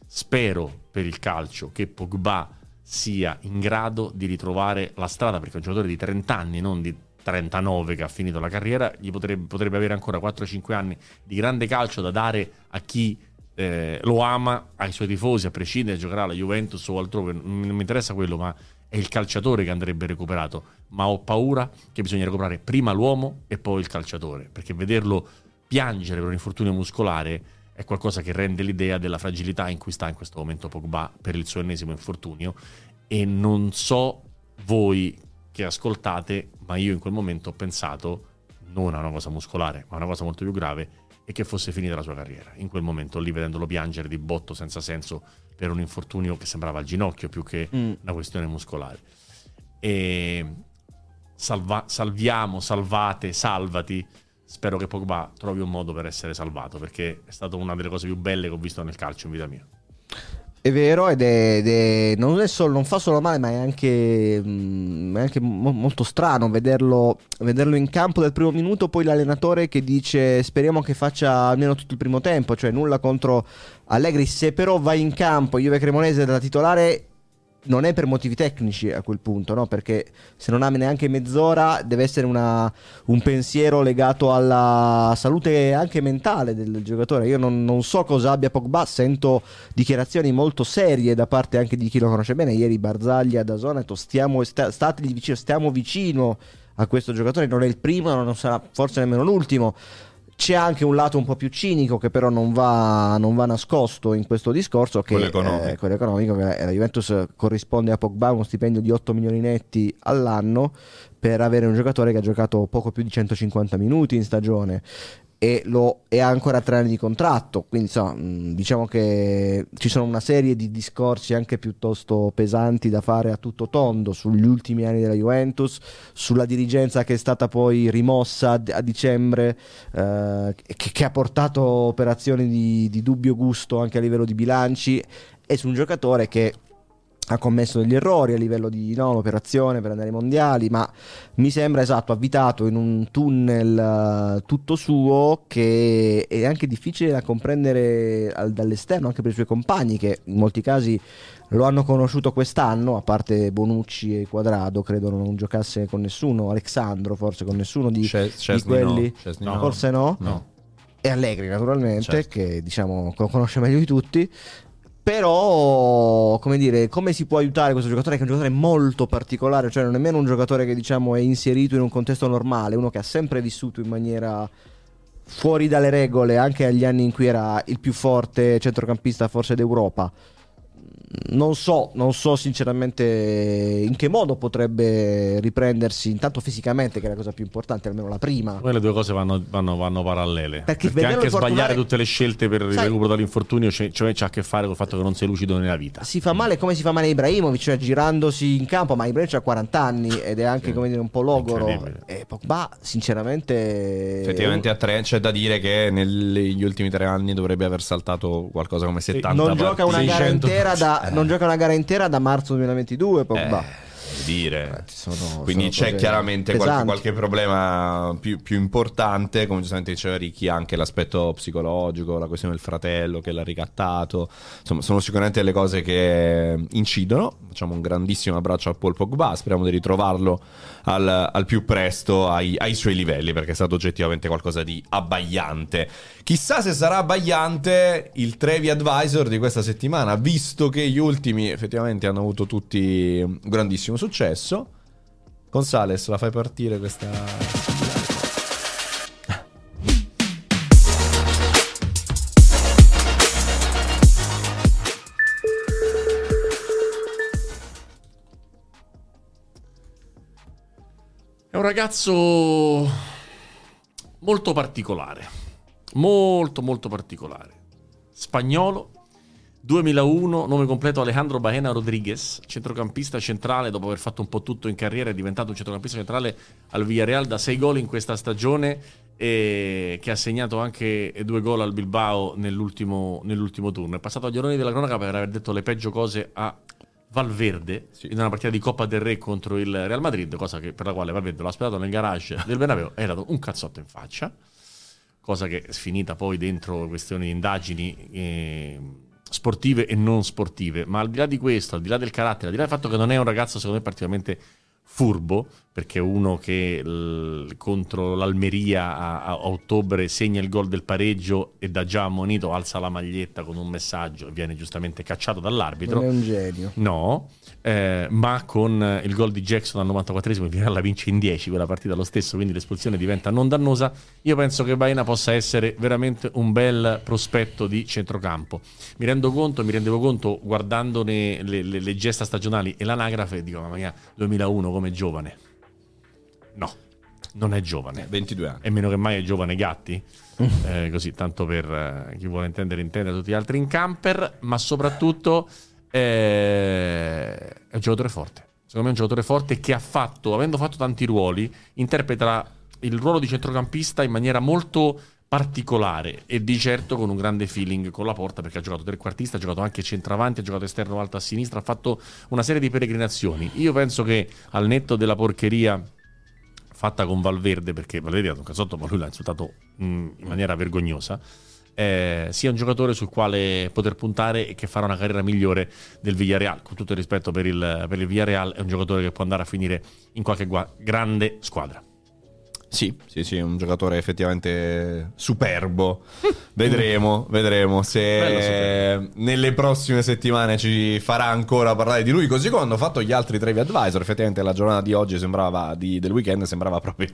spero per il calcio che Pogba sia in grado di ritrovare la strada, perché un giocatore di 30 anni, non di 39 che ha finito la carriera, gli potrebbe, potrebbe avere ancora 4-5 anni di grande calcio da dare a chi eh, lo ama, ai suoi tifosi, a prescindere giocherà alla Juventus o altrove, non mi interessa quello, ma è il calciatore che andrebbe recuperato. Ma ho paura che bisogna recuperare prima l'uomo e poi il calciatore, perché vederlo piangere per un infortunio muscolare è qualcosa che rende l'idea della fragilità in cui sta in questo momento Pogba per il suo ennesimo infortunio e non so voi che ascoltate, ma io in quel momento ho pensato non a una cosa muscolare, ma a una cosa molto più grave e che fosse finita la sua carriera. In quel momento lì vedendolo piangere di botto senza senso per un infortunio che sembrava al ginocchio più che mm. una questione muscolare. E salva- salviamo, salvate, salvati spero che Pogba trovi un modo per essere salvato perché è stata una delle cose più belle che ho visto nel calcio in vita mia. È vero, ed è, ed è non, è solo, non, fa solo male, ma è anche, mh, mm, è anche mo- molto strano vederlo, vederlo, in campo dal primo minuto. Poi l'allenatore che dice: Speriamo che faccia almeno tutto il primo tempo, cioè nulla contro Allegri. Se però vai in campo, Juve Cremonese da titolare, non è per motivi tecnici a quel punto, no? perché se non ha neanche mezz'ora deve essere una, un pensiero legato alla salute anche mentale del giocatore. Io non, non, so cosa abbia Pogba, sento dichiarazioni molto serie da parte anche di chi lo conosce bene. Ieri Barzaglia da Zona stiamo, sta, stategli vicino, stiamo vicino a questo giocatore, non è il primo, non sarà forse nemmeno l'ultimo c'è anche un lato un po' più cinico che però non va, non va nascosto in questo discorso, che quello economico. Eh, quello economico che la Juventus corrisponde a Pogba uno stipendio di 8 milioni netti all'anno per avere un giocatore che ha giocato poco più di 150 minuti in stagione e, lo, ha ancora tre anni di contratto. Quindi insomma, diciamo che ci sono una serie di discorsi anche piuttosto pesanti da fare a tutto tondo sugli ultimi anni della Juventus, sulla dirigenza che è stata poi rimossa a dicembre, eh, che, che, ha portato operazioni di, di dubbio gusto anche a livello di bilanci, e su un giocatore che ha commesso degli errori a livello di no, operazione per andare ai mondiali, ma mi sembra esatto, avvitato in un tunnel uh, tutto suo che è anche difficile da comprendere al, dall'esterno, anche per i suoi compagni che in molti casi lo hanno conosciuto quest'anno, a parte Bonucci e Quadrado, credo non giocasse con nessuno, Alexandro forse con nessuno di, Ches- di quelli, no. forse no. no. E Allegri naturalmente, certo. che diciamo conosce meglio di tutti. Però, come dire, come si può aiutare questo giocatore che è un giocatore molto particolare, cioè non è nemmeno un giocatore che diciamo è inserito in un contesto normale, uno che ha sempre vissuto in maniera fuori dalle regole, anche agli anni in cui era il più forte centrocampista forse d'Europa. Non so, non so sinceramente in che modo potrebbe riprendersi intanto fisicamente, che è la cosa più importante, almeno la prima. Poi le due cose vanno, vanno, vanno parallele. Perché, perché anche sbagliare tutte le scelte per il recupero dall'infortunio cioè, cioè c'ha a che fare con il fatto che non sei lucido nella vita. Si fa male come si fa male Ibrahimovic, cioè girandosi in campo, ma Ibrahimovic ha 40 anni ed è anche sì. come dire un po' logoro. E Pogba, sinceramente... Effettivamente a tre c'è da dire che negli ultimi tre anni dovrebbe aver saltato qualcosa come 70 non gioca una gara intera da, eh. non gioca una gara intera da marzo 2022 Pogba. Eh dire. Eh, sono, Quindi sono c'è chiaramente qualche, qualche, problema più, più, importante, come giustamente diceva Ricchi, anche l'aspetto psicologico, la questione del fratello che l'ha ricattato. Insomma, sono sicuramente le cose che incidono. Facciamo un grandissimo abbraccio a Paul Pogba, speriamo di ritrovarlo al, al più presto ai, ai, suoi livelli, perché è stato oggettivamente qualcosa di abbagliante. Chissà se sarà abbagliante il Trevi Advisor di questa settimana, visto che gli ultimi effettivamente hanno avuto tutti un grandissimo successo. Gonzales, la fai partire questa... È un ragazzo molto particolare, molto molto particolare. Spagnolo, 2001, nome completo Alejandro Baena Rodriguez, centrocampista centrale, dopo aver fatto un po' tutto in carriera, è diventato un centrocampista centrale al Villarreal da 6 gol in questa stagione e che ha segnato anche due gol al Bilbao nell'ultimo, nell'ultimo turno. È passato agli onori della cronaca per aver detto le peggio cose a Valverde sì. in una partita di Coppa del Re contro il Real Madrid, cosa che, per la quale Valverde l'ha aspettato nel garage del Bernabeu e ha dato un cazzotto in faccia, cosa che è finita poi dentro questioni di indagini eh, sportive e non sportive, ma al di là di questo, al di là del carattere, al di là del fatto che non è un ragazzo secondo me particolarmente furbo, perché uno che l- contro l'Almeria a-, a, ottobre segna il gol del pareggio e da già ammonito alza la maglietta con un messaggio e viene giustamente cacciato dall'arbitro. Non è un genio. No, eh, ma con il gol di Jackson al 94esimo il Villarreal la vince in 10 quella partita lo stesso, quindi l'espulsione diventa non dannosa. Io penso che Baena possa essere veramente un bel prospetto di centrocampo. Mi rendo conto, mi rendevo conto guardandone le, le, le gesta stagionali e l'anagrafe, dico, mamma mia, 2001 come giovane. No, non è giovane. 22 anni. E meno che mai è giovane Gatti. eh, così, tanto per eh, chi vuole intendere, intende tutti gli altri in camper, ma soprattutto eh, è un giocatore forte. Secondo me è un giocatore forte che ha fatto, avendo fatto tanti ruoli, interpreta il ruolo di centrocampista in maniera molto particolare e di certo con un grande feeling con la porta perché ha giocato trequartista, ha giocato anche centravanti, ha giocato esterno alto a sinistra, ha fatto una serie di peregrinazioni. Io penso che al netto della porcheria fatta con Valverde, perché Valverde ha dato un cazzotto ma lui l'ha insultato mm, in maniera vergognosa, eh, sia un giocatore sul quale poter puntare e che farà una carriera migliore del Villarreal. Con tutto il rispetto per il, per il Villarreal, è un giocatore che può andare a finire in qualche gua- grande squadra. Sì, sì, sì, un giocatore effettivamente superbo. vedremo, vedremo se nelle prossime settimane ci farà ancora parlare di lui, così come hanno fatto gli altri Trevi Advisor. Effettivamente la giornata di oggi sembrava, di, del weekend sembrava proprio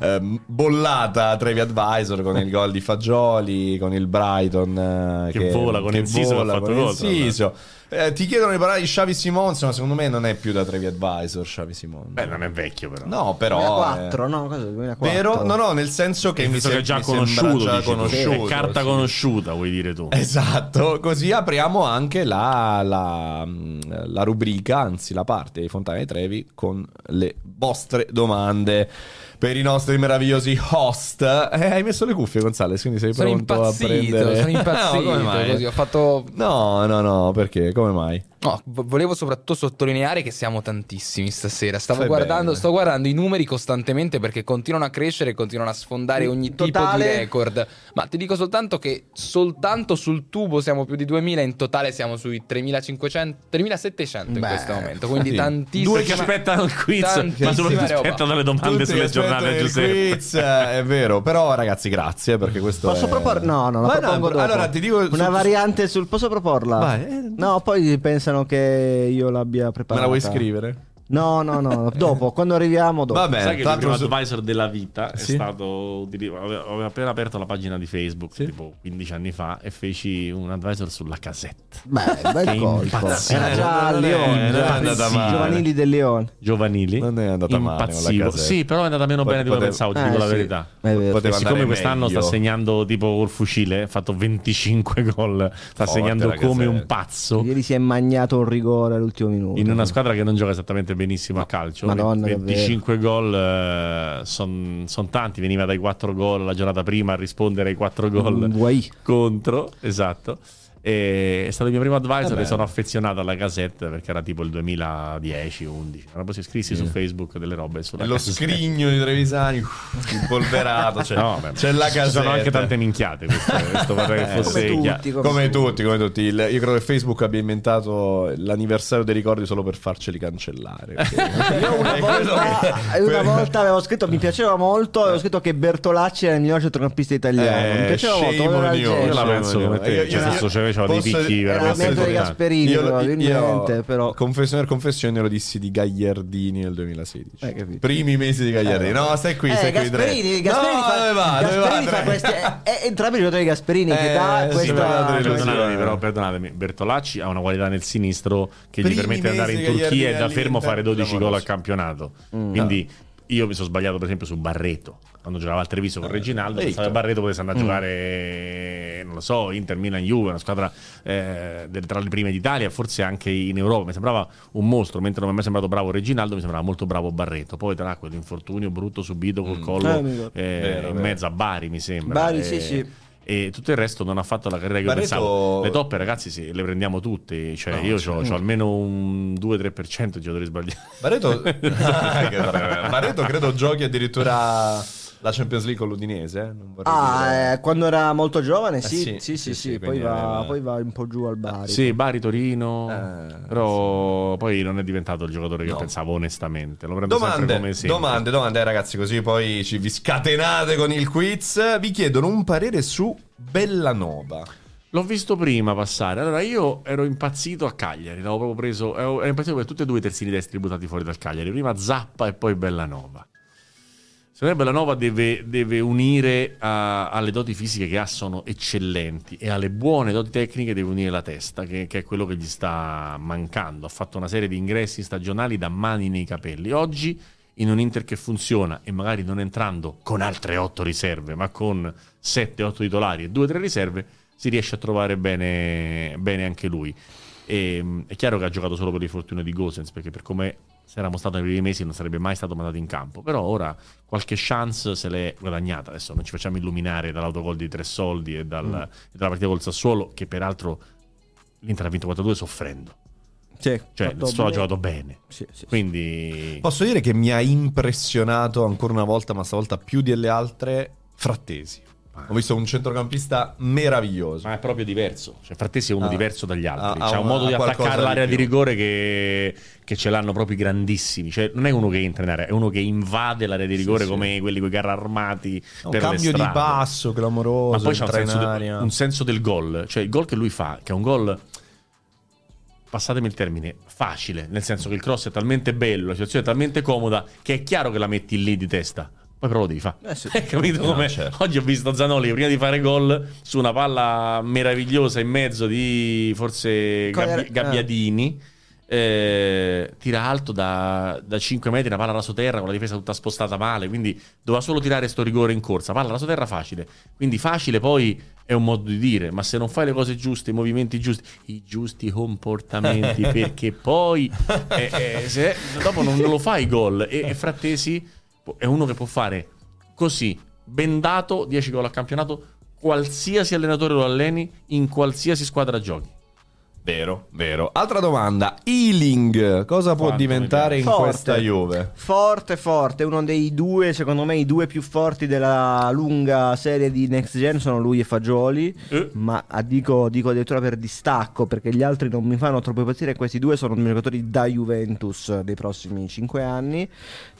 eh, bollata Trevi Advisor con il gol di Fagioli, con il Brighton eh, che, che, vola con che il Siso, Eh, ti chiedono di parlare di Xavi Simons, ma secondo me non è più da Trevi Advisor. Xavi Simons. Beh, non è vecchio, però. No, però. 2004, eh... no? Cosa, 2004. Vero? No, no, nel senso che mi, se... già conosciuto. Già conosciuto è carta sì. conosciuta, vuoi dire tu. Esatto. Così apriamo anche la, la, la rubrica, anzi, la parte di Fontana e Trevi con le vostre domande per i nostri meravigliosi host. Eh, hai messo le cuffie, Gonzales, quindi sei sono pronto a prendere... Sono impazzito, no, così ho fatto... No, no, no, perché? Come mai? No, volevo soprattutto sottolineare che siamo tantissimi stasera. Stavo guardando, sto guardando i numeri costantemente perché continuano a crescere e continuano a sfondare ogni totale... tipo di record. Ma ti dico soltanto che soltanto sul tubo siamo più di 2000, in totale siamo sui 3500, 3700 in Beh, questo momento. Quindi sì. tantissimi. Due che aspettano il quiz, ma soprattutto aspettano le domande Tutti sulle giornate, Giuseppe. Quiz, è vero. Però, ragazzi, grazie perché questo. Posso è... proporre? No, no, la propongo no, Allora ti dico. Una su... variante sul. Posso proporla? Vai. No, poi pensano che io l'abbia preparata. Me la vuoi scrivere? No, no, no, dopo, quando arriviamo dopo. Vabbè, Sai che il primo su... advisor della vita sì? è stato... Avevo appena aperto la pagina di Facebook, sì? tipo 15 anni fa, e feci un advisor sulla casette. Beh, bel colpo. Era già a Leone, Giovanili del Leone. Giovanili. Non è andata male Sì, però è andata meno bene di come pensavo, ti dico eh, la verità. E siccome quest'anno meglio. sta segnando tipo col fucile, ha fatto 25 gol, sta Forte segnando come un pazzo. Ieri si è magnato un rigore all'ultimo minuto. In una squadra che non gioca esattamente benissimo a calcio. Madonna, 25 gol eh, sono son tanti, veniva dai 4 gol la giornata prima a rispondere ai 4 gol contro, esatto. E è stato il mio primo advisor Vabbè. e sono affezionato alla casetta perché era tipo il 2010-11. Proprio si iscrissi sì. su Facebook delle robe sulla Lo cassetta. scrigno di Trevisani impolverato. Cioè, no, beh, c'è la casetta. Ci sono anche tante minchiate. Questo, questo vorrei che fosse come tutti, come, come tutti, come tutti. Il, io credo che Facebook abbia inventato l'anniversario dei ricordi solo per farceli cancellare. io una volta, una volta avevo scritto, mi piaceva molto, avevo scritto che Bertolacci era il miglior centrocampista italiano. Eh, mi piaceva molto. Io la penso come te. Io, cioè, c'aveva dei picchi veramente di Gasperini io, probabilmente io, però confessione confessione lo dissi di Gagliardini nel 2016 eh, primi mesi di Gagliardini. Eh, no stai qui eh, stai Gasperini, qui Gasperini, no, fa, dove va, Gasperini dove va, fa questi è, è entrambi i giocatori di Gasperini che dà eh, questa perdonatemi però perdonatemi. Bertolacci ha una qualità nel sinistro che gli permette di andare in Turchia e da fermo fare 12 gol al campionato. mm. quindi io mi sono sbagliato per esempio su Barreto quando giocava al Treviso con eh, Reginaldo, pensavo Barreto potesse andare a mm. giocare, non lo so, Inter, Milan, Juve, una squadra eh, tra le prime d'Italia, forse anche in Europa. Mi sembrava un mostro, mentre non mi è mai sembrato bravo Reginaldo, mi sembrava molto bravo Barreto. Poi tra quell'infortunio brutto subito col mm. collo mm. eh, vero, in mezzo a Bari, mi sembra. Bari, sì, sì e tutto il resto non ha fatto la carriera che Barreto... io pensavo. Le toppe, ragazzi, sì, le prendiamo tutte. Cioè, no, io ho almeno un 2-3% di giocatori sbagliati. Barreto, Barreto credo giochi addirittura la Champions League con l'Udinese. ah, eh, quando era molto giovane, sì, eh sì, sì, sì, sì, sì poi, va, poi, va, un po' giù al Bari. Sì, Bari, Torino, eh, però poi non è diventato il giocatore che no. pensavo onestamente. Lo prendo domande, come domande, domande, ragazzi, così poi ci vi scatenate con il quiz. Vi chiedono un parere su Bellanova. L'ho visto prima passare. Allora, io ero impazzito a Cagliari. L'avevo proprio preso. Ero impazzito per tutti e due i terzini destri buttati fuori dal Cagliari. Prima Zappa e poi Bellanova. Secondo me Bellanova deve, deve unire a, alle doti fisiche che ha, sono eccellenti, e alle buone doti tecniche deve unire la testa, che, che, è quello che gli sta mancando. Ha fatto una serie di ingressi stagionali da mani nei capelli. Oggi, in un Inter che funziona, e magari non entrando con altre otto riserve, ma con 7-8 titolari e 2-3 riserve, si riesce a trovare bene, bene anche lui. E, è chiaro che ha giocato solo per l'infortunio di Gosens, perché per come se eravamo stati nei primi mesi non sarebbe mai stato mandato in campo. Però ora qualche chance se l'è guadagnata. Adesso non ci facciamo illuminare dall'autogol di tre soldi e, dal, mm. e dalla partita col Sassuolo, che peraltro l'Inter ha vinto 4-2 soffrendo. Sì, cioè, il Sassuolo ha giocato bene. Sì, sì, Quindi... Posso dire che mi ha impressionato ancora una volta, ma stavolta più delle altre, Frattesi. Ho visto un centrocampista meraviglioso. Ma è proprio diverso. Cioè, Frattesi è uno ah, diverso dagli altri. Ah, C'ha un modo di attaccare l'area di, di rigore che, che, ce l'hanno proprio grandissimi. Cioè, non è uno che entra in area, è uno che invade l'area di rigore sì, come sì. quelli con i carri armati. Un cambio di passo clamoroso. Ma poi c'è un senso, de, un senso del gol. Cioè, il gol che lui fa, che è un gol passatemi il termine, facile, nel senso che il cross è talmente bello, la situazione è talmente comoda che è chiaro che la metti lì di testa. Poi però lo devi fare. Eh sì. capito come? No, certo. Oggi ho visto Zanoli prima di fare gol su una palla meravigliosa in mezzo di forse Gabbi- eh. Gabbiadini. Eh, tira alto da, da 5 metri, una palla rasoterra con la difesa tutta spostata male. Quindi doveva solo tirare sto rigore in corsa. Palla rasoterra facile. Quindi facile poi è un modo di dire, ma se non fai le cose giuste, i movimenti giusti, i giusti comportamenti, perché poi eh, eh, se, dopo non, non, lo fai gol. E, e Frattesi è uno che può fare così, bendato 10 gol al campionato, qualsiasi allenatore lo alleni, in qualsiasi squadra giochi. Vero, vero. Altra domanda, Ealing, cosa può Quanto diventare in forte, questa Juve? Forte, forte, uno dei due, secondo me i due più forti della lunga serie di Next Gen sono lui e Fagioli, eh. ma dico, dico addirittura per distacco perché gli altri non mi fanno troppo impazzire, questi due sono giocatori da Juventus dei prossimi 5 anni.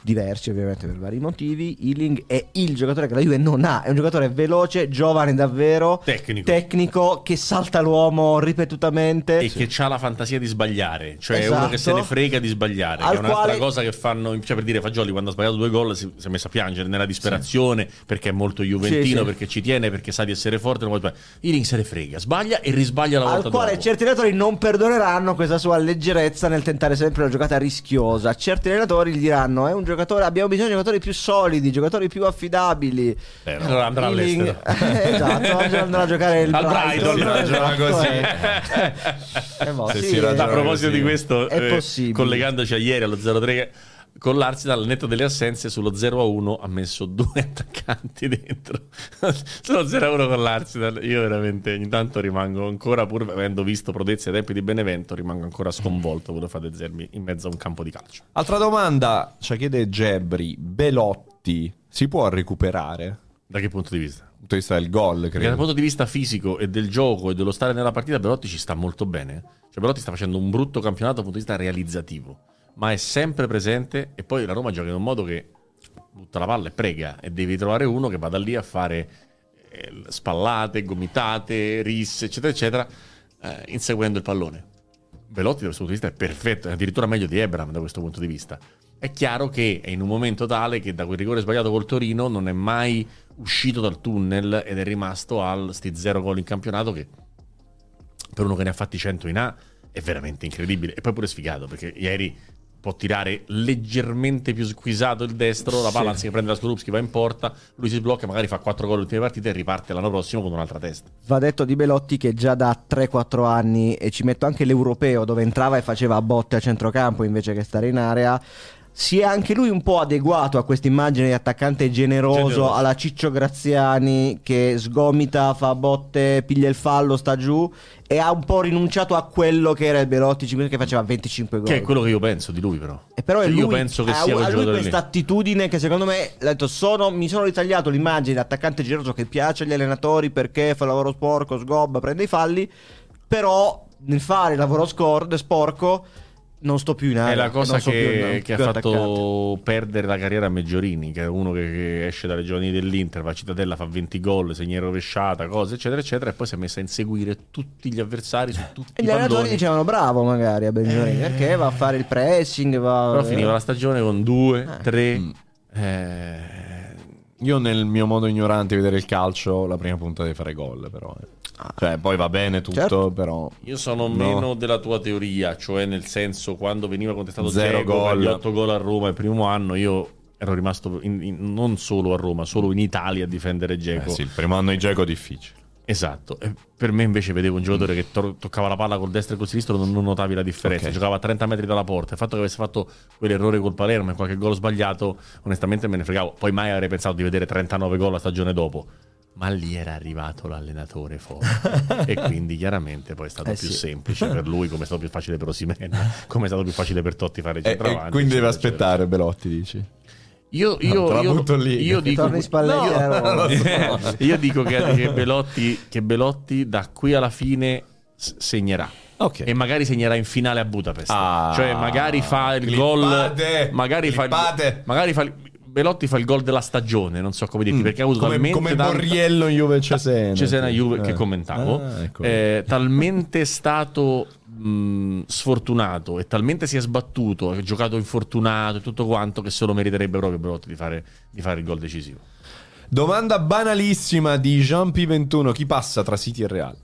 Diversi ovviamente per vari motivi. Ealing è il giocatore che la Juve non ha, è un giocatore veloce, giovane davvero, tecnico, tecnico che salta l'uomo ripetutamente e sì. che ha la fantasia di sbagliare, cioè esatto. è uno che se ne esatto. frega di sbagliare, Al è un'altra quale... cosa che fanno, cioè per dire Fagioli quando ha sbagliato due gol si, si è messo a piangere nella disperazione sì. perché è molto juventino, sì, perché ci tiene, perché sa di essere forte, non vuole Ealing se ne frega, sbaglia e risbaglia la volta Al quale dopo. certi allenatori non perdoneranno questa sua leggerezza nel tentare sempre una giocata rischiosa. Certi allenatori gli diranno è un giocatore abbiamo bisogno di giocatori più solidi, giocatori più affidabili. Eh, allora andrà all'estero. esatto, andrà a giocare il Al Brighton. Brighton esatto, così. Eh. Eh, boh, sì, a proposito così. di questo, eh, collegandoci a ieri allo 03 con l'Arsenal, al netto delle assenze, sullo 0-1 ha messo due attaccanti dentro. sullo 0-1 con l'Arsenal, io veramente ogni tanto rimango ancora, pur avendo visto prodezzi ai tempi di Benevento, rimango ancora sconvolto quello fate Zermi in mezzo a un campo di calcio. Altra domanda, ci chiede Gebri, Belotti si può recuperare? Da che punto di vista? Dal punto di vista del gol, credo. Perché dal punto di vista fisico e del gioco e dello stare nella partita, Belotti ci sta molto bene. Cioè, Belotti sta facendo un brutto campionato dal punto di vista realizzativo ma è sempre presente e poi la Roma gioca in un modo che butta la palla e prega e devi trovare uno che vada lì a fare eh, spallate, gomitate, risse, eccetera, eccetera, eh, inseguendo il pallone. Velotti da questo punto di vista è perfetto, è addirittura meglio di Ebram da questo punto di vista. È chiaro che è in un momento tale che da quel rigore sbagliato col Torino non è mai uscito dal tunnel ed è rimasto al sti zero gol in campionato che per uno che ne ha fatti 100 in A è veramente incredibile e poi pure sfigato perché ieri può tirare leggermente più squisato il destro, la palla sì. anziché prende la Skorupski va in porta, lui si sblocca, magari fa 4 gol ultime partite e riparte l'anno prossimo con un'altra testa. Va detto di Belotti che già da 3-4 anni, e ci metto anche l'europeo dove entrava e faceva botte a centrocampo invece che stare in area, si è anche lui un po' adeguato a questa immagine di attaccante generoso, generoso, alla Ciccio Graziani che sgomita, fa botte, piglia il fallo, sta giù e ha un po' rinunciato a quello che era il Belotti che faceva 25 gol. Che è quello che io penso di lui però. E però cioè, lui, io penso che sia ha lui questa attitudine che secondo me detto, sono, mi sono ritagliato l'immagine di attaccante generoso che piace agli allenatori perché fa il lavoro sporco, sgobba, prende i falli, però nel fare il lavoro scor- sporco non sto più in area. È la cosa so che, più, che ha fatto perdere la carriera a Meggiorini, che è uno che, che, esce dalle giovani dell'Inter, va a Cittadella, fa 20 gol, segna rovesciata, cose, eccetera, eccetera, e poi si è messa a inseguire tutti gli avversari su tutti e i gli allenatori dicevano bravo magari a Meggiorini, eh... perché va a fare il pressing, va... Però finiva la stagione con due, eh. tre... Mm. Eh... Io nel mio modo ignorante di vedere il calcio, la prima punta di fare gol, però... Eh. Cioè, poi va bene tutto, certo. però. Io sono no. meno della tua teoria, cioè nel senso quando veniva contestato 0 gol, 8 gol a Roma il primo anno, io ero rimasto in, in, non solo a Roma, solo in Italia a difendere Geco. Eh sì, il primo anno di Geco è difficile. Esatto, e per me invece vedevo un giocatore che to- toccava la palla col destro e col sinistro, non, non notavi la differenza, okay. giocava a 30 metri dalla porta. Il fatto che avesse fatto quell'errore col Palermo e qualche gol sbagliato, onestamente me ne fregavo. Poi mai avrei pensato di vedere 39 gol la stagione dopo ma lì era arrivato l'allenatore forte e quindi chiaramente poi è stato eh più sì. semplice per lui come è stato più facile per Osimena come è stato più facile per Totti fare il eh, centravanti e, quindi deve aspettare Belotti dici io, io, no, io, lì. io dico, no, no, io dico che, che, Belotti, che, Belotti, da qui alla fine segnerà. Okay. E magari segnerà in finale a Budapest. Ah, cioè, magari fa il gol. Magari fa, il, magari fa il, Belotti fa il gol della stagione, non so come dirti, mm. perché ha avuto come, talmente come tanta... Borriello in Juve Cesena. Cesena Juve eh. che commentavo. Ah, ecco. eh, talmente stato mh, sfortunato e talmente si è sbattuto, ha giocato infortunato e tutto quanto che se lo meriterebbe proprio Belotti di fare, di fare il gol decisivo. Domanda banalissima di Jean P21, chi passa tra City e Real?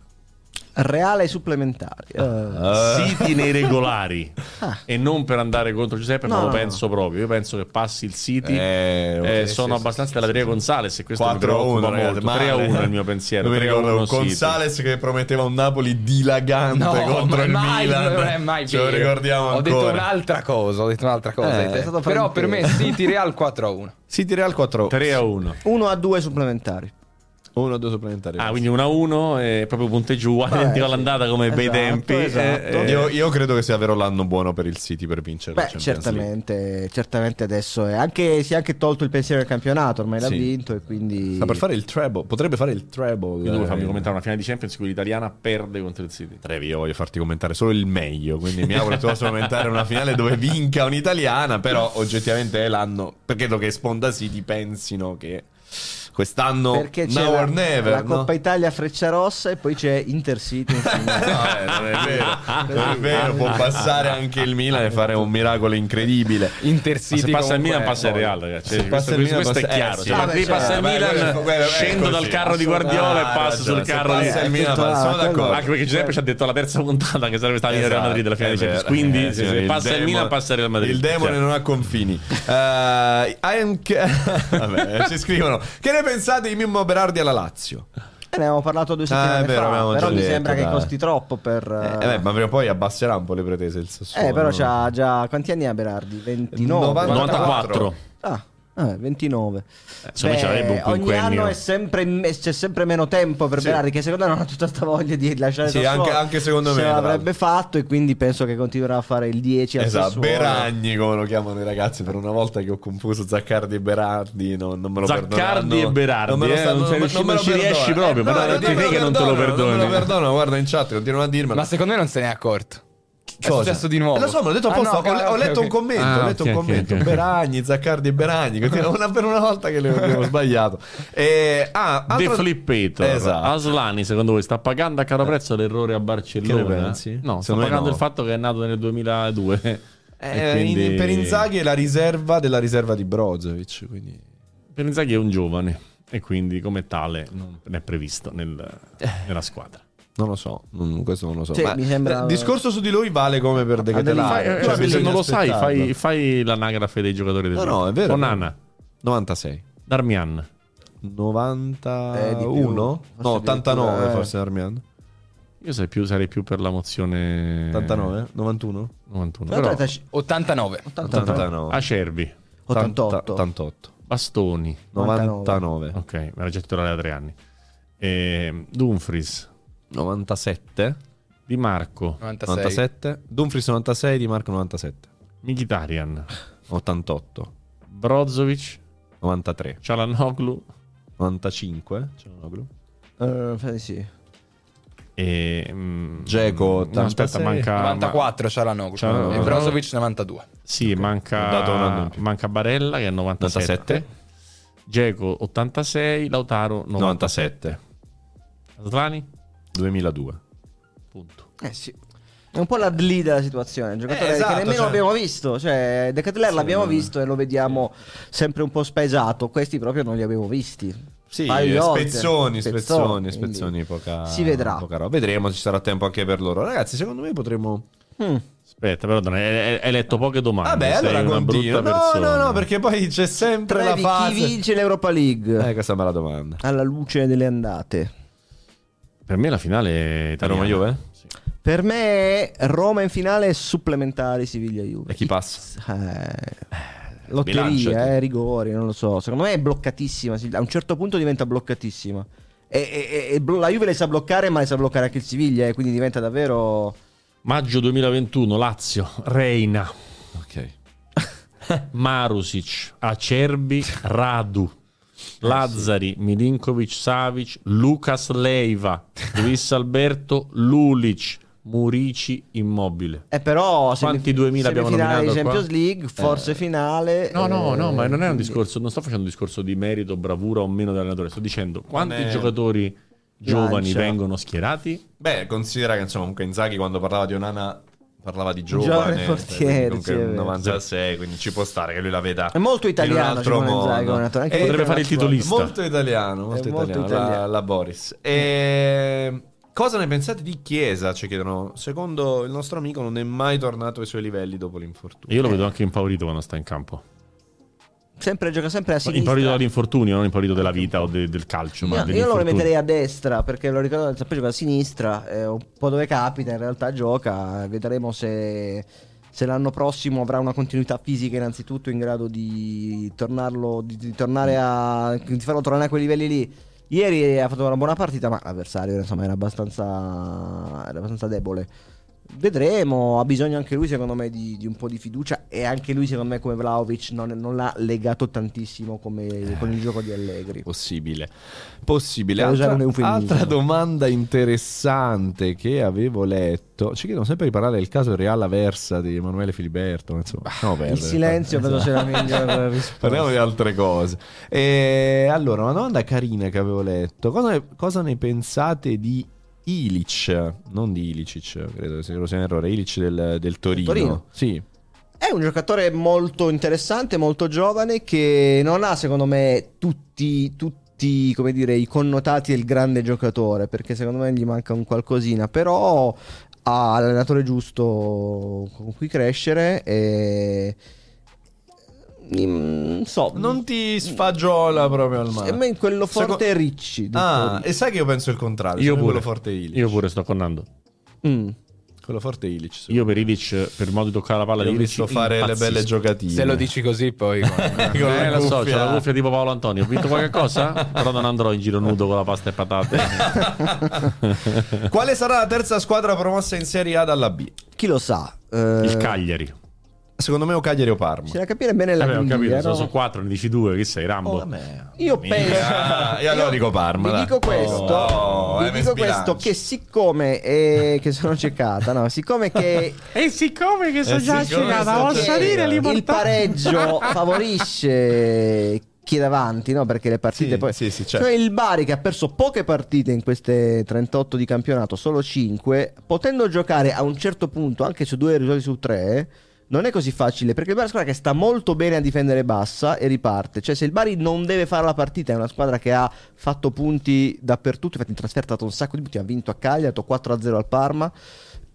Reale ai supplementari. Uh. Siti nei regolari. Ah. E non per andare contro Giuseppe, no, ma lo no, penso no. proprio. Io penso che passi il City. Eh, eh, sono sì, abbastanza sì, della Tria Gonzales. E questo 4 a 1, ragazzi, 3 a 1 è il mio pensiero. Mi ricordo Gonzales che prometteva un Napoli dilagante no, contro il mai, Milan. Non è mai Ce lo ricordiamo ho ancora. Ho detto un'altra cosa. Ho detto un'altra cosa. Eh, però per me City Real 4 a 1. City Real 4 3 a 1. 1 a 2 supplementari. Uno o due supplementari. Ah, quindi 1-1 e proprio punteggio uguale, identico sì. all'andata come bei Esatto, tempi. esatto. Eh, eh, Io, io credo che sia vero l'anno buono per il City per vincere la Beh, certamente, certamente adesso è anche, si è anche tolto il pensiero del campionato, ormai l'ha Sì. vinto e quindi... Sta per fare il treble, potrebbe fare il treble. Quindi vuoi farmi eh, commentare una finale di Champions in cui l'italiana perde contro il City. Trevi, io voglio farti commentare solo il meglio, quindi mi auguro che tu possa commentare una finale dove vinca un'italiana, però oggettivamente è l'anno, perché credo che Sponda City pensino che quest'anno Perché c'è now la, or never, la no? Coppa Italia Freccia Rossa e poi c'è Intercity. insomma. No, eh, non è vero, non è vero, può passare anche il Milan e fare un miracolo incredibile. Intercity se passa il Milan passa il Real, ragazzi. Cioè, Se passa questo, il Milan, questo è chiaro. eh, Cioè, sì. passa il Milan, scendo dal carro di Guardiola e Ah, passo sul carro passa di il Milan, Eh, sono d'accordo. Anche perché Giuseppe ci ha detto la terza puntata che sarebbe stata il Real Madrid della finale è di Champions. vero. Quindi Eh, se, passa il Milan, passa il Real Madrid. Il demone non ha confini. Eh, I am- Vabbè, ci scrivono. Che ne pensate di Mimmo Berardi alla Lazio? Ne avevamo parlato due settimane Ah, vero, fa, però mi detto, sembra che dai. costi troppo per... Eh, beh, ma prima o poi abbasserà un po' le pretese il Sassuolo. Eh, però c'ha già... Quanti anni ha Berardi? 29? 94. Ah, eh, 29. Eh, ce l'avrebbe un ogni anno è sempre, c'è sempre meno tempo per Sì. Berardi, che secondo me non ha tutta sta voglia di lasciare Sì, anche- anche secondo me, Se tra l'avrebbe fatto e quindi penso che continuerà a fare il 10 al Esatto, Sassuolo. Beragni come lo chiamano i ragazzi per una volta che ho confuso Zaccardi e Berardi non, non me lo Zaccardi perdoneranno. e Berardi, non me lo eh, stanno- non sei riuscito- me lo non ci riesci proprio, però no, non ti che non te lo perdono. Non me lo perdono, guarda in chat, continuano a dirmelo. Ma secondo me non se ne è accorto. È Cosa? successo di nuovo. Eh, lo so, me l'ho detto Ah, apposta. no, ho, ho ok, letto ok. un commento. Ah, ho letto ok, un commento. Beragni, Zaccardi e Beragni. Continua una, per una volta che le abbiamo sbagliato. E, ah, De altro- Flippator Esatto. Aslani secondo voi sta pagando a caro prezzo l'errore a Barcellona? Che ne pensi? No, sta pagando no. il fatto che è nato nel 2002 Eh, quindi- in- per Inzaghi è la riserva della riserva di Brozovic. Quindi... Per Inzaghi è un giovane e quindi come tale non è previsto nel- nella squadra Non lo so, non- questo non lo so. Mi sembra- il discorso su di lui vale come per De Ketelare. Fai- eh, Cioè, se non lo sai fai, fai l'anagrafe dei giocatori del No, no, è vero. Onana 96. Darmian 91? Eh, no, Forse 89 addirittura, eh. forse Armian. io sarei più, sarei più per la mozione 89? 91? 91 No, però 30 89. 89. Acerbi 88. 88. Bastoni 99. ok me l'ha già titolare da tre anni e Dumfries 97. Di Marco 96. 97. Dumfries 96, Di Marco 97. Mkhitaryan 88. Brozovic 93. Cialanoglu 95. Cialanoglu. Eh, sì. e mm, Dzeko, no, aspetta 86. manca 94 Cialanoglu Cialanoglu. e Brozovic 92. Sì, Ho dato un manca, anno in più. manca Barella che è 97. 97. Geco 86, Lautaro 97. 97. Aslani? 2002. Punto. Eh sì. È un po' la dli della situazione, un giocatore Eh, esatto, che nemmeno cioè- abbiamo visto, cioè De Ketelaere Sì, l'abbiamo visto e lo vediamo sempre un po' spaesato, questi proprio non li abbiamo visti. Sì, spezzoni, spezzoni, Spezzoni, spezzoni, poca, si vedrà. poca roba. Vedremo se ci sarà tempo anche per loro. Ragazzi, secondo me potremmo... Mm. Aspetta, però Don, hai, letto poche domande. Vabbè, sei allora brutta No, persona. no, no, perché poi c'è sempre Trevi, la fase... chi vince l'Europa League? Eh, questa è una bella domanda. Alla luce delle andate. Per me la finale è. Roma-Juve? Sì. Per me Roma in finale e supplementari Siviglia-Juve. E chi passa? Eh, lotteria, Bilanciati. eh, rigori, non lo so. Secondo me è bloccatissima. A un certo punto diventa bloccatissima. E, e- e- e la Juve le sa bloccare, ma le sa bloccare anche il Siviglia. eh, quindi diventa davvero. Maggio 2021, Lazio, Reina, Ok. Marusic, Acerbi, Radu, Lazzari, Milinkovic, Savic, Lucas Leiva, Luis Alberto, Lulic, Murici, Immobile. Eh, però. Quanti 2000 abbiamo di nominato qua? Champions League, forse finale. No, no, eh, no, ma non è un discorso, non sto facendo un discorso di merito, bravura o meno dell'allenatore, sto dicendo quanti è- giocatori giovani Lancia. vengono schierati? Beh, considera che insomma comunque Inzaghi quando parlava di Onana parlava di Giovane giovane, portiere, sì, è un vero. 96, quindi ci può stare che lui la veda. È molto italiano, in un altro modo. anche Eh, Potrebbe fare il titolista. Molto italiano, molto molto italiano, italiano. La, la Boris. E... Cosa ne pensate di Chiesa? Ci chiedono. Secondo il nostro amico non è mai tornato ai suoi livelli dopo l'infortunio. Io lo vedo anche impaurito quando sta in campo. Sempre, gioca sempre a sinistra. Impaurito dall'infortunio, non impaurito della vita o de- del calcio. ma Io, lo dell'infortunio. rimetterei a destra perché lo ricordo sempre gioca a sinistra, è un po' dove capita, in realtà gioca. Vedremo se, se l'anno prossimo avrà una continuità fisica, innanzitutto in grado di tornarlo, di, di tornare a di farlo tornare a quei livelli lì. Ieri ha fatto una buona partita, ma l'avversario insomma era abbastanza, era abbastanza debole. Vedremo, ha bisogno anche lui secondo me di, di, un po' di fiducia e anche lui secondo me come Vlaovic non, non l'ha legato tantissimo come, eh, con il gioco di Allegri. Possibile, possibile. Altra, altra, domanda interessante che avevo letto, ci chiedono sempre di parlare del caso Real Aversa di Emanuele Filiberto, insomma, no, il silenzio penso sia la migliore risposta. Parliamo di altre cose. E, allora, una domanda carina che avevo letto, cosa, cosa ne pensate di Ilic, non di Ilicic, credo sia un errore, Ilic del, del Torino. Torino. Sì. È un giocatore molto interessante, molto giovane, che non ha secondo me tutti, tutti come dire, i connotati del grande giocatore, perché secondo me gli manca un qualcosina, però ha l'allenatore giusto con cui crescere e non so. Non ti sfagiola proprio al mare. A me quello forte Seco... Ricci. Ah, e sai che io penso il contrario. Io pure. Quello forte Ilic. Io pure sto connando. Mm. Quello forte Ilic. Io per Ilic, per modo di toccare la palla io di Ilic, ho visto fare le belle giocatine. Se lo dici così, poi. Con... eh, lo so, c'è la cuffia tipo Paolo Antonio. Ho vinto qualche cosa? Però non andrò in giro nudo con la pasta e patate. Quale sarà la terza squadra promossa in Serie A dalla B? Chi lo sa? Uh... Il Cagliari. Secondo me o Cagliari o Parma. C'è da capire bene la eh, ho capito, no? sono quattro, ne dici due, chi sei, Rambo? Oh, io penso... Ah, io allora dico Parma. Vi dico questo, oh, vi dico questo che siccome è, che sono cercata, no, siccome che... e siccome che sono già cercata, posso dire Il pareggio favorisce chi è davanti, no? Perché le partite sì, poi. Sì, sì, certo. Cioè il Bari che ha perso poche partite in queste 38 di campionato, solo 5, potendo giocare a un certo punto anche su due risultati su tre non è così facile perché il Bari è una squadra che sta molto bene a difendere bassa e riparte. Cioè, se il Bari non deve fare la partita, è una squadra che ha fatto punti dappertutto. Infatti, in trasferta ha dato un sacco di punti. Ha vinto a Cagliari, ha dato 4-0 al Parma.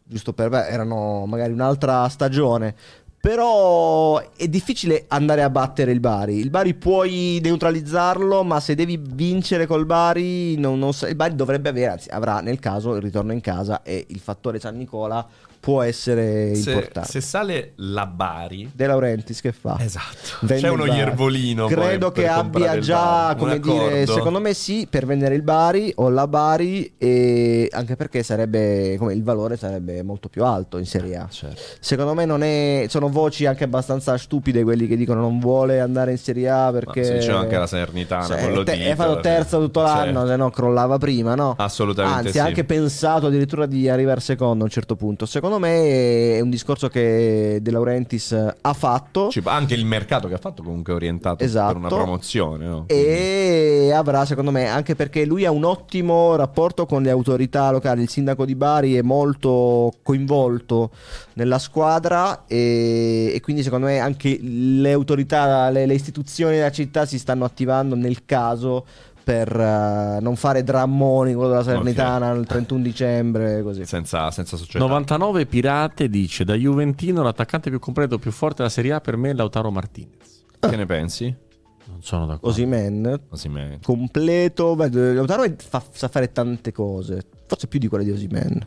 Giusto per me, erano magari un'altra stagione. Però è difficile andare a battere il Bari. Il Bari puoi neutralizzarlo, ma se devi vincere col Bari, non, non il Bari dovrebbe avere, anzi avrà nel caso il ritorno in casa e il fattore San Nicola può essere se, importante. Se sale la Bari De Laurentiis che fa? Esatto. Vende C'è uno iervolino Credo che abbia già, come dire, secondo me sì, per vendere il Bari o la Bari e anche perché sarebbe come il valore sarebbe molto più alto in Serie A. Certo. Secondo me non è sono voci anche abbastanza stupide quelli che dicono non vuole andare in Serie A perché Ma c'è anche la Sernitana cioè, quello te, è fatto terza tutto l'anno, certo. se no crollava prima, no? Assolutamente Anzi, sì. ha anche pensato addirittura di arrivare secondo a un certo punto. Secondo secondo me è un discorso che De Laurentiis ha fatto. anche il mercato che ha fatto comunque è orientato esatto. per una esatto. promozione. No? E avrà, secondo me, anche perché lui ha un ottimo rapporto con le autorità locali. Il sindaco di Bari è molto coinvolto nella squadra e, e quindi secondo me anche le autorità, le, le istituzioni della città si stanno attivando nel caso per uh, non fare drammoni quello della Salernitana okay. il 31 dicembre così. senza, senza società. 99 Pirate dice da Juventino l'attaccante più completo più forte della Serie A per me è Lautaro Martinez. Che ne pensi? non sono d'accordo. Osimen, Osimen. completo. Beh, Lautaro fa, sa fare tante cose. Forse più di quelle di Osimen.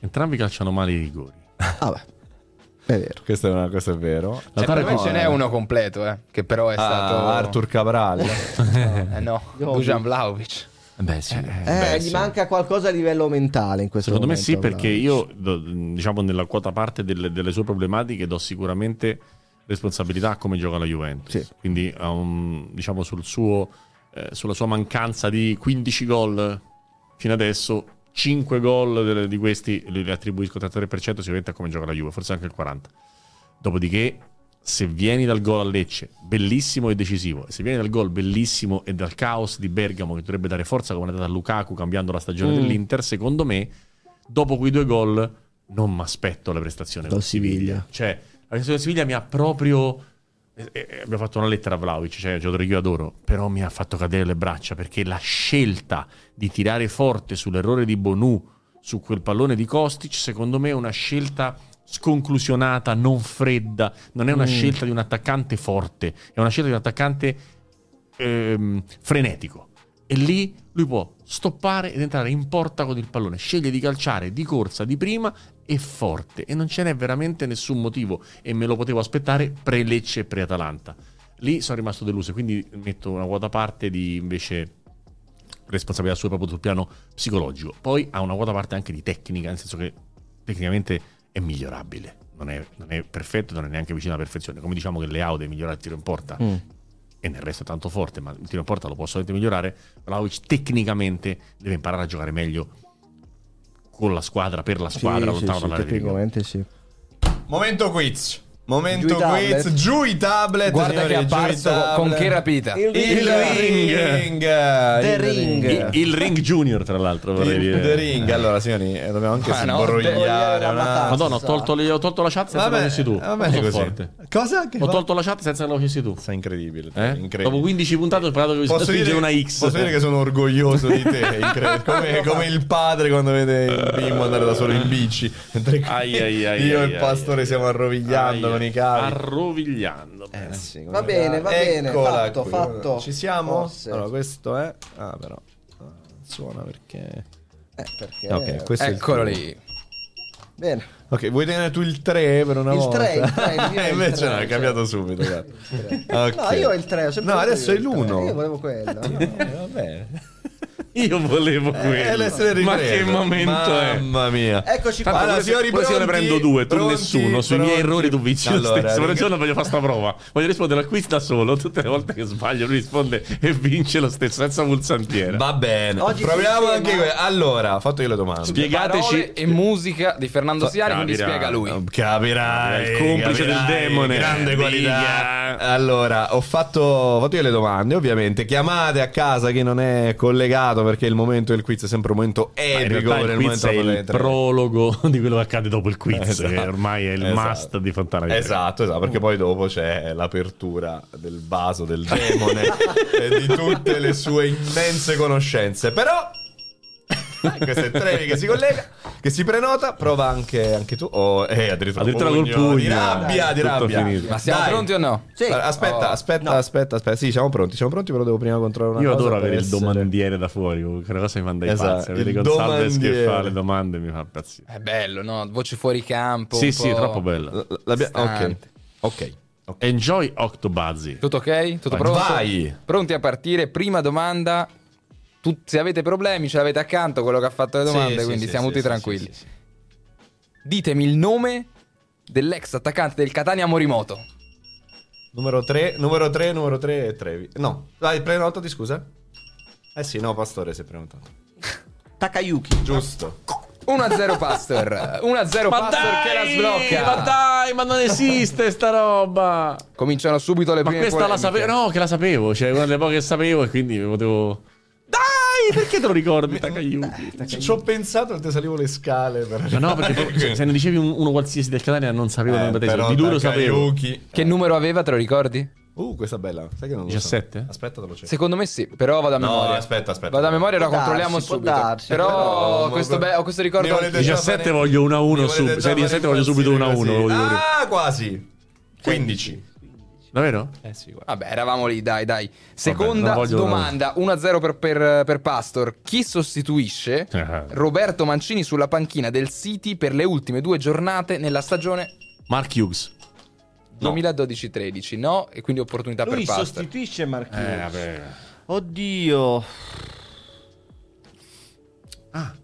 Entrambi calciano male i rigori. Ah è vero. Questo è, una, questo è vero. Cioè, per ce n'è uno completo, eh, che però è ah, stato... Artur Cabral. eh no, Dujan Vlaovic. Beh, sì. Eh, eh beh, gli sì. manca qualcosa a livello mentale in questo Secondo momento. Secondo me sì, perché io, diciamo, nella quota parte delle, delle, sue problematiche do sicuramente responsabilità a come gioca la Juventus. Sì. Quindi, um, diciamo, sul suo, eh, sulla sua mancanza di 15 gol fino adesso, 5 gol di questi li attribuisco il 33% sicuramente a come gioca la Juve, forse anche il 40%. Dopodiché, se vieni dal gol a Lecce, bellissimo e decisivo, e se vieni dal gol bellissimo e dal caos di Bergamo che dovrebbe dare forza come è andata a Lukaku cambiando la stagione mm. dell'Inter, secondo me, dopo quei due gol, non mi aspetto la prestazione con Siviglia. Cioè, la prestazione di Siviglia mi ha proprio abbiamo fatto una lettera a Vlaovic, cioè un giocatore che io adoro, però mi ha fatto cadere le braccia perché la scelta di tirare forte sull'errore di Bonu su quel pallone di Kostic, secondo me è una scelta sconclusionata, non fredda, non è una mm. scelta di un attaccante forte, è una scelta di un attaccante ehm, frenetico. E lì lui può stoppare ed entrare in porta con il pallone, sceglie di calciare di corsa di prima e forte e non ce n'è veramente nessun motivo e me lo potevo aspettare pre-Lecce e pre-Atalanta. Lì sono rimasto deluso, quindi metto una quota parte di invece responsabilità sua proprio sul piano psicologico. Poi ha una quota parte anche di tecnica, nel senso che tecnicamente è migliorabile. Non è, non è perfetto, non è neanche vicino alla perfezione. Come diciamo che le Aude migliora il tiro in porta mm. E nel resto è tanto forte, ma il tiro in porta lo può solamente migliorare. Vlaovic tecnicamente deve imparare a giocare meglio con la squadra, per la squadra, sì, lontano sì, dall'area tecnicamente sì. Momento quiz. Momento giù quiz, giù i tablet. Guarda signori, che è apparso con che rapita. Il, il ring. The il ring. Il, il, ring junior, tra l'altro, vorrei dire. The ring. Allora, signori, eh, dobbiamo anche ah, sbrogliare. No, Madonna, ho tolto, ho tolto, la chat senza che lo facessi tu. Va bene così. Forte. Cosa? Che ho tolto la chat senza che lo facessi tu. Sei incredibile. Eh? incredibile. Dopo 15 puntate ho sperato che posso dire una X. Posso dire che sono orgoglioso di te. come, come il padre quando vede il bimbo andare da solo in bici. Io e il pastore stiamo arrovigliando con i cavi rovigliando. Eh, sì, va bene, va bene. Fatto, qui. fatto. Ci siamo? Forse. Allora, questo è. Ah, però. Non suona perché. Eh, perché. Ok, questo Eccolo lì. Bene. Ok, vuoi tenere tu il 3 per una il volta? 3, il 3, invece il 3, no, è cambiato subito. okay. No, io ho il 3. No, adesso è l'1. Io volevo quello. no, va bene. Io volevo eh, quello. Ma che momento Mamma è? Mamma mia. Eccoci qua. Allora, signori, poi se ne prendo due, tu pronti, nessuno. Sui pronti. miei errori tu vinci allora, lo stesso. Ring... giorno voglio fare sta prova. Voglio rispondere al quiz da solo. Tutte le volte che sbaglio lui risponde e vince lo stesso, senza pulsantiere. Va bene. Oggi Proviamo anche questo. Allora, fatto io le domande. Spiegateci. e musica di Fernando Siari, quindi spiega lui. Capirai. Il complice capirai, del demone. Grande qualità. Allora, ho fatto, ho fatto io le domande, ovviamente. Chiamate a casa chi non è collegato perché il momento del quiz è sempre un momento epico. il quiz è il prologo di quello che accade dopo il quiz, esatto. che ormai è il esatto. must di Fontana di Esatto, esatto, perché poi dopo c'è l'apertura del vaso del demone e di tutte le sue immense conoscenze. Però questo è Trevi che si collega, che si prenota, prova anche, anche tu. Oh, eh, addirittura, addirittura col pugno. Di rabbia, di rabbia. Finito. Ma siamo Dai. pronti o no? Sì. Aspetta, oh. aspetta, no. aspetta, aspetta. Sì, siamo pronti, siamo pronti, però devo prima controllare una Io cosa. Io adoro avere essere... il domandiere da fuori, una cosa mi manda i esatto. pazzi. Avere Gonzalez che fa le domande mi fa impazzire. È bello, no? Voce fuori campo. Sì, sì, troppo bello. Ok. Ok. Okay. Enjoy Octobuzzy. Tutto ok? Tutto Vai. pronto? Vai. Pronti a partire? Prima domanda tu, se avete problemi ce l'avete accanto quello che ha fatto le domande, sì, quindi sì, siamo sì, tutti tranquilli. Ditemi il nome dell'ex attaccante del Catania Morimoto. Numero 3, numero 3, numero 3 Trevi. No, vai, prenotati, scusa. Eh sì, no, Pastore si è prenotato. Takayuki. Giusto. 1-0 Pastor 1-0 Pastor dai, che la sblocca Ma dai ma non esiste sta roba Cominciano subito le prime Ma questa polemiche. la sapevo No che la sapevo Cioè una delle poche che sapevo E quindi potevo dai, perché te lo ricordi? Takayuki. Ci ho pensato e te salivo le scale. Per... No, no, perché se ne dicevi uno qualsiasi del Catania non sapevo eh, nome Di duro sapevo. Che numero aveva, te lo ricordi? Uh, questa è bella. Sai che non 17? So. Aspetta, te lo cerco. Secondo me sì, però vado a memoria. No, aspetta, aspetta. Vado a memoria e lo controlliamo subito. Darsi, però, però questo, be- ho questo ricordo. 17 voglio 1-1 subito. Se 17 voglio subito 1-1. Ah, quasi. 15. Davvero? Eh sì, guarda. Vabbè, eravamo lì, dai, dai. Seconda Vabbè, domanda, 1-0 per, per, per, Pastor. Chi sostituisce Roberto Mancini sulla panchina del City per le ultime due giornate nella stagione Mark Hughes? No. 2012-13, no? E quindi opportunità Lui per Pastor. Lui sostituisce Mark Hughes. Eh, vabbè. Oddio. Ah.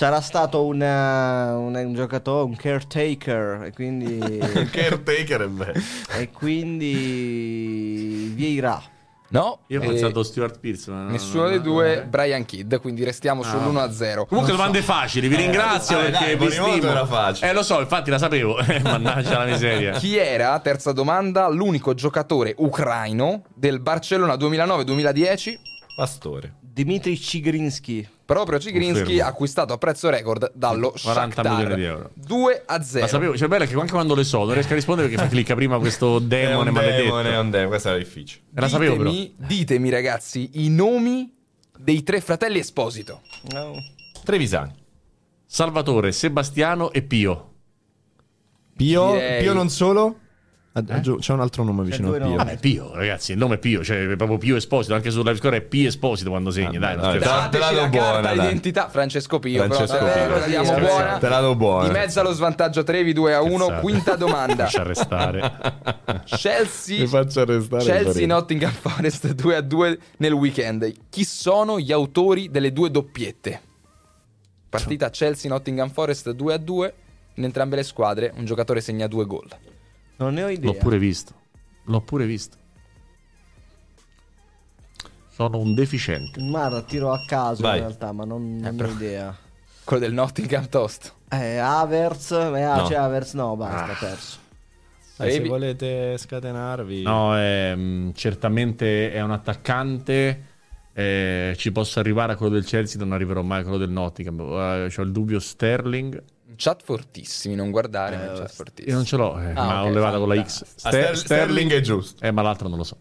Sarà stato un, un, un, giocatore, un caretaker, e quindi... un caretaker è bello. E quindi... Vieira. No, io ho pensato Stuart Pierce. Ma nessuno dei due, Brian Kidd. Quindi restiamo ah, sull'1-0. Comunque, domande so. facili. Vi ringrazio eh, perché dai, vi stimo. Era facile. Eh, lo so, infatti la sapevo. Eh, mannaggia la miseria. Chi era, terza domanda, l'unico giocatore ucraino del Barcellona 2009-2010? Pastore. Dimitri Cigrinsky. Proprio Cigrinsky acquistato a prezzo record dallo 40 Shakhtar. milioni di euro. 2 a 0. Ma sapevo, cioè bello che anche quando le so non riesco a rispondere perché clicca prima questo demone maledetto. Demone, è un demone, questo era difficile. La sapevo però. Ditemi ragazzi i nomi dei tre fratelli Esposito. No. Trevisani. Salvatore, Sebastiano e Pio. Pio, Direi... Pio non solo? Eh? C'è un altro nome vicino a Pio. Vabbè, Pio, ragazzi, il nome è Pio, cioè è proprio Pio Esposito, anche sul live score è Pio Esposito quando segni, ah, dai, dai, dai te la do buona, d'identità Francesco Pio, Francesco però Pio. Diamo buona. Te la do buona. Di mezzo allo svantaggio Trevi 2 a 1, Cazzate. quinta domanda. Faccio arrestare. Chelsea Mi faccio arrestare. Chelsea Nottingham Forest 2 a 2 nel weekend. Chi sono gli autori delle due doppiette? Partita Chelsea Nottingham Forest 2 a 2 in entrambe le squadre un giocatore segna due gol. Non ne ho idea. L'ho pure visto. L'ho pure visto. Sono un deficiente. Guarda, tiro a caso Vai. in realtà, ma non, non eh, ho idea. Quello del Nottingham Toast. Eh, Avers, eh, ah, no. c'è Avers, no, basta, ah. perso. Dai, se volete scatenarvi. No, è, mm, certamente è un attaccante. Eh, ci posso arrivare a quello del Chelsea, non arriverò mai a quello del Nottingham. Uh, ho il dubbio Sterling chat fortissimi, non guardare, eh, chat fortissimi. Io non ce l'ho, eh, ah, ma okay, ho levato con la X. Ster- Sterling è giusto. Eh, ma l'altro non lo so.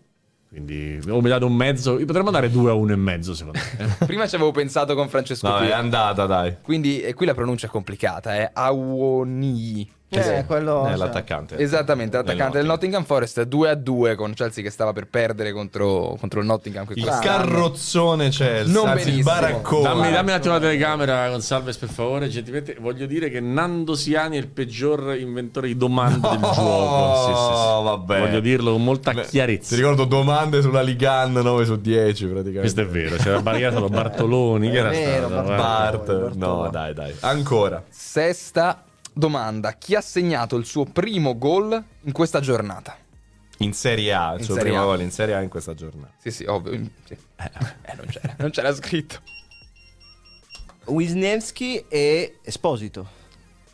Quindi o mi date un mezzo, potremmo andare 2 a 1 e mezzo secondo me. Prima ci avevo pensato con Francesco. No, Pio. è andata, dai. Quindi e qui la pronuncia è complicata, è Awoni. Eh, quello è l'attaccante. Esattamente, l'attaccante del Nottingham Forest 2 a 2 con Chelsea che stava per perdere contro, contro il Nottingham. Il carrozzone Chelsea, non anzi il baraccone. Dammi, dammi un attimo la telecamera, Gonsalves, per favore. Gentilmente voglio dire che Nando Siani è il peggior inventore di domande no, del gioco. Sì, sì, sì. vabbè. Voglio dirlo con molta Beh, chiarezza. Ti ricordo domande sulla Ligan 9 su 10 praticamente. Questo è vero, c'era barricato Bartoloni. che era vero, stato? Bart. No, dai, dai. Ancora. Sesta Domanda: chi ha segnato il suo primo gol in questa giornata? In Serie A, il suo serie primo gol in Serie A in questa giornata. Sì, sì, ovvio. Sì. Eh, eh, non, c'era, non c'era scritto. Wisniewski e Esposito.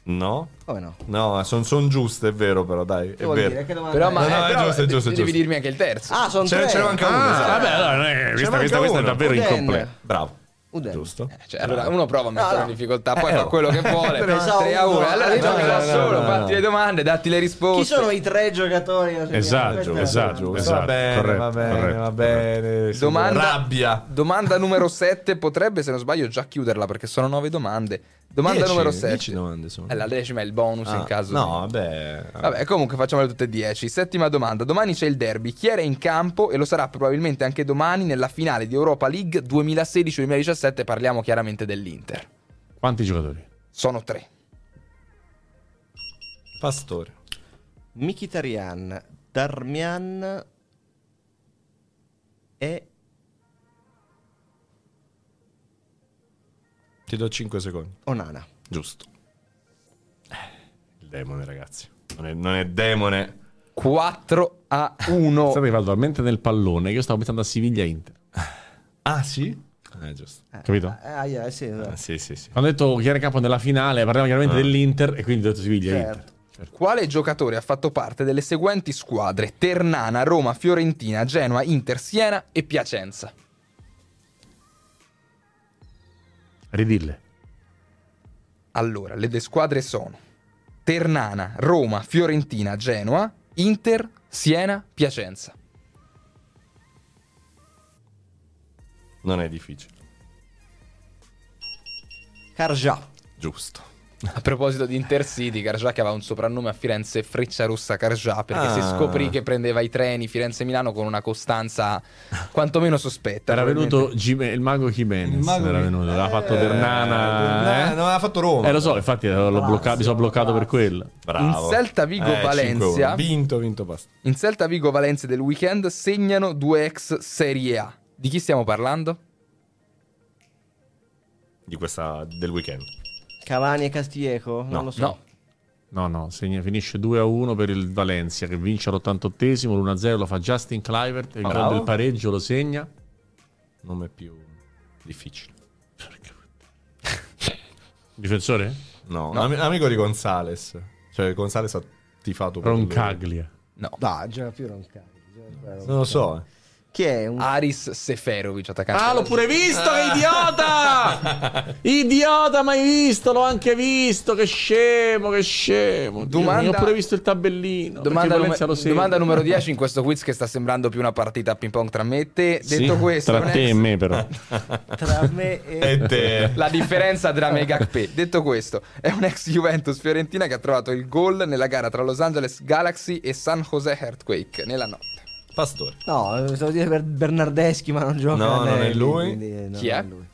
No? Come no? No, sono son giuste, è vero, però dai. È vero. Dire? Però, ma, no, no, eh, però, è giusto, è giusto, devi giusto. dirmi anche il terzo. Ah, sono tre. Ce ne manca uno. Ah. Vabbè, allora, non è, questa, questa, questa, è davvero incompleta. Bravo. Udem. Giusto? Eh, cioè, allora uno prova a mettere no, in difficoltà, poi eh, fa quello che vuole. 3 a 1. Allora gioca da solo, fatti le domande, datti le risposte. Chi sono i tre giocatori? Esatto, esatto, esatto. Va bene, corretto, va bene, corretto, va bene. Domanda, Rabbia. Domanda numero 7, potrebbe se non sbaglio già chiuderla perché sono nove domande. Domanda dieci, numero 7. 10 domande sono. Eh, la decima è il bonus ah, in caso. No, vabbè. Vabbè, comunque facciamole tutte e 10. Settima domanda. Domani c'è il derby. Chi era in campo e lo sarà probabilmente anche domani nella finale di Europa League 2016-2017? Parliamo chiaramente dell'Inter. Quanti giocatori? Sono tre. Pastore. Mkhitaryan, Darmian e Ti do 5 secondi. Onana. Giusto. Eh, il demone, ragazzi. Non è, non è demone. 4 a 1. Stai arrivato talmente nel pallone che io stavo pensando a Siviglia-Inter. Ah, sì? Eh, giusto. Eh, Capito? Eh, yeah, sì, eh, sì, sì, sì. Quando ho detto chi era in campo nella finale, parliamo chiaramente ah. dell'Inter e quindi ho detto Siviglia-Inter. Certo. Certo. Quale giocatore ha fatto parte delle seguenti squadre? Ternana, Roma, Fiorentina, Genoa, Inter, Siena e Piacenza. Ridille. Allora, le due squadre sono Ternana, Roma, Fiorentina, Genoa, Inter, Siena, Piacenza. Non è difficile. Cargià. Giusto. A proposito di Intercity, Cargià che aveva un soprannome a Firenze Freccia Rossa Cargià perché ah. si scoprì che prendeva i treni Firenze-Milano con una costanza quantomeno sospetta. Era venuto Gime- il mago Jimenez, il mago era venuto, aveva fatto Ternana. Eh, eh? Non aveva fatto Roma. Eh lo so, infatti l'ho bloccato, mi sono bloccato per quello. Bravo. In Celta Vigo eh, Valencia. Vinto, vinto, basta. In Celta Vigo Valencia del weekend segnano due ex Serie A. Di chi stiamo parlando? Di questa del weekend. Cavani e Castillejo? Non no, lo so. No. No, no, segna, finisce 2-1 per il Valencia che vince all'88esimo, l'1-0 lo fa Justin Clivert, il gol del pareggio lo segna. Nome più difficile. Difensore? No, no. Am- amico di Gonzales. Cioè Gonzales ha tifato per Roncaglia. No. Dai, gioca più Roncaglia. Non lo so. Chi è? Un... Aris Seferovic, attaccante. Ah, l'ho pure visto, che idiota! idiota, mai visto, l'ho anche visto, che scemo, che scemo. Domanda... Dio, ho pure visto il tabellino. Domanda, nume- domanda numero 10 in questo quiz che sta sembrando più una partita a ping pong tra me e te. Detto sì, questo, tra te ex... e me però. tra me e... e te. La differenza tra me e Gakpe. Detto questo, è un ex Juventus Fiorentina che ha trovato il gol nella gara tra Los Angeles Galaxy e San Jose Earthquake nella notte. Pastore. No, stavo dire per Bernardeschi, ma non gioca. No, non è lui. Quindi, no, Chi è? è lui.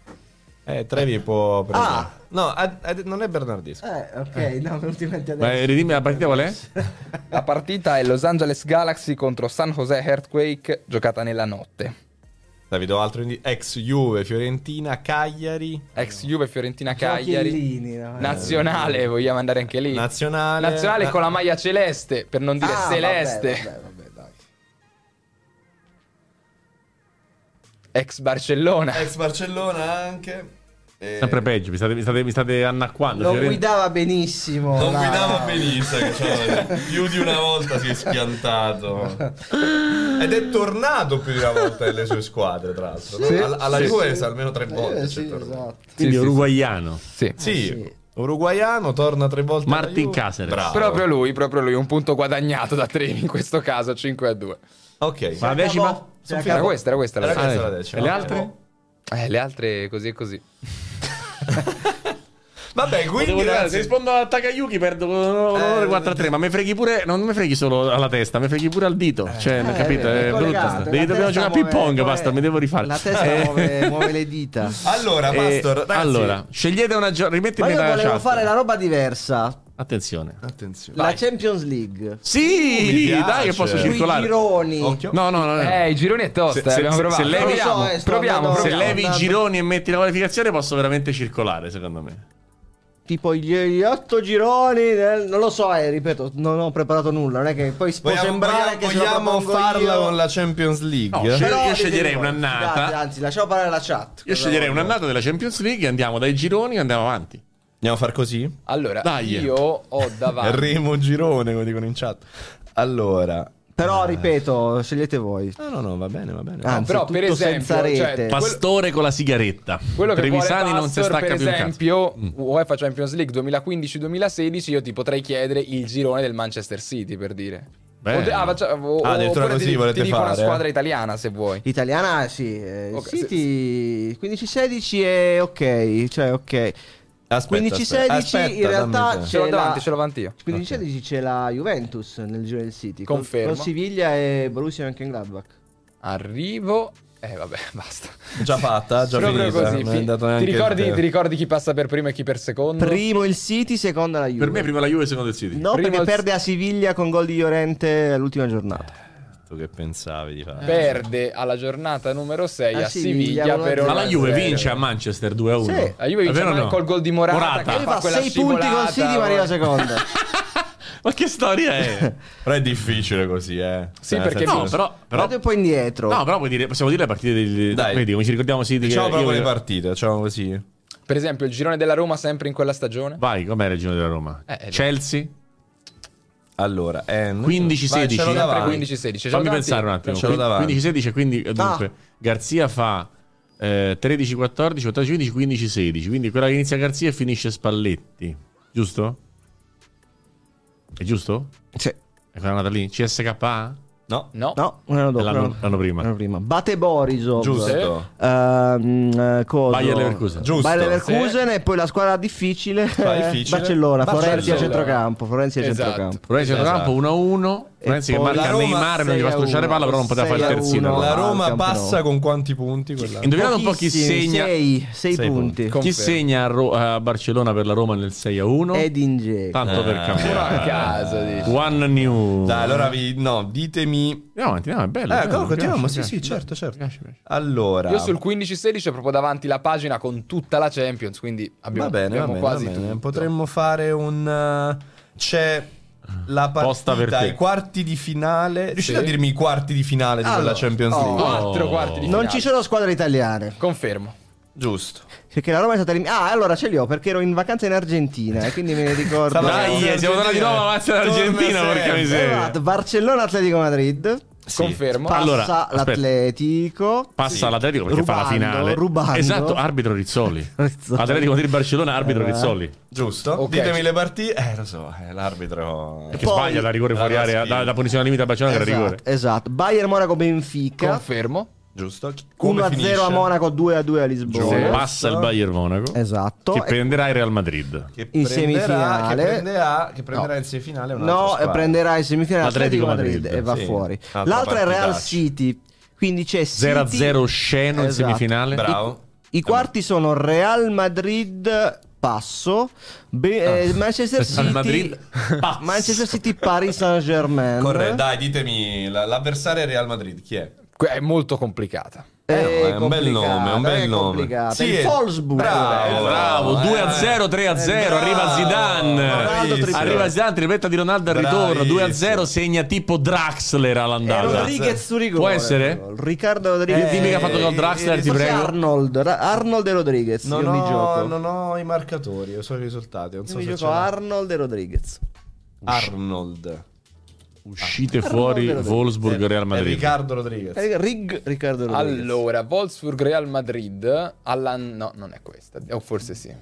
Eh, Trevi può prendere. Ah! No, a, a, non è Bernardeschi. Eh, ok, eh. no, ultimamente adesso. Ma ridimmi la partita qual è? la partita è Los Angeles Galaxy contro San Jose Earthquake, giocata nella notte. Davide, altro indi- ex Juve, Fiorentina, Cagliari. Ex Juve, Fiorentina, Cagliari. No? Nazionale, vogliamo andare anche lì. Nazionale. Nazionale con la maglia celeste, per non dire ah, celeste. Vabbè, vabbè, vabbè. Ex Barcellona. Ex Barcellona anche. E... Sempre peggio, mi state, mi state, mi state annacquando. Non guidava benissimo. Non vai. guidava benissimo, cioè, più di una volta si è schiantato. Ed è tornato più di una volta nelle sue squadre, tra l'altro. Sì, no? Alla sì, Juve sì. almeno tre volte. Eh, sì, esatto. Quindi sì, uruguaiano. Sì. sì. Eh, uruguaiano, torna tre volte. Martin Caceres. Bravo. Proprio lui, proprio lui. Un punto guadagnato da Trevi in questo caso, 5 a 2. Ok. Ma la decima? Era questa, era questa. Era questa la decima. E le altre? Eh, le altre così e così. Vabbè, quindi ragazzi... se rispondo a Takayuki perdo l'onore eh, 4 a 3, ma mi freghi pure, non mi freghi solo alla testa, mi freghi pure al dito. Eh, cioè, eh, capito? È, è brutta. Devi, dobbiamo giocare a ping pong, basta, mi devo rifare. La testa eh. muove, muove, le dita. Allora, Pastor, ragazzi. Allora, scegliete una giornata, rimettimi la chat. volevo fare la roba diversa. Attenzione. Attenzione. La Vai. Champions League. Sì, dai che posso circolare. I gironi. Occhio. No, no, no. Eh, i gironi è tosta, se, eh, se, se, levi, so, eh, proviamo, proviamo, Se levi i gironi e metti la qualificazione posso veramente circolare, secondo me. Tipo gli otto gironi, del... non lo so, eh, ripeto, non ho preparato nulla. Non è che poi può vogliamo, sembrare vogliamo, che vogliamo farla io. con la Champions League. No, Però io sceglierei un'annata. Anzi, lasciamo parlare la chat. Io sceglierei un'annata della Champions League. Andiamo dai gironi e andiamo avanti. Andiamo a far così? Allora, Dai. io ho davanti. Remo Girone, come dicono in chat. Allora. Però, ripeto, scegliete voi. No, no, no, va bene, va bene. Anzi, però, per esempio, cioè, Pastore con la sigaretta. Quello che Trevisani non si stacca per più esempio, mm. UEFA Champions League 2015-2016, io ti potrei chiedere il girone del Manchester City, per dire. Beh. Ah, faccia, o, ah, addirittura così ti, volete ti dico fare? una squadra italiana se vuoi. Italiana, sì. Eh, okay, City se... 15-16 è ok, cioè ok. 15-16 in realtà ce l'ho davanti, ce l'ho davanti io. 15-16 okay. c'è la Juventus nel giro del City. Confermo. Con, Siviglia e Borussia anche in Gladbach. Arrivo. Eh vabbè, basta. Già fatta, già Proprio finita. così. Ti ricordi, ti ricordi, chi passa per primo e chi per secondo? Primo il City, seconda la Juve. Per me prima la Juve e secondo il City. No, primo perché perde a Siviglia con gol di Llorente all'ultima giornata tu che pensavi di fare? Perde alla giornata numero 6 a, a Siviglia, Siviglia per Ma la Juve vince a Manchester 2-1. Sì. La Juve vince no? col gol di Morata, Morata. che fa, fa 6 punti con City ma arriva seconda. Ma che storia è? però è difficile così, eh. Sì, cioè, perché no, però, però un po' indietro. No, però dire, possiamo dire le partite degli Dai. Vedi, come ci ricordiamo sì, diciamo che proprio io... le partite, facciamo così. Per esempio, il girone della Roma sempre in quella stagione? Vai, com'era il girone della Roma? Eh, Chelsea allora, eh, 15-16. 15-16. Fammi pensare un attimo. 15-16 quindi ah. dunque Garzia fa eh, 13-14, 14-15, 15-16. Quindi quella che inizia Garzia e finisce Spalletti. Giusto? È giusto? Sì. È quella nata lì? CSKA? No, no, no un anno dopo. L'anno, l'anno, prima. l'anno prima. Bate Borisov. Giusto. Uh, uh, Bayer Leverkusen. Giusto. Bayer Leverkusen sì. e poi la squadra difficile. difficile. Barcellona, Florenzi a centrocampo. Florenzi a esatto. centrocampo. Florenzi a centrocampo 1-1. Florenzi che marca Neymar non gli fa strusciare palla, però non poteva fare il terzino. La Roma passa con quanti punti? Indovinate un po' chi segna. 6 punti. Chi segna a Barcellona per la Roma nel 6-1? Edin Dzeko. Tanto per cambiare. A caso. One new. Dai, allora vi no, ditemi Andiamo avanti, no, è bello. Eh, bello, continuiamo, sì, sì, certo, certo. Allora, io sul 15-16 ho proprio davanti la pagina con tutta la Champions, quindi abbiamo, va bene, abbiamo va quasi va bene. Potremmo fare un uh, c'è la partita i quarti di finale. Riuscite sì. a dirmi i quarti di finale allora, di quella Champions League? Oh, quattro quarti di finale. Non ci sono squadre italiane. Confermo. Giusto. Perché la Roma è stata eliminata. Ah, allora ce li ho perché ero in vacanza in Argentina e quindi me ne ricordo. Dai, siamo tornati di nuovo avanti in Argentina perché mi sei. Esatto, Barcellona Atletico Madrid. Sì. Confermo. Passa allora, l'Atletico. Passa sì. l'Atletico perché rubando, fa la finale. Rubando. Esatto, arbitro Rizzoli. Rizzoli. Atletico di Barcellona, arbitro eh. Rizzoli. Giusto. Okay. Ditemi le partite. Eh, lo so, eh, l'arbitro. Che Poi, sbaglia da rigore fuori area, da, da punizione limite a Barcellona esatto, che rigore. Esatto. Bayern Monaco Benfica. Confermo. Giusto. 1-0 a Monaco, 2-2 a Lisbona. Giusto. Passa il Bayern Monaco. Esatto. Che prenderà il Real Madrid. Che in semifinale. Che prenderà, che prenderà no. in semifinale No, squadra. prenderà in semifinale Atletico Madrid, Madrid e va sì. fuori. Altra L'altra è Real City. Quindi c'è City 0-0 sceno esatto. in semifinale. Bravo. I, i quarti sono Real Madrid passo. Be- ah. eh, Manchester City, Manchester City, Paris Saint Germain. Corretto, dai, ditemi l'avversario è Real Madrid. Chi è? È molto complicata. Eh, no, è un bel nome, è un bel nome. Sì, il Wolfsburg. Bravo, bravo. 2 a 0, 3 a 0. Arriva Zidane. Arriva Zidane, tripletta di Ronaldo al ritorno. 2 a 0, segna tipo Draxler all'andata. Rodriguez su rigore. Può essere? Riccardo Rodriguez. Dimmi che ha fatto con Draxler, ti prego. Arnold, Arnold e Rodriguez. Non, io ho, mi gioco. non ho i marcatori, io so i risultati. Non io so mi se gioco Arnold e Rodriguez. Arnold. Uscite ah, fuori Wolfsburg Real Madrid. Riccardo Rodriguez. Rig Riccardo Rodriguez. Allora, Wolfsburg Real Madrid. Alla... No, non è questa. O forse sì.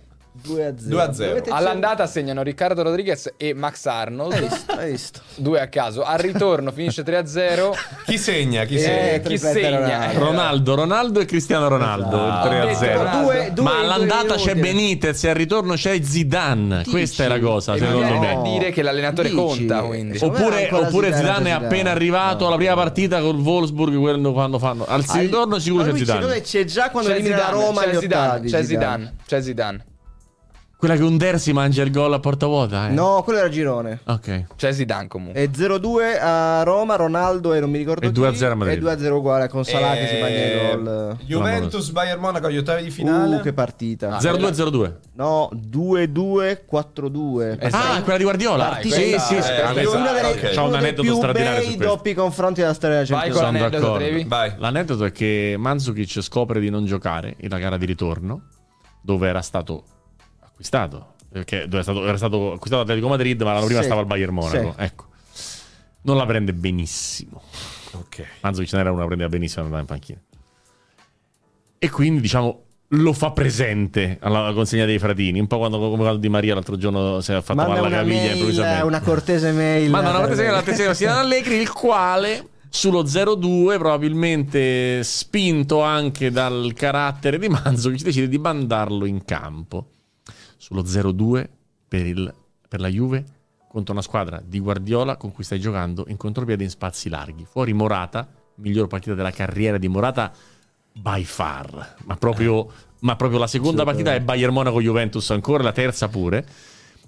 2 a 0. 2 a 0. All'andata segnano Riccardo Rodriguez e Max Arnold. Hai visto? Hai visto. Due a caso. Al ritorno finisce 3 a 0. Chi segna? Chi, segna? Eh, chi segna? Ronaldo, Ronaldo e Cristiano Ronaldo. Esatto. 3 a 0. Due, due, Ma all'andata c'è Benitez e al ritorno c'è Zidane. Dici. Questa è la cosa, e secondo me. Per dire che l'allenatore Dici. conta. Quindi. Oppure, oppure Zidane è appena arrivato alla prima partita col Wolfsburg quando fanno. Al ritorno sicuro c'è Zidane. C'è già quando elimina la Roma. C'è Zidane. C'è Zidane. C'è Zidane. Quella che Under si mangia il gol a porta vuota? Eh? No, quello era girone. Ok. C'è Zidane comunque. E 0-2 a Roma, Ronaldo e non mi ricordo e 2-0 a Madrid. E 2-0 uguale con Salah e... che si mangia il gol. Juventus, Bayern Monaco agli ottavi di finale. Uh, che partita. Ah, 0-2-0-2. No, 2-2-4-2. Esatto. Ah, quella di Guardiola. Dai, sì, sì, sì. Eh, una delle, okay. C'ho un aneddoto straordinario su questo. doppi confronti della storia della Champions Vai con l'aneddoto, Vai. L'aneddoto è che Mandzukic scopre di non giocare in la gara di ritorno dove era stato acquistato che era stato, era stato acquistato Atletico Madrid, ma l'anno prima sì. stava al Bayern Monaco. Sì. Ecco. Non la prende benissimo. Ok. Manzovic non era una prendeva benissimo andava in panchina. E quindi, diciamo, lo fa presente alla consegna dei fratini. Un po' quando, come quando Di Maria l'altro giorno si è fatto Manda male la caviglia mail, improvvisamente. Una cortese mail. Manda una cortese mail all'attenzione di Allegri, il quale sullo 0-2, probabilmente spinto anche dal carattere di Manzovic, decide di mandarlo in campo sullo 0-2 per, il, per la Juve contro una squadra di Guardiola con cui stai giocando in contropiede in spazi larghi. Fuori Morata, miglior partita della carriera di Morata by far, ma proprio, ma proprio la seconda partita è Bayern Monaco-Juventus ancora, la terza pure.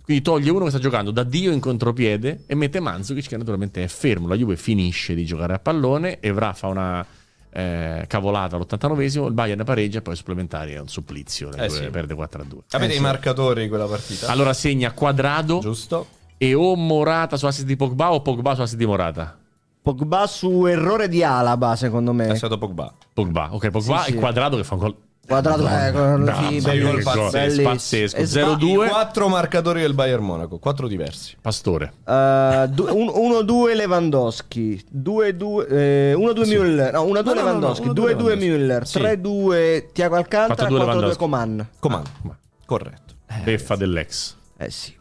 Quindi toglie uno che sta giocando da Dio in contropiede e mette Manzukic che naturalmente è fermo. La Juve finisce di giocare a pallone, Evra fa una eh, cavolata all'89esimo, il Bayern pareggia e poi supplementari è un supplizio, eh sì. perde 4-2. Avete eh i sì. marcatori quella partita? Allora segna Quadrado Giusto. e o Morata su assist di Pogba o Pogba su assist di Morata. Pogba su errore di Alaba, secondo me. È stato Pogba. Pogba, ok, Pogba sì, e Quadrado che fa un gol Quadrato eh, con no, sì, bellissimo, pazzesco, pazzesco. 0-2 quattro marcatori del Bayern Monaco quattro diversi. Pastore. Uh, 1-2 Lewandowski. 2-2 eh, 1-2 Müller. No 1-2 Lewandowski. 2-2 Müller. 3-2 Tiago Alcantara 4-2 Coman. Coman corretto. Beffa dell'ex. Eh sì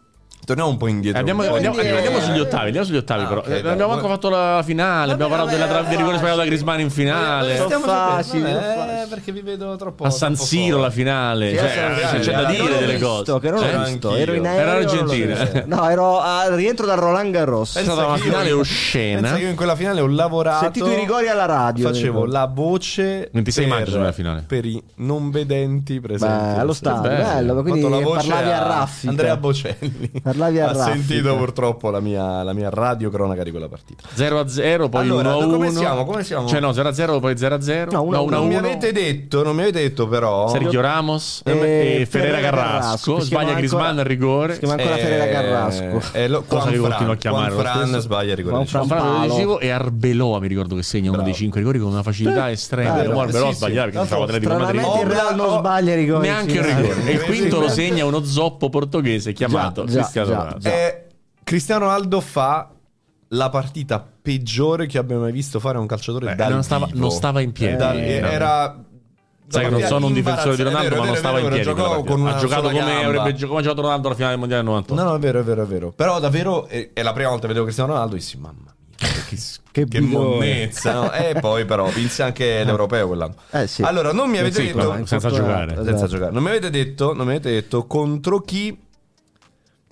Torniamo un po' indietro. Andiamo, andiamo, andiamo, andiamo sugli ottavi. Andiamo sugli ottavi, ah, però. Okay, non abbiamo manco fatto la finale. abbiamo parlato della tra- del rigore sbagliato da Grisman in finale. Sono facili. Eh, perché vi vedo troppo. A San Siro la finale. Cioè, c'è da dire delle cose. Che non l'ho visto. Ero in aereo. Era Argentina. No, ero a rientro da Roland Garros. È stata una finale oscena. Io in quella finale ho lavorato. Sentito i rigori alla radio. Facevo la voce. 26 maggio nella finale. Per i non vedenti presenti. Allo stadio. Bello. Quindi parlavi a Raffi. Andrea Bocelli. Parlavi a Raffi sentito purtroppo la mia, la mia radio cronaca di quella partita. 0 0, poi allora, 1 1. Come siamo? Come siamo? Cioè, no, 0 0, poi 0 0. No, 1 1. Non mi avete detto, non mi avete detto, però. Sergio Ramos e, e Ferreira Carrasco. Carrasco sbaglia Grisman al rigore. Si chiama ancora eh, Ferreira Carrasco. Eh, lo, Cosa che continuo a chiamare? Juan Fran sbaglia il rigore. Juan Fran decisivo e Arbeloa mi ricordo che segna uno dei 5 rigori con una facilità estrema. Arbeloa sbagliava perché faceva Atletico Madrid. Non sbaglia i rigori. Neanche un rigore. E il quinto lo segna uno zoppo portoghese chiamato Cristiano Ronaldo. Cristiano Ronaldo fa la partita peggiore che abbia mai visto fare un calciatore Beh, dal non stava, vivo. non stava in piedi. Dal- Eh, era Sai che non sono un difensore di Ronaldo, Imbarazzante. ma non stava vero, in vero, piedi. con ha giocato come gamba. avrebbe giocato Ronaldo alla finale del mondiale 98. No, no, è vero, è vero, è vero. Però davvero è, è la prima volta che vedevo Cristiano Ronaldo e dissi, mamma mia, che, Che che bidone." monnezza. no? E poi però vinse anche l'Europeo quell'anno. Eh, sì. Allora, non mi avete Sì, detto... però senza giocare. esatto. Senza giocare. Non mi avete detto, non mi avete detto contro chi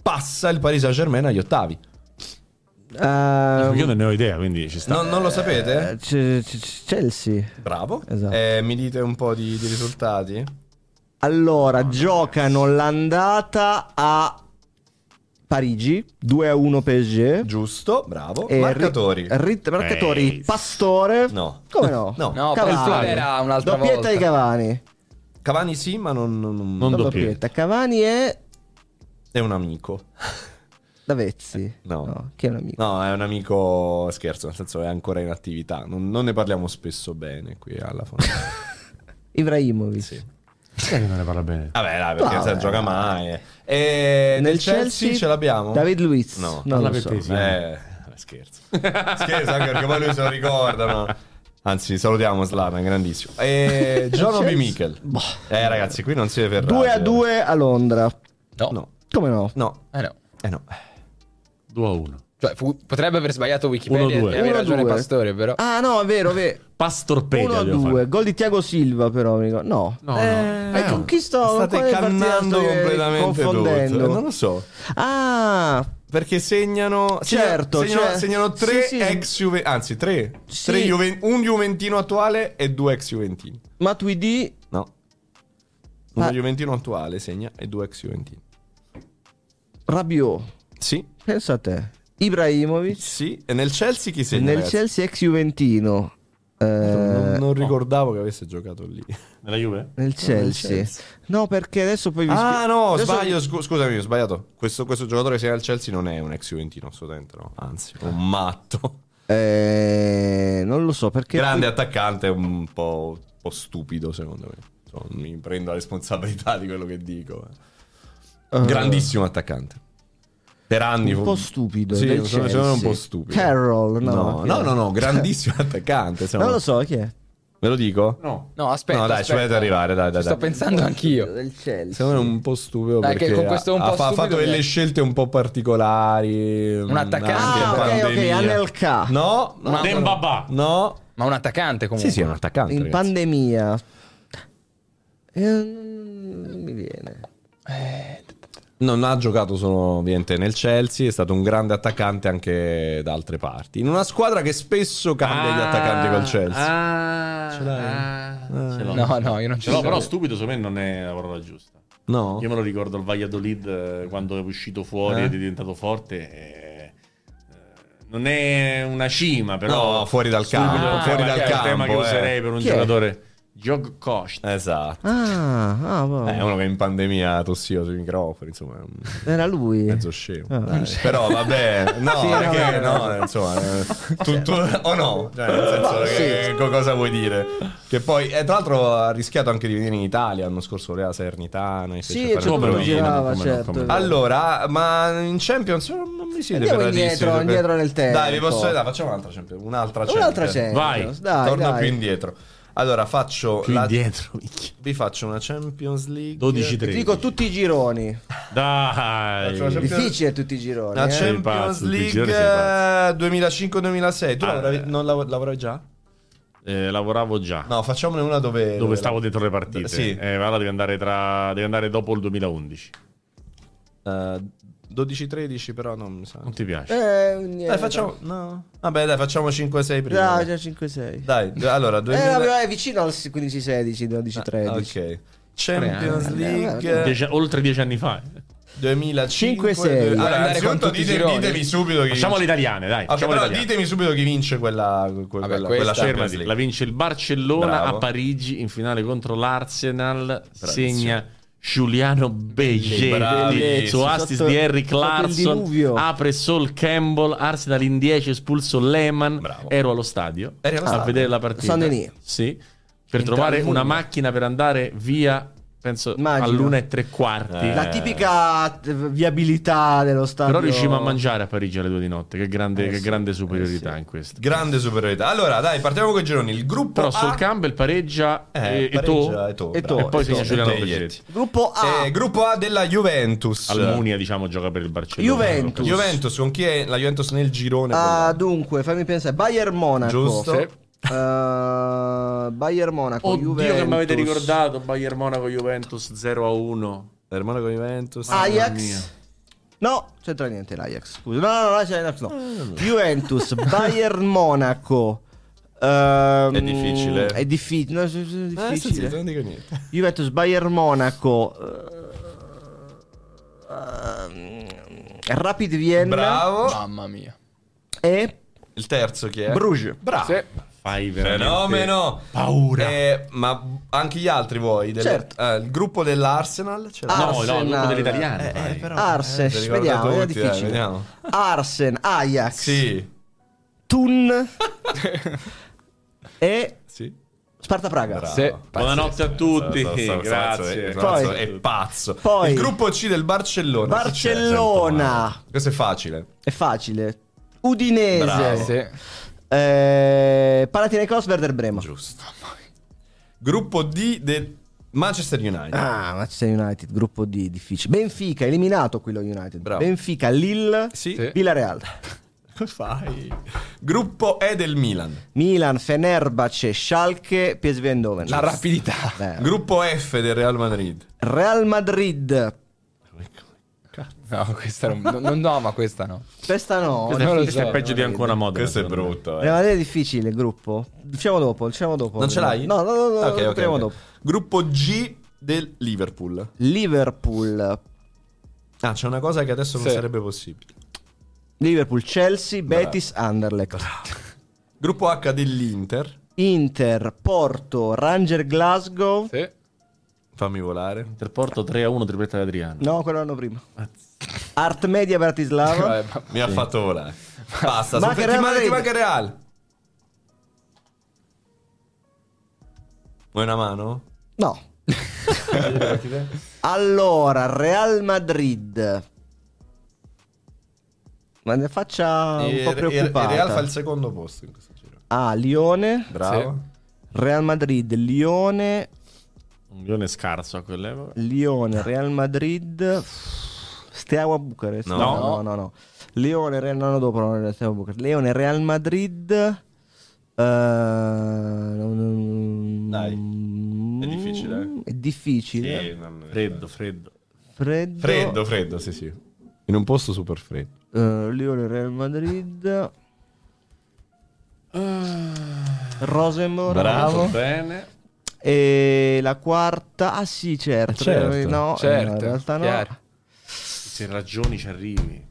passa il Paris Saint-Germain agli ottavi. Ehm, Io non ne ho idea, quindi ci sta. Non, non lo sapete? eh, C- C- Chelsea. Bravo. Esatto. Eh, mi dite un po' di, di risultati? Allora, giocano l'andata a Parigi, 2 a 1 PSG. Giusto, bravo. E Marcatori. ri- ri- marcatori Eh, Pastore. No. Come no? No. No, Cavani. Pastore era un'altra Doppietta volta. di Cavani. Cavani sì, ma non, non- non- Non doppietta. doppietta. Cavani è è un amico. Davezzi. No. Chi è un amico? No, è un amico scherzo, nel senso è ancora in attività. Non, non ne parliamo spesso bene qui alla fondazione. Ibrahimovic. sì. Sai che non ne parla bene? Vabbè, dai, perché Vabbè. se gioca mai. E nel, Nel Chelsea, Chelsea ce l'abbiamo? David Luiz. No. non Parla lo so. te. Eh, scherzo. scherzo, anche perché poi lui se lo ricorda, no? Anzi, salutiamo Slatan, grandissimo. E John Obi Chelsea. Mikel. Eh, ragazzi, qui non siete ferrati. 2 a 2 a Londra. No. No, Come no? no, Eh no. eh no. 2 a 1. Cioè, fu- potrebbe aver sbagliato Wikipedia 1-2. e avere ragione 1-2. Pastore, però. Ah, no, è vero, vero. Pastorpedia 1 a devo 2. fare. Gol di Tiago Silva, però. amico. No. No, Eh, no. Eh, con chi sto State quale partita cannando completamente confondendo? tutto. Non lo so. Ah, Perché segnano. Certo, segnano, cioè- segnano tre sì, sì. ex Juve. Anzi, tre. Sì. Tre Juven- un Juventino attuale e due ex Juventini. Matuidi. No. Uno Ah. Juventino attuale segna e due ex Juventini. Rabiot. Sì, Pensa a te. Ibrahimovic. sì. E nel Chelsea chi segna? Nel? Chelsea ex Juventino. Eh, Non, non ricordavo che avesse giocato lì. Nella Juve? nel Chelsea. Chelsea. No, perché adesso poi vi Ah, spie- no, adesso- sbaglio. scu- scusami, ho sbagliato. Questo, questo giocatore che segna al Chelsea non è un ex Juventino, assolutamente no. Anzi, è un matto. Eh, non lo so perché. Grande attaccante, un po', un po' stupido, secondo me. Insomma, mi prendo la responsabilità di quello che dico. eh. Eh, Grandissimo attaccante. Per anni Un po' stupido. Sì, del secondo me un po' stupido. Carroll, no. No, no, no, no, grandissimo attaccante. insomma. Non lo so chi è. Ve lo dico? No. No, aspetta. no, dai, ci aspetta. dovete arrivare, dai, dai, Ci sto dai. pensando anch'io. Del Chelsea. Secondo me è un po' stupido Dai, perché con questo un ha, po' ha fa- stupido fatto mi delle è- scelte un po' particolari. Un attaccante. anche in Ah, ok, ok, pandemia. Anelka. No, no, Dembaba. no. Ma un attaccante comunque. Sì, sì, è un attaccante. In ragazzi. pandemia. Eh. Non ha giocato solo ovviamente nel Chelsea, è stato un grande attaccante anche da altre parti. In una squadra che spesso cambia gli attaccanti col Chelsea. Ah, Ce l'hai? ah, ce l'ho. No, no, io non ce Ce l'ho, però stupido secondo me non è la parola giusta. No? Io me lo ricordo il Valladolid eh, quando è uscito fuori Eh? ed è diventato forte. eh, eh, non è una cima, però. No, fuori dal campo, il fuori dal è il tema che campo, eh. userei per un Chi è? Jog Costa. Esatto. Ah, ah, boh. Eh, È uno che in pandemia tossiva sui microfoni, insomma, era lui. mezzo scemo. Ah. Però vabbè, no, Sì, no, perché no, no, insomma, eh, tutto o no? Cioè, nel senso No, che, sì. co- cosa vuoi dire? Che poi, eh, tra l'altro, ha rischiato anche di venire in Italia l'anno scorso, voleva Salernitana. e Sì, fece e fare no, provino. girava, come no, certo. come no. Allora, ma in Champions non mi siete ferratissimi indietro, su- indietro nel tempo. Dai, vi posso dai, facciamo un'altra Champions, un'altra Champions. Un'altra Champions. Vai. Dai, Torno dai. più indietro. Allora, faccio Più la- indietro. minchia. vi faccio una Champions League 12 Ti 13. dico tutti i gironi. Dai. Champions- Difficile tutti i gironi. La eh. Champions pazzo, League giorni sei pazzo. eh, 2005-2006. Tu Ah, lavoravi, eh. non lav- lavoravi già? Eh, lavoravo già. No, facciamone una dove... Dove stavo dentro le partite. Sì. Eh, allora devi andare, tra... devi andare dopo il 2011. Eh, 12-13 però non mi sa. Non ti piace? Eh, niente. Dai, facciamo... No. Vabbè, dai, facciamo 5-6 prima. Dai. già 5-6. Dai, allora... Eh, 2000... vabbè, è vicino al 15-16, 12-13. Ah, ok. Champions Eh, League Dieci- oltre dieci anni fa. 2005 5-6. Allora, i dite- ditemi subito chi Facciamo le vince. italiane, dai. Ok, facciamo le però ditemi subito chi vince quella, que- quella, Vabbè, quella League. la vince il Barcellona Bravo. a Parigi in finale contro l'Arsenal. Segna Giuliano Bravissimo. su assist Sotto- di Harry Clarkson. Apre Sol Campbell. Arsenal in 10, espulso Lehman. Bravo. Ero allo stadio allo a vedere la partita. Sì. Per In trovare una macchina per andare via penso Immagino. all'una e tre quarti. Eh. La tipica eh, viabilità dello stadio. Però riusciamo a mangiare a Parigi alle due di notte. Che grande, Eh che sì, grande eh superiorità sì. in questo. Grande superiorità. Allora, dai, partiamo con i gironi. Il gruppo Però A sul Campbell pareggia eh, e, e pareggia to- e e poi e Eto'o. Giuliano E Progetti. Gruppo A. Eh, gruppo A della Juventus. Almunia, diciamo, gioca per il Barcellona. Juventus. Juventus, con chi è la Juventus nel girone? Ah, dunque, fammi pensare. Bayern Monaco. Giusto. Sì. Eh, Bayern Monaco. Oddio, Juventus. che mi avete ricordato Bayern Monaco Juventus 0 a 1. Hermano con Juventus. Ajax. No, c'entra niente l'Ajax. Scusa. No, no, no, l'Ajax no. Juventus, Bayern Monaco. Ehm, È difficile. È difficile. no, è Eh, sì, sì, difficile. non dico niente. Juventus, Bayern Monaco. eh, eh, Rapid Vienna Bravo. Mamma mia. e Il terzo chi è? Bruges. Bravo. Sì. Fai veramente Fenomeno. paura. Eh, ma anche gli altri vuoi? Delle- Certo. eh, il gruppo dell'Arsenal? Ce l'ha? No, no, il gruppo italiani. Eh, eh, però, li vediamo, ricordo è tutti, dai, difficile. vediamo. Arsen, Ajax, Sì. Thun e Sì. Sparta Praga. Sì. Buonanotte a tutti. Sto- Grazie. sto- Poi- è pazzo. Poi- il gruppo C del Barcellona. Barcellona. Questo è facile. È facile. Udinese. Bravo. Sì. Eh, Panathinaikos, Werder Bremo. Giusto. Gruppo D del Manchester United. Ah, Manchester United, gruppo D, difficile. Benfica, eliminato quello United. Bravo. Benfica, Lille, Sì. Sì. Villarreal. Come fai? Gruppo E del Milan. Milan, Fenerbahce, Schalke, PSV Eindhoven. La rapidità. Beh, Gruppo F del Real Madrid. Real Madrid. No, questa non, non- no, ma questa no. Questa no. Questo è- non lo questo è peggio di ancora moda. Questo è brutto. Real Madrid è difficile il gruppo. Diciamo dopo, diciamo dopo. Non ce l'hai? No, no, no, no Ok, lo ok, tiriamo ok. dopo. Gruppo G del Liverpool. Liverpool, Ah, c'è una cosa che adesso non Sì. sarebbe possibile. Liverpool, Chelsea, Betis, Anderlecht. Gruppo H dell'Inter. Inter, Porto, Ranger Glasgow. Sì. Fammi volare. Interporto 3 a 1 tripletta di Adriano. No, quello l'anno prima. Art Media Bratislava. Vabbè, ma- Mi ha fatto volare. Basta, Manca su- Real ti manca, ti Madrid. manca Real. Vuoi una mano? No. allora, Real Madrid. Ma ne faccia un E- po' preoccupata. e Real fa il secondo posto in questo giro. Ah, Lione. Bravo. Real Madrid, Lione. Un milione scarso a quell'epoca. Lione, Real Madrid. Stiamo a Bucarest. No. no, no. no. Lione, Real, l'anno dopo non stiamo a Bucarest. Leone, Real Madrid. Eh, non- Dai. È difficile, eh? È difficile. Sì, non- Freddo, freddo. Freddo. Freddo, freddo, sì, sì. In un posto super freddo. Eh, Lione, Real Madrid. Rosenborg. Bravo. Bene. E la quarta. Ah, sì, certo. Certo. Eh, No, Certo, no, in realtà no. chiaro. Se ragioni ci arrivi.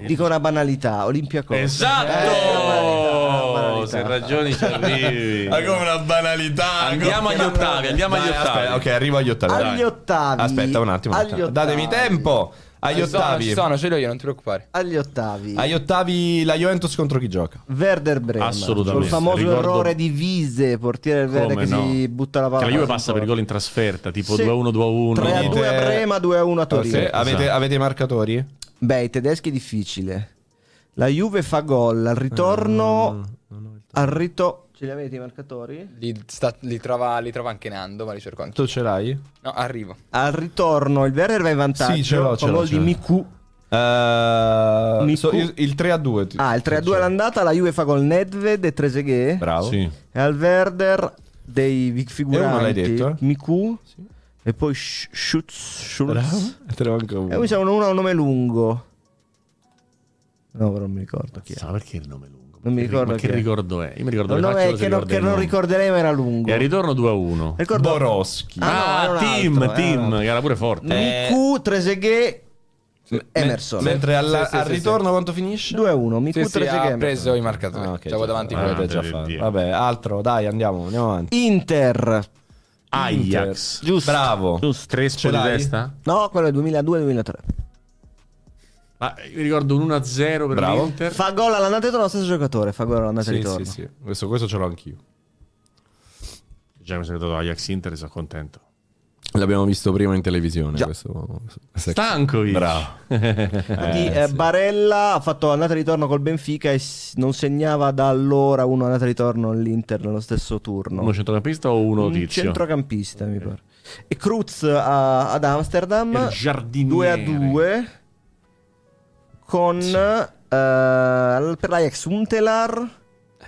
Dico una banalità. Olympiacos. Esatto! Eh, banalità, banalità. Se ragioni ci arrivi. Ma come una banalità. Andiamo agli ottavi, andiamo agli Dai, ottavi. aspetta, ok, arrivo agli ottavi. Agli dai. ottavi. Aspetta un attimo. Agli ottavi. Datemi tempo. Agli Ci sono, ottavi. ci sono, ce l'ho io, non ti preoccupare. Agli ottavi. Agli ottavi la Juventus contro chi gioca? Werder Bremen. Assolutamente. Sul famoso Ricordo- errore di Vise, portiere del Werder Come che no? si butta la palla. Che la Juve passa per gol in trasferta, tipo Sì. 2-1, 2-1. 3 a Dite- 2 a Brema, 2 a 1 a Torino. Ok, avete, Esatto. avete i marcatori? Beh, i tedeschi è difficile. La Juve fa gol al ritorno. Al rito. Ce li avete i marcatori? Li, sta- li trova, li trova anche Nando, ma li cerco anche. Tu ce l'hai? No, arrivo. Al ritorno il Werder va in vantaggio. Sì, ce l'ho, ce l'ho, gol di. Miku. Miku. so- il, il 3 a 2. Ah, il 3 a 2 all'andata. La Juve fa gol Nedved e Trezeguet. Bravo. Sì. E al Werder dei figuranti. Uno l'hai detto, eh? Miku. E poi Sch- Schutz. Schulz. E E poi c'è ha un nome lungo. No, però non mi ricordo chi è. Sa perché il nome lungo? Non mi Che- ricordo Ma che chi è. ricordo è? Io mi ricordo facce, che, non, che non ricorderei, ma era lungo. E al ritorno 2-1. Ricordo- Boroschi. Ah, no, Ah, Tim, altro, Tim, che era pure forte. Miku, Trezeguet, Emerson. Mentre alla- Sì, sì, al sì, ritorno quanto finisce? 2-1. Miku, Sì, sì, Trezeguet, ha Emerson. preso i marcatori. Ah, ok, Stavo davanti Ah, a già fatto. Vabbè, altro, dai, andiamo, andiamo avanti. Inter. Ajax. Giusto. Bravo. Giusto. Crespo di testa? No, quello è 2002-2003. Ma mi ricordo un 1-0 per Bravo. l'Inter. Fa gol all'andata e ritorno lo stesso giocatore. Fa gol all'andata e Sì, ritorno. sì, sì. Questo, questo ce l'ho anch'io. Già mi sono ricordato Ajax Inter e sono contento. L'abbiamo visto prima in televisione. Già. Questo... Stankovic. Bravo. Di, eh, Barella ha fatto andata e ritorno col Benfica e non segnava da allora uno andata e ritorno all'Inter nello stesso turno. Uno centrocampista o uno Un tizio? centrocampista, mi pare. E Cruz a- ad Amsterdam Il giardiniere. 2 a 2 con eh, per l'Ajax Untelar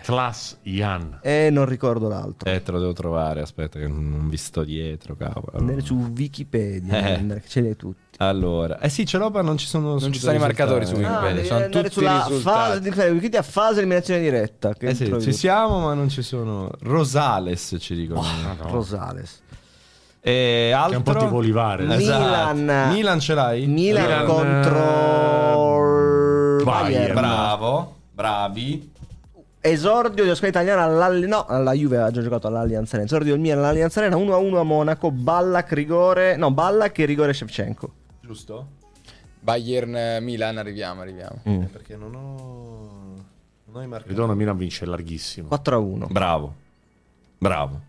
Klas Jan. e non ricordo l'altro. Eh, te lo devo trovare. Aspetta, che non vi sto dietro, cavolo. Andare su Wikipedia, Eh. Che ce li hai tutti. Allora, eh sì, ce l'ho, ma non ci sono. ci subito sono i marcatori su risultati. Wikipedia. devi sono tutti sulla risultati. fase di Wikipedia fase eliminazione diretta. Che Eh sì, ci siamo, ma non ci sono. Rosales ci dicono. Rosales. E Che altro? è un po' tipo Olivare. Mi- Milan. Milan ce l'hai? Milan, Milan, contro Bayern. Bayern. Bravo, bravi. Esordio della squadra italiana all'Alli- no, alla Juve ha già giocato all'Allianz Arena. Esordio del Milan all'Allianz Arena 1-1 a Monaco, Ballack rigore, no, Ballack e rigore Shevchenko. Giusto? Bayern eh, Milan, arriviamo, arriviamo. Perché non ho. Non ho i marcatori. Ritorno Milan vince larghissimo. 4-1 Bravo. Bravo.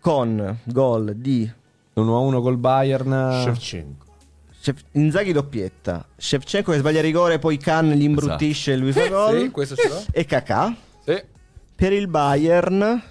con gol di 1-1 col Bayern. Shevchenko. Inzaghi doppietta. Shevchenko che sbaglia rigore, poi Khan gli imbruttisce e lui fa gol. Sì, questo ce l'ho. E Kakà. Sì. Per il Bayern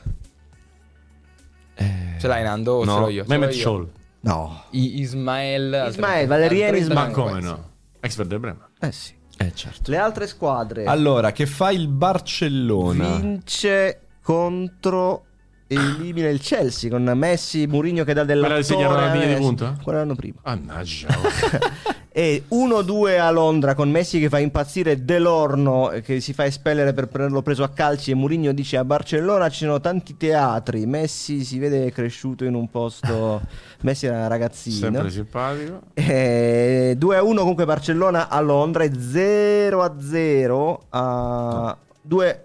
Ce l'hai Nando o No, ce l'ho io? Mehmet. Scholl. No. I- Ismael Ismael, Valeriani Al 30 Ismael. Ma come no? Ex Werder Bremen. Eh sì. Eh certo. Le altre squadre Allora, che fa il Barcellona? vince contro elimina il Chelsea con Messi, Mourinho che dà della Quella che segna Ronaldinho di punta? Quello l'anno prima. Mannaggia. E 1-2 a Londra con Messi che fa impazzire Delorno eh, che si fa espellere per prenderlo preso a calci e Mourinho dice a Barcellona ci sono tanti teatri. Messi si vede cresciuto in un posto Messi era ragazzino. Sempre simpatico. E 2 a 1 comunque Barcellona a Londra e 0 a 0 a 2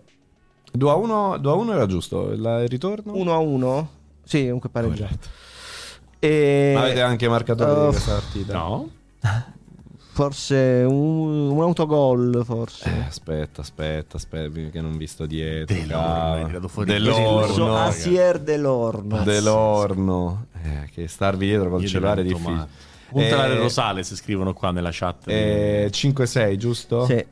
2 a 1, 2 a 1 era giusto. Il ritorno? 1 a 1. Sì, comunque pareggiato. E Ma avete anche marcatori Oh. di questa partita? No? forse un, un autogol forse. Eh, aspetta, aspetta, aspetta, che non vi sto dietro. Tirato fuori Delorno. Uso Asier Delorno. Delorno. Eh, che starvi dietro col Io cellulare è difficile. male. Puntelare Eh, Rosales scrivono qua nella chat eh, 5-6, giusto? Sì.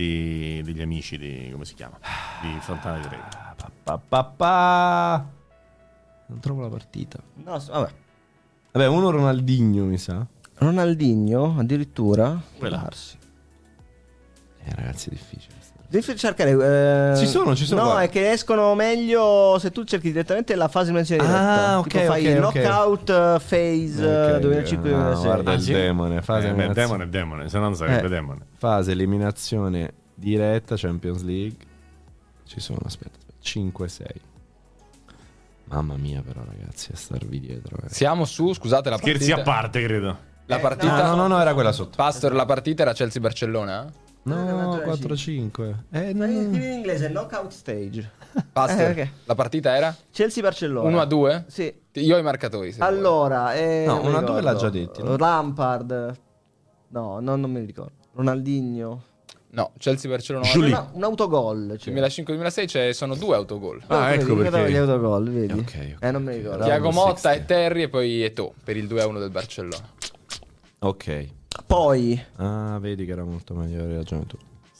Di- degli amici di come si chiama? Di Fontana di Trevi. Pa, pa, pa. Non trovo la partita. No, vabbè. Vabbè, uno Ronaldinho, mi sa. Ronaldinho addirittura. Può Quella. darsi. Eh, ragazzi, è difficile. Devi cercare. eh, Ci sono, ci sono, No, guarda. è che escono meglio se tu cerchi direttamente la fase di eliminazione diretta. Ah, ok, Tipo fai ok, il ok. knockout eh, phase Ok, eh, 2005-2006. no, guarda Ah, il sì? demone. Fase, Eh, beh, demone è demone, se non sarebbe Eh. demone. fase eliminazione diretta Champions League. Ci sono, aspetta, aspetta 5-6. Mamma mia, però, ragazzi, a starvi dietro. eh. Siamo su, scusate la partita. Scherzi a parte, credo. La Eh, partita No, no, no, era quella sotto. Pastor, la partita era Chelsea-Barcellona? No, 4-5. Eh, no. In inglese knockout stage. Pastor, Eh, ok. la partita era? Chelsea Barcellona. 1 a 2? Sì. Io ho i marcatori. Allora, eh, No, non mi uno a due ricordo. l'ha già detti, no? Lampard. No, no, non mi ricordo. Ronaldinho. No, Chelsea-Barcellona. Giulì. No, un autogol. Cioè. 2005-2006 c'è- sono due autogol. Ah, Vedi, ecco che avevo gli perché. autogol, vedi? Ok, ok. Eh, non mi ricordo. Tiago Round Motta 60. e Terry e poi Eto'o per il 2 a 1 del Barcellona. Ok. Poi Ah, vedi che era molto meglio, hai ragione tu.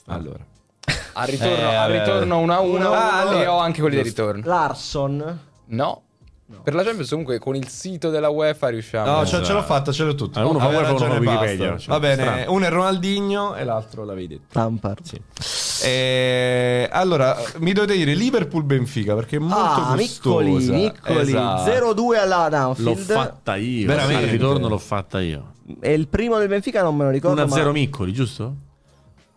Allora. Al ritorno, Eh, al ritorno 1 a 1 Ah, allora. e ho anche quelli di ritorno. Larson. No. Per la Champions comunque con il sito della UEFA riusciamo. No, a- ce, ce l'ho fatta, ce l'ho tutto. Ah, uno fa UEFA, uno fa. Wikipedia, cioè, Va bene, strano. uno è Ronaldinho e l'altro l'avevi detto. Lampard. Sì. Eh, allora, mi dovete dire Liverpool-Benfica perché è molto Ah, gustosa. Miccoli, Miccoli. Esatto. 0-2 alla L'ho Anfield. fatta io. Veramente? Al ritorno l'ho fatta io. E il primo del Benfica non me lo ricordo. 1-0 ma... Miccoli, giusto?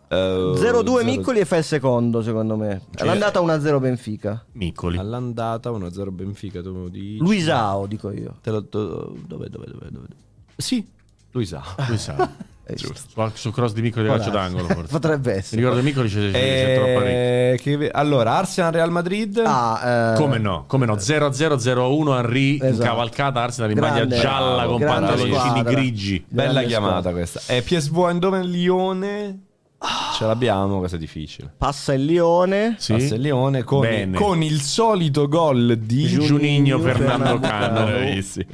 Eh, 0-2 zero- Miccoli e fa il secondo, secondo me. Cioè- L'andata 1-0 Benfica. Miccoli. All'andata 1-0 Benfica, tu dici. Luisao, dico io. Te lo- do- dove, dove, dove, dove? Sì, Luisa. Lui sa. Su, su cross di Miccoli di calcio d'angolo, forse. Potrebbe Mi essere. ricordo Miccoli c'è, c'è, c'è. Eh, che- allora, Arsenal-Real Madrid. Ah, eh, Come no? Come no? 0-0-0-1 Henry in Esatto. cavalcata, Arsenal in maglia Grande, gialla bravo, con pantaloncini grigi. Bella grande chiamata squadra. questa. Eh, PSV Eindhoven Lione. Ce l'abbiamo, questo è difficile. Passa il Lione. Sì. Passa il Lione con, con il solito gol di Giuninho Fernando Cano.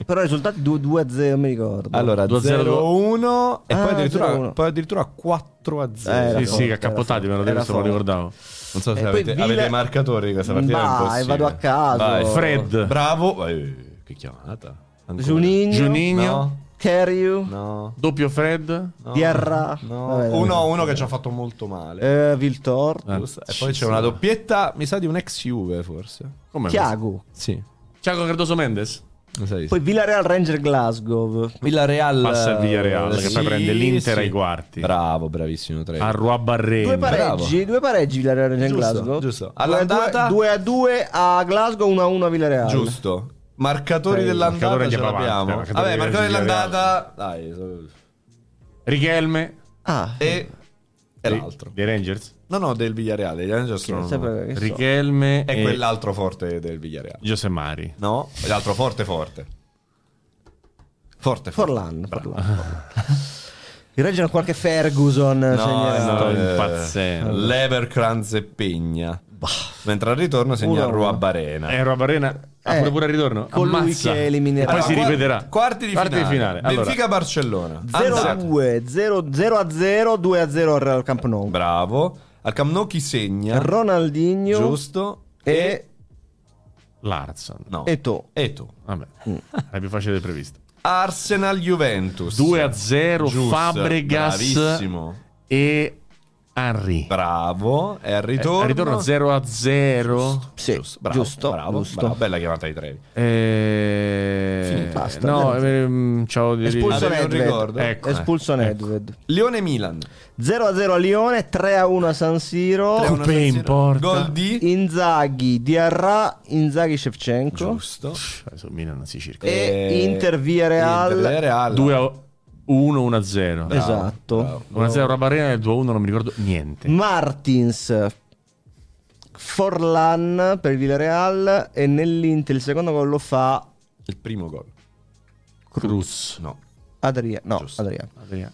Però i risultati 2-0, mi ricordo. Allora, 0-1 e ah, poi, addirittura, poi addirittura 4-0. Eh, sì, sì, a Capotati, me lo lo ricordavo. Non so se avete, Villa... avete, marcatori di questa partita. Vai, vado a caso. Vai. Fred. Bravo. Vai. Che chiamata. Giuninho. Giuninho. No. Carry you. No. Doppio Fred. No. Diarra. No. Vabbè, uno, uno che ci ha fatto molto male. Eh, Viltor. Eh, e poi c'è una doppietta, mi sa di un ex Juve forse. Come? Tiago. Sì. Tiago Cardoso Mendes. Poi Villarreal Ranger Glasgow. Villarreal passa il Villarreal sì, che poi prende l'Inter sì. ai quarti. Bravo, bravissimo. Tre. A Rua Barrena. Due pareggi, Bravo. due pareggi Villarreal Ranger giusto, Glasgow. Giusto. All'andata 2 a 2 a Glasgow, 1 a 1 a Villarreal. Giusto. Marcatori dell'andata Marcatore ce l'abbiamo. Avanti, Vabbè, marcatori dell'andata. Dai. Richelme. Ah. E e l'altro. Dei Rangers? No, no, del Villarreal. Gli Rangers sono... so. Richelme e, e quell'altro forte del Villarreal. Giuseppe Mari. No, l'altro forte forte. Forte, forte. Forlan. Forlan. I Rangers hanno qualche Ferguson. No, no, eh, impazzendo. Leverkranz e Pegna. Bah. Mentre al ritorno segna Rua Barena. E eh, Rua Barena Ah, pure, pure al ritorno? Colui Ammazza. che eliminerà. E poi si ripeterà. Quarti di quarti finale. Di finale. Allora. Benfica Barcellona. 0-2, 0 a 0, 2 a 0 al Camp Nou. Bravo. Al Camp Nou chi segna? Ronaldinho. Giusto. E. Larson. No. E tu. E tu. Vabbè. Mm. È più facile del previsto. Arsenal Juventus 2 a 0 Giusto. Fabregas Bravissimo. e Henry. Bravo, è al ritorno. Eh, ritorno 0 a 0. Giusto. Sì, giusto, bravo, giusto, bravo, giusto. Bravo, bella chiamata ai Trevi. Eh... Basta, no, ehm, ciao di Espulso Nedved. Ecco, Espulso ecco. Nedved. Lione Milan. 0 a 0 a Lione, 3 a 1 a San Siro. Coupé in porta. Gol di Inzaghi, Diarra, Inzaghi Shevchenko. Giusto. Adesso Milan si circa. E Inter Via Real. Inter Via Real. 2 a 1-1-0. Esatto. 1-0 Rabarena e 2-1 non mi ricordo niente. Martins. Forlan per il Villarreal e nell'Inter il secondo gol lo fa il primo gol. Cruz. No. Adriano. No, Adriano. Adriano.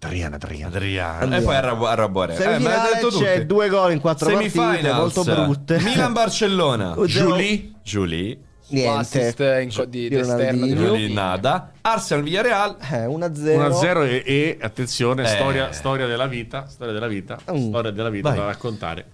Adriano, Adriano. Adriano. E poi a Rabore. Eh, c'è due gol in quattro partite molto brutte. Milan-Barcellona. Julie. Julie. Niente. in co- di, di esterno di nada. Arsenal Villarreal eh, 1-0. 1-0 e, e attenzione, eh. storia, storia, della vita, storia della vita, mm. storia della vita Vai. da raccontare.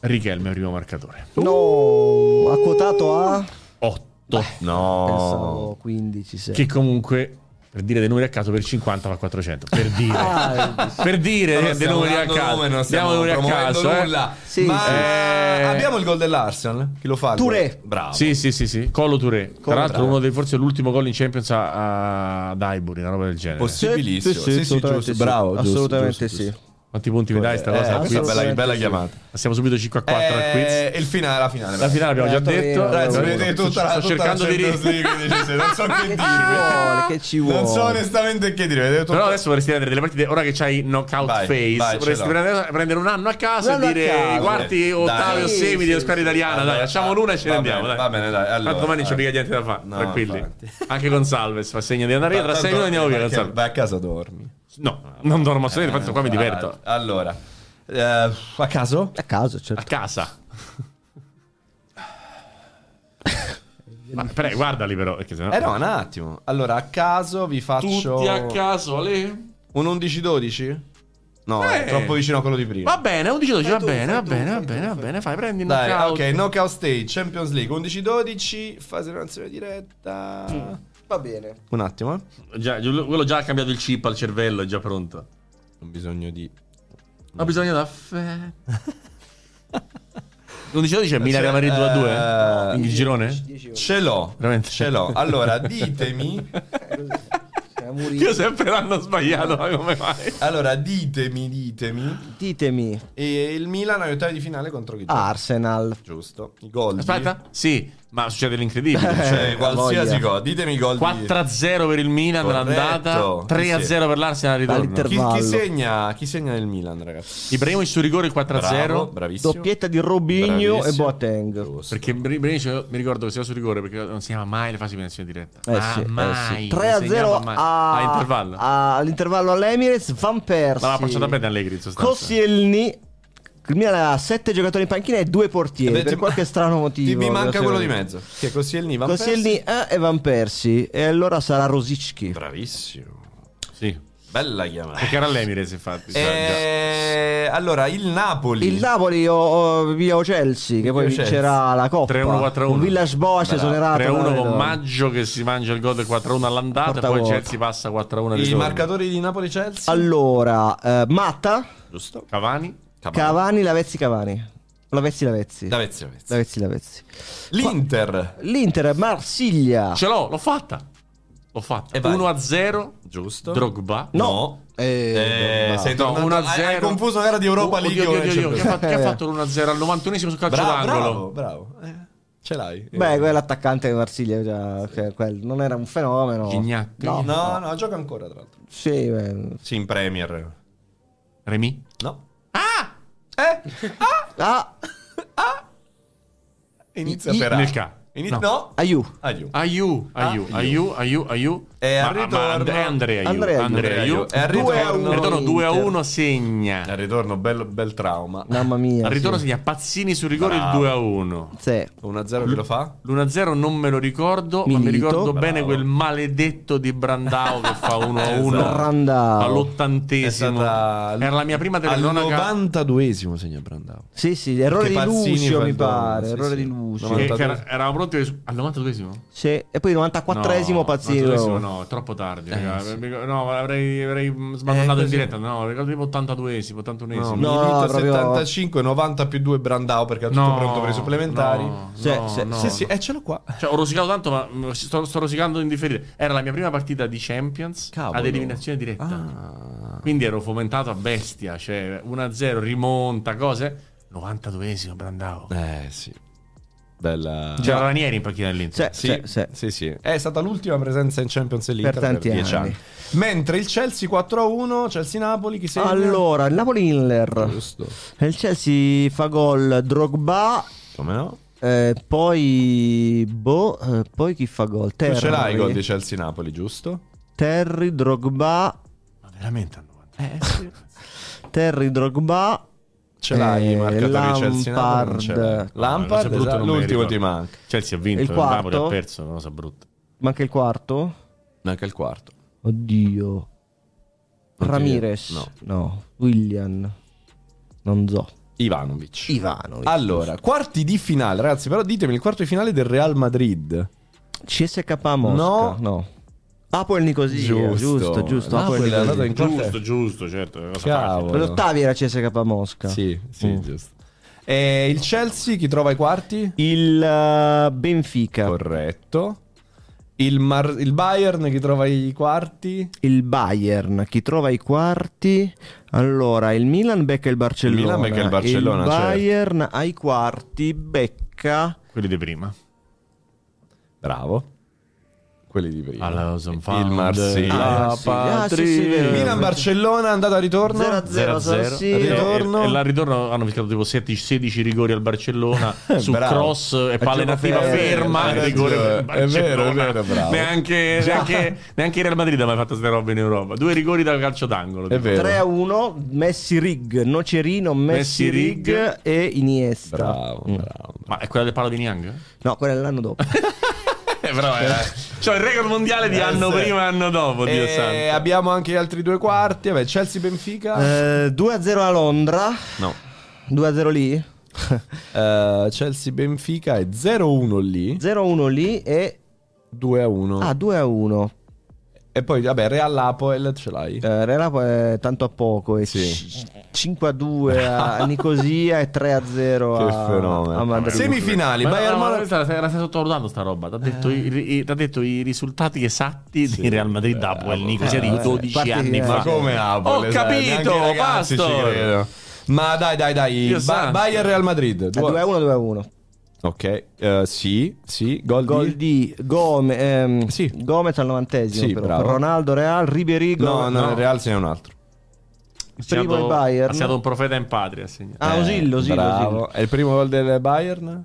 Richelme primo marcatore. No, ha quotato a 8. no. Pensavo 15, 6. Che comunque per dire dei numeri a caso per 50 va 400 per dire. Ah, per dire dei numeri a caso. non stiamo numeri a caso eh. nulla. Eh. sì, ma sì. Eh... abbiamo il gol dell'Arsenal? Chi lo fa Touré. Bravo. Sì sì sì sì. Colo Touré. Tra l'altro bravo. uno dei forse l'ultimo gol in Champions a, a Daibury una roba del genere. Possibilissimo. Sì, sì, sì, sì, sì bravo assolutamente giusto, sì quanti punti mi dai sta eh, cosa? Questa bella, bella chiamata. Passiamo subito 5 a 4 eh, al quiz. Il finale, la finale. La finale abbiamo già detto. Ragazzi, vedete tutta la, sto tutta cercando di dire. non so che, che dirvi. Che ci vuole. Non so onestamente che dire. Però adesso vorresti prendere delle partite. Ora che c'hai knockout vai, phase, vai, vorresti prendere, prendere, un anno a caso e dire i quarti, ottavi o semi di squadra italiana. Dai, facciamo l'una e ce ne andiamo. Va bene, dai. Tanto domani non c'è mica niente da fare. Tranquilli. Anche con Salves fa segno di andare via. Tra 6 minuti andiamo via. Vai a casa dormi. No, non dormo assolutamente. Infatti, qua mi diverto. Allora. Uh, a caso? A caso, certo. A casa. Ma, prego, guardali però. Perché sennò... Eh no, un attimo. Allora, a caso vi faccio... Tutti a caso, Ale? Un 11-12? No, eh. è troppo vicino a quello di prima. Va bene, 11-12, va, bene, va bene, va bene, va bene, fai, prendi il Dai, knockout. ok, knockout stage, Champions League, 11-12, fase di diretta. Mm. Va bene. Un attimo, eh. Già, quello già ha cambiato il chip al cervello, è già pronto. Ho bisogno di... Ho bisogno d'affetto. 11-12 è Milan Real Madrid 2 a 2? In girone? Ce l'ho, Veramente? ce l'ho. Allora, ditemi... Io sempre l'hanno sbagliato, ma come mai? Allora, ditemi, ditemi. Ditemi. E il Milan ai ottavi di finale contro chi? Arsenal. Giusto. I gol. Aspetta. Sì. Ma succede l'incredibile. Cioè, Eh, qualsiasi cosa. Ditemi i gol di... 4-0 per il Milan Corretto. l'andata, 3-0 Sì. per l'Arsenal ritorno. Chi, chi segna, chi segna nel Milan, ragazzi? Ibrahimovic su rigore il 4-0. Bravo, bravissimo. Doppietta di Robinho e. Boateng. Giusto. Perché Ibrahimovic mi ricordo che si va su rigore perché non si chiama mai le fasi di pensione diretta. Eh ah, sì, eh mai. sì. 3 a Non 0 segnava mai. a, a intervallo. a- all'intervallo all'Emirates. Van Persie. Ma l'ha passata bene Allegri in sostanza. Koscielny. Il Milan ha 7 giocatori in panchina e 2 portieri. Beh, per ti- qualche strano motivo. Ti mi manca quello di mezzo. Che è Koscielny Van Koscielny Persie? eh, e Van Persie. E allora sarà Rosicki. Bravissimo. Sì. Bella chiamata. Perché era l'Emirates infatti. già. Eh, allora, il Napoli. Il Napoli o, o via o Chelsea che poi Chelsea. vincerà la Coppa 3-1, 4-1. Un Villas Boas esonerato 3-1 dai, con. Maggio che si mangia il gol del 4-1 all'andata Porta e poi vuota. Chelsea passa 4-1 al I ritorno. marcatori di Napoli-Chelsea. Allora eh, Matta Giusto. Cavani? Cavani Lavezzi Cavani Lavezzi Lavezzi Davezzi, Davezzi. Lavezzi Lavezzi L'Inter. L'Inter Marsiglia Ce l'ho, l'ho fatta. L'ho fatta. E vai. 1-0 Giusto. Drogba. No. Eh, Eh, sei No, tornato 1-0. hai, hai confuso gara di Europa Oh, League oddio, oddio, oddio, Chi ha fatto, chi ha Eh. fatto l'1-0 al 91esimo su calcio Bravo, d'angolo? bravo, bravo. Eh, ce l'hai. Beh, Eh. quell'attaccante di Marsiglia già, che quel- non era un fenomeno. Gignac. No, No, no, gioca ancora tra l'altro. Sì, beh. Sì, in Premier. Remy? No. Ah! Eh? Ah, Inizia I- per A. nel K. Inizia- No. no. Aiù. Aiù. Aiu, Aiu, Ah, Aiu, Aiu, Aiu. E al Ma- ma ritorno- And- è Andrea Aiu. Andrea Aiu. Andrea Aiu. E al Due a ritorno, uno. Ritorno 2 a Inter. 1 segna. al ritorno bello, bel trauma. Mamma mia. Al ritorno sì. segna Pazzini su rigore il Bravo. 2 a 1. Sì. 1-0 chi lo fa? L'1-0 non me lo ricordo, ma mi Milito. ricordo Bravo. bene quel maledetto di Brandao che fa 1 a 1 Esatto. Brandao. È all'ottantesimo. Era la mia prima Al telecronaca. 92esimo segna Brandao. Sì, sì, errore di Pazzini Lucio mi il pare, errore sì. di Lucio. Che, 92. che era- eravamo pronti al 92esimo? Sì, e poi 94esimo Pazzini. 92esimo no, è troppo tardi. raga. sì. No, avrei, avrei sbandonato Eh, in diretta. No, ricordo tipo 82esimo, 81esimo. No, No, proprio- 75, 90 più 2 Brandao perché ha tutto pronto per i supplementari. No, Sì, no, sì, no. Sì, sì, e ce l'ho qua. Cioè, ho rosicato tanto, ma mm, sto, sto rosicando in differita. Era la mia prima partita di Champions Cavolo. ad eliminazione diretta. Ah. Quindi ero fomentato a bestia. Cioè, 1-0, rimonta, cose. 92esimo, Brandao. Eh sì. Bella. C'era Ranieri in panchina dell'Inter. Sì, Sì, sì, sì. È stata l'ultima presenza in Champions League Per tanti dieci anni. anni. Mentre il Chelsea 4-1, Chelsea-Napoli, chi segna? Allora, il Napoli-Inter. Giusto. Il Chelsea fa gol Drogba. Come no? eh, poi. Boh. eh, poi chi fa gol? Tu Terry. ce l'hai i gol di Chelsea-Napoli, giusto? Terry, Drogba. Ma veramente 90. Eh sì. Terry, Drogba. Ce l'hai Eh, marcatori ce l'hai. Lampard. Lampard, No, brutto esatto, l'ultimo ti manca. Chelsea ha vinto, Il il Napoli quarto? ha perso, una cosa brutta. Manca il quarto. Neanche il quarto. Oddio. Ramirez. viene? No. William. Non so. Ivanovic. Ivano. Allora, quarti di finale, ragazzi, però ditemi il quarto di finale del Real Madrid. CSK Mosca. No. No. Apoel Nicosia. Giusto. Giusto, giusto. Apoel Napoli è andato in. Giusto, giusto, certo. Per l'ottavi era CSK Mosca. Sì, sì, Mm. giusto. E il Chelsea chi trova i quarti? Il eh, Benfica. Corretto. Il, Mar- il Bayern chi trova i quarti? il Bayern. Chi trova i quarti? Allora, il Milan becca il Barcellona. Il Milan becca il Barcellona, Il certo. Bayern ai quarti becca. Quelli di prima. Bravo. Quelli di prima. Alla il. Marsiglia. Ah, sì. Ah, sì, sì, vero. Milan-Barcellona, andata a ritorno. 0-0 0-0 San Al Siro. ritorno. E, e là al ritorno hanno fischiato tipo 7 16 rigori al Barcellona su Bravo. cross e gioco nativa ferma e rigore È Barcellona. vero, è vero, bravo. Neanche, neanche, neanche il Real Madrid ha mai fatto queste robe in Europa. Due rigori da calcio d'angolo. È tipo. vero. 3 a 1 Messi Rig, Nocerino, Messi, Messi, Rig, e Iniesta. Bravo, Mm. bravo. Ma è quella del palo di Niang? No, quello è l'anno dopo. Eh, però è. Cioè il record mondiale di Eh, anno sì. prima e anno dopo, Dio E santo. abbiamo anche gli altri due quarti. Vabbè, Chelsea-Benfica. Eh, 2 a 0 a Londra. No. 2 a 0 lì. Eh, Chelsea-Benfica è 0-1 lì. 0 a 1 lì e 2-1. ah 2 a 1. E poi, vabbè, Real-Apoel ce l'hai. Eh, Relapo è tanto a poco. E Sì. C- 5 a 2 a Nicosia e 3 a 0 Che a, fenomeno. a Madrid. Semifinali, Ma Bayern no, Monaco. stai la stai sottovalutando sta roba. Ti ha detto, i- t'ha detto i risultati esatti di Real Madrid dopo il Nicosia di Eh, 12 parti- anni eh, fa. Ma come Apoel? Ho capito, credono. Ma dai, dai, dai. Ba-. Bayern Real Madrid. Eh, 2 a 1 2 a 1. Ok, uh, sì, sì, gol, gol di, di Gome, ehm, sì. Gomez al novantesimo, sì, però. Ronaldo, Real, Ribery, No, no, no. Real sei un altro. Il primo il Bayern. Ha stato un profeta in patria. Ah, Osil, Osil, Bravo. Osil. È il primo gol del Bayern?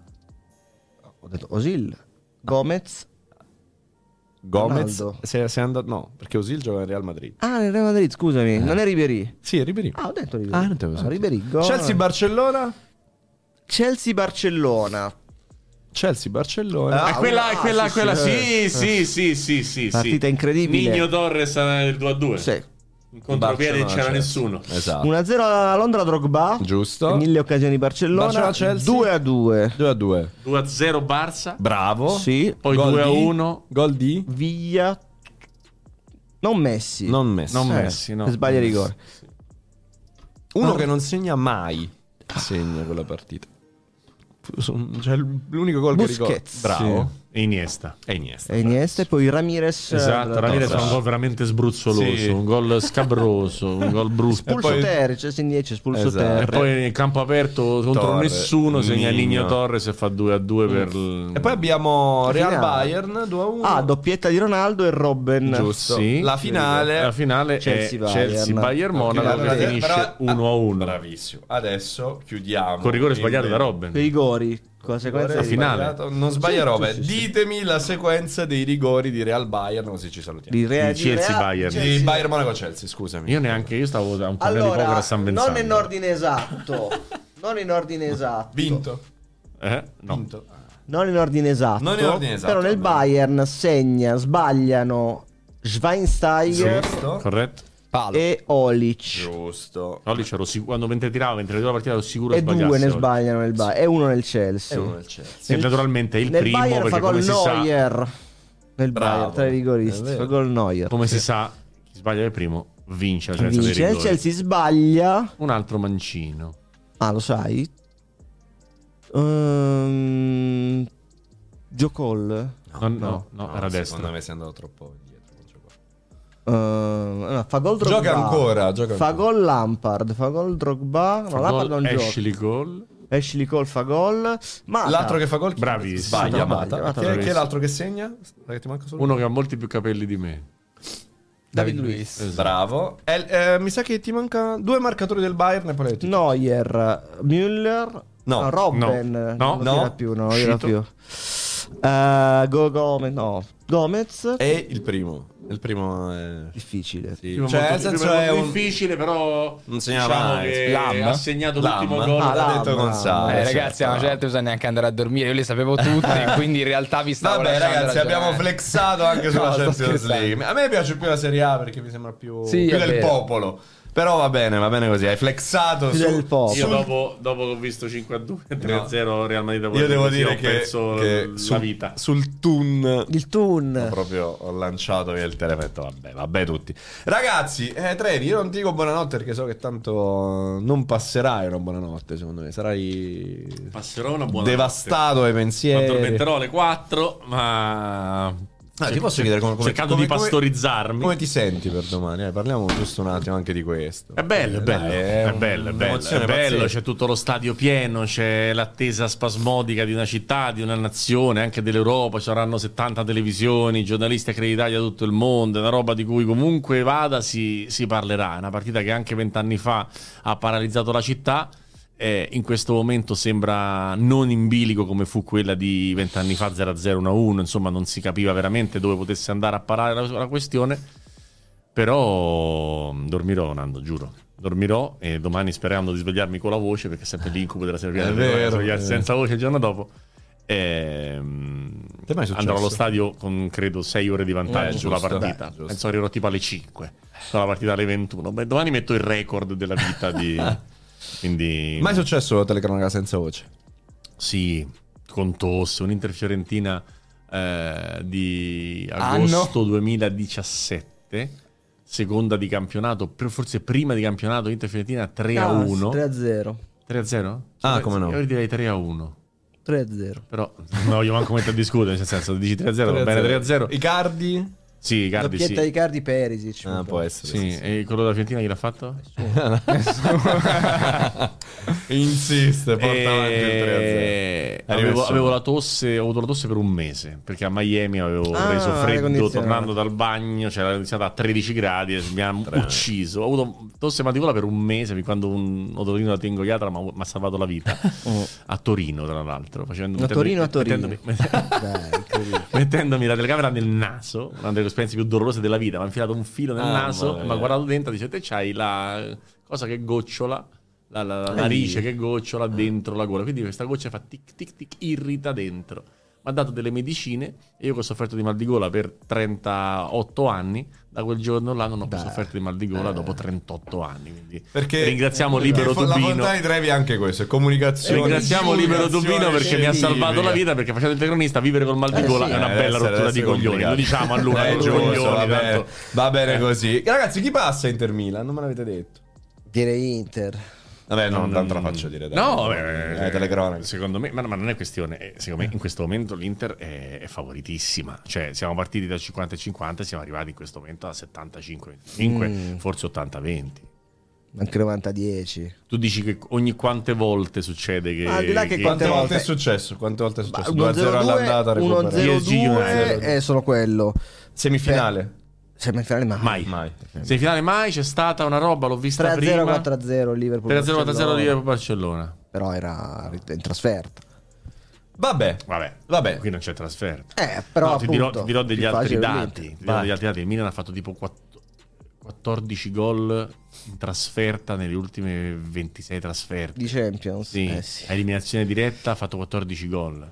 Ho detto Osil. Gomez. Gomez? Sei, sei andato no perché Osil gioca in Real Madrid. Ah nel Real Madrid scusami. Eh. non è Ribery sì è Ribery ah ho detto Ribery ah non te lo so. Ribery Chelsea Barcellona? Chelsea Barcellona. Chelsea Barcellona. Ah, è quella, è quella, sì, quella. sì, sì, sì, sì, sì, partita incredibile. Nino Torres nel 2-2 sì in contropiede non c'era nessuno. Esatto. 1-0 a Londra Drogba. Giusto. Mille occasioni Barcellona. 2 2. 2 2. 2 0 Barça. Bravo. Sì. Poi 2 1. Gol di Via. Non Messi. Non Messi. Non eh, Messi, no. Sbaglia rigore. Uno no. che non segna mai segna quella partita. Cioè, l'unico gol Busquets. che ricordo. Bravo. Sì. E Iniesta. E Iniesta. E Iniesta e poi Ramirez. Esatto, Ramirez è un gol veramente sbruzzoloso, sì. un gol scabroso, un gol brusco. Espulso poi... Terre, cioè Sindice, espulso esatto. Terre. E poi in campo aperto contro Torre, nessuno segna Nino Torres e fa 2 a 2 mm. per... E poi abbiamo Real Bayern 2 a 1. Ah, doppietta di Ronaldo e Robben. Giusto. Sì. La finale, la finale Chelsea è Bayern. Chelsea Bayern Monaco che finisce 1 a 1. Bravissimo. Adesso chiudiamo. Con rigore sbagliato da Robben. Rigori. Con la sequenza la finale. Non sbaglia robe. Sì, sì, Ditemi la sequenza dei rigori di Real Bayern, così ci salutiamo. Di, Re- di Chelsea Real- Bayern. Di Bayern Monaco Chelsea, scusami. Io neanche io stavo a un po' allora, di poker a San Benzano. Non in ordine esatto. non in ordine esatto. Vinto. Eh? No. Vinto. Non in ordine esatto. Non in ordine esatto. Però nel Bayern segna, sbagliano Schweinsteiger. Giusto. Corretto. Palo. e Olic. Giusto. Olic ero sicuro, quando mentre tirava, mentre vedeva la partita ero sicuro E due ne sbagliano nel Bayern, e uno nel Chelsea. E uno nel Chelsea. E naturalmente il nel primo Bayern perché fa come gol si Neuer. sa Nel Bayern, tra i rigoristi, fa gol Neuer. Come si sa, chi sbaglia il primo vince la vince. Vince, il Chelsea sbaglia. Un altro mancino. Ah, lo sai? Um, Giocol? No, no, no, no, era destra. Secondo me sei andato troppo Uh, no, fa gol Drogba. Gioca ancora. Gioca fa ancora. gol Lampard. Fa gol Drogba. Fa no, Lampard non Ashley gioca. Cole. Ashley Cole fa gol. Mata. L'altro che fa gol. Bravissimo. Sbaglia. Mata. Mata. Chi, è, chi è l'altro che segna? Uno che ha molti più capelli di me. David Luiz. Esatto. Bravo. Eh, eh, mi sa che ti manca due marcatori del Bayern e poi Neuer, Müller. No, Robben. No, no, no. non più, no, più. Uh, Go Gomez, no. Gomez. E il primo. Il primo è difficile. Sì. Primo Cioè, molto, primo è un... difficile, però non segnava diciamo mai. che Lam. ha segnato Lam. l'ultimo gol. Ah, l'ha detto. Sale. Eh, ragazzi, a una certa bisogna neanche andare a dormire. Io li sapevo tutti, quindi in realtà vi stavo Vabbè, lasciando ragazzi, abbiamo flexato anche sulla No, Champions. League. A me piace più la Serie A perché mi sembra più, Sì, più del vero. popolo. Però va bene, va bene così. Hai flexato su- del popolo. Io sul- dopo, dopo che ho visto 5 a 2 3-0 Real Madrid Io devo dire ho che, perso che la sul, vita. sul Tun Il Tun. proprio ho lanciato via il telefono. Vabbè, vabbè, tutti. Ragazzi, eh, Trevi, io non ti dico buonanotte perché so che tanto non passerai una buonanotte. Secondo me sarai Passerò una buona devastato ai notte. Mi pensieri. addormenterò alle 4, ma Ah, ti posso chiedere come, come- cercando come- di pastorizzarmi. Come ti senti per domani? Eh, parliamo giusto un attimo anche di questo. È bello, è Eh, bello, dai, è bello, è bello, è bello, c'è tutto lo stadio pieno, c'è l'attesa spasmodica di una città, di una nazione, anche dell'Europa, ci saranno 70 televisioni, giornalisti accreditati da tutto il mondo, è una roba di cui comunque vada si, si parlerà, è una partita che anche vent'anni fa ha paralizzato la città. Eh, in questo momento sembra non in bilico come fu quella di vent'anni fa 0-0-1-1, insomma non si capiva veramente dove potesse andare a parare la, la questione. Però mm, dormirò, Nando, giuro. Dormirò e domani sperando di svegliarmi con la voce, perché è sempre l'incubo della B, vero, svegliarsi è senza voce il giorno dopo. Ehm, successo? andrò allo stadio con credo 6 ore di vantaggio Eh, sulla partita. beh. Penso arriverò tipo alle 5. Sulla partita alle 21. Beh, domani metto il record della vita di. Quindi. Mai successo la telecronaca senza voce? Sì, con tosse, un'Inter Fiorentina eh, di Anno? agosto 2017, seconda di campionato, forse prima di campionato Inter Fiorentina 3 a 1. 3 a 0. 3 a 0? Ah, come no. Io direi 3 a 1. 3 a 0. Però non voglio manco mettere a discutere, nel senso, dici 3 a 0, va bene 3 a 0. Icardi? Sì, Icardi Doppietta sì. di Cardi Perisic. Ah, può essere. Sì, sì, sì. e quello della Fiorentina chi l'ha fatto? Insiste, porta avanti il 3-0. E... Arriva Avevo, il avevo sole. la tosse, ho avuto la tosse per un mese perché a Miami avevo Ah, preso freddo tornando dal bagno, c'era iniziata a 13 gradi e mi ha ucciso. Ho avuto tosse e gola per un mese fin quando un odorino da tingoiatra mi ha salvato la vita. A Torino, tra l'altro. Facendo, A Torino, a Torino. mettendomi- Dai. mettendomi la telecamera nel naso, una delle esperienze più dolorose della vita. Mi ha infilato un filo nel Ah, naso, mi ha guardato dentro e dice: Te c'hai la cosa che gocciola. La, la- la narice che gocciola dentro la gola, quindi questa goccia fa tic tic tic, irrita dentro. Mi ha dato delle medicine e io che ho sofferto di mal di gola per 38 anni, da quel giorno là non ho più Beh. sofferto di mal di gola dopo 38 anni. Quindi Perché ringraziamo perché Libero fo- La Tubino. Fontana di Trevi è anche questo, è comunicazione. Ringraziamo Libero Tubino perché mi ha salvato la vita perché facendo il telecronista vivere col mal di Eh gola sì, è una Eh, bella rottura di coglioni. Lo diciamo a lui, Eh, giusto, bene, va bene Eh. così. Ragazzi, chi passa Inter Milan? Non me l'avete detto. Direi Inter. Vabbè, no, Non- tanto la faccio dire. dai. No, vabbè, eh, telecronache. Secondo me, ma, ma non è questione. eh, Secondo me, in questo momento l'Inter è, è favoritissima. Cioè, siamo partiti da 50 e 50 e siamo arrivati in questo momento a 75-25, Mm. forse 80-20. Anche 90-10. Tu dici che ogni quante volte succede che. Al di là che che- Quante volte è successo? Quante volte è successo? 1-0-2, 2-0 all'andata, recuperato. 1-0-2 è solo quello. Semifinale? Semifinale mai. Mai. Mai. Semifinale mai c'è stata una roba, l'ho vista 3-0, prima. 4-0 Liverpool. 3-0, 4-0 Barcellona. Liverpool Barcellona. Però era in trasferta. Vabbè. Vabbè, Vabbè. qui non c'è trasferta. Eh, però No, ti, dirò, appunto, ti dirò degli altri dati. Ti dirò degli altri dati. Il Milan ha fatto tipo quatt- 14 gol in trasferta nelle ultime 26 trasferte. Di Champions. Sì, Eh sì. a eliminazione diretta ha fatto 14 gol.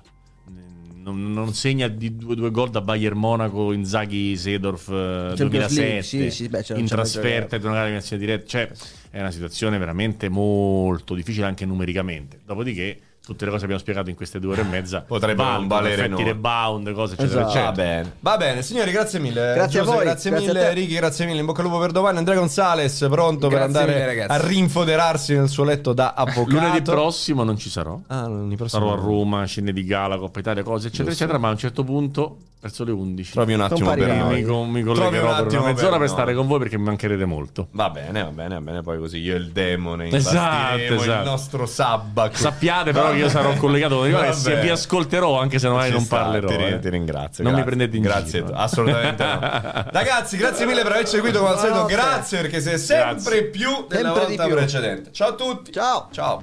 Non, non segna di due, due gol da Bayern Monaco, Inzaghi, Sedorf eh, Champions 2007 League, sì, sì, beh, in trasferta e una gara di eliminazione diretta. Cioè, è una situazione veramente molto difficile anche numericamente. Dopodiché, tutte le cose che abbiamo spiegato in queste due ore e mezza Potrebbero non valere effetti noi. rebound, cose eccetera, Esatto. Va eccetera. bene. Va bene, signori, grazie mille. Grazie a Giuse, voi, Grazie, grazie a mille. Ricky, grazie mille. In bocca al lupo per domani. Andrea Gonzales, pronto per Grazie andare mille, a rinfoderarsi nel suo letto da avvocato. Lunedì prossimo non ci sarò. Ah, lunedì prossimo. Sarò a Roma, scene di gala, Coppa Italia, cose eccetera, eccetera, ma a un certo punto, verso le 11, Trovi un attimo per noi. mi, mi collegherò un per attimo una mezz'ora per, noi. stare con voi perché mi mancherete molto. Va bene, va bene, va bene. Poi così io e il demone Esatto, imbastiremo il esatto. nostro sabbac. Sappiate però che io sarò collegato con voi e vi ascolterò anche se magari non sta, parlerò. Ti, eh. ti ringrazio. Non mi grazie. prendete in grazie, giro. assolutamente no. Ragazzi, grazie mille per averci seguito come al solito. Grazie perché siete sempre Grazie. più della Sempre di volta più. precedente. Ciao a tutti. Ciao. Ciao.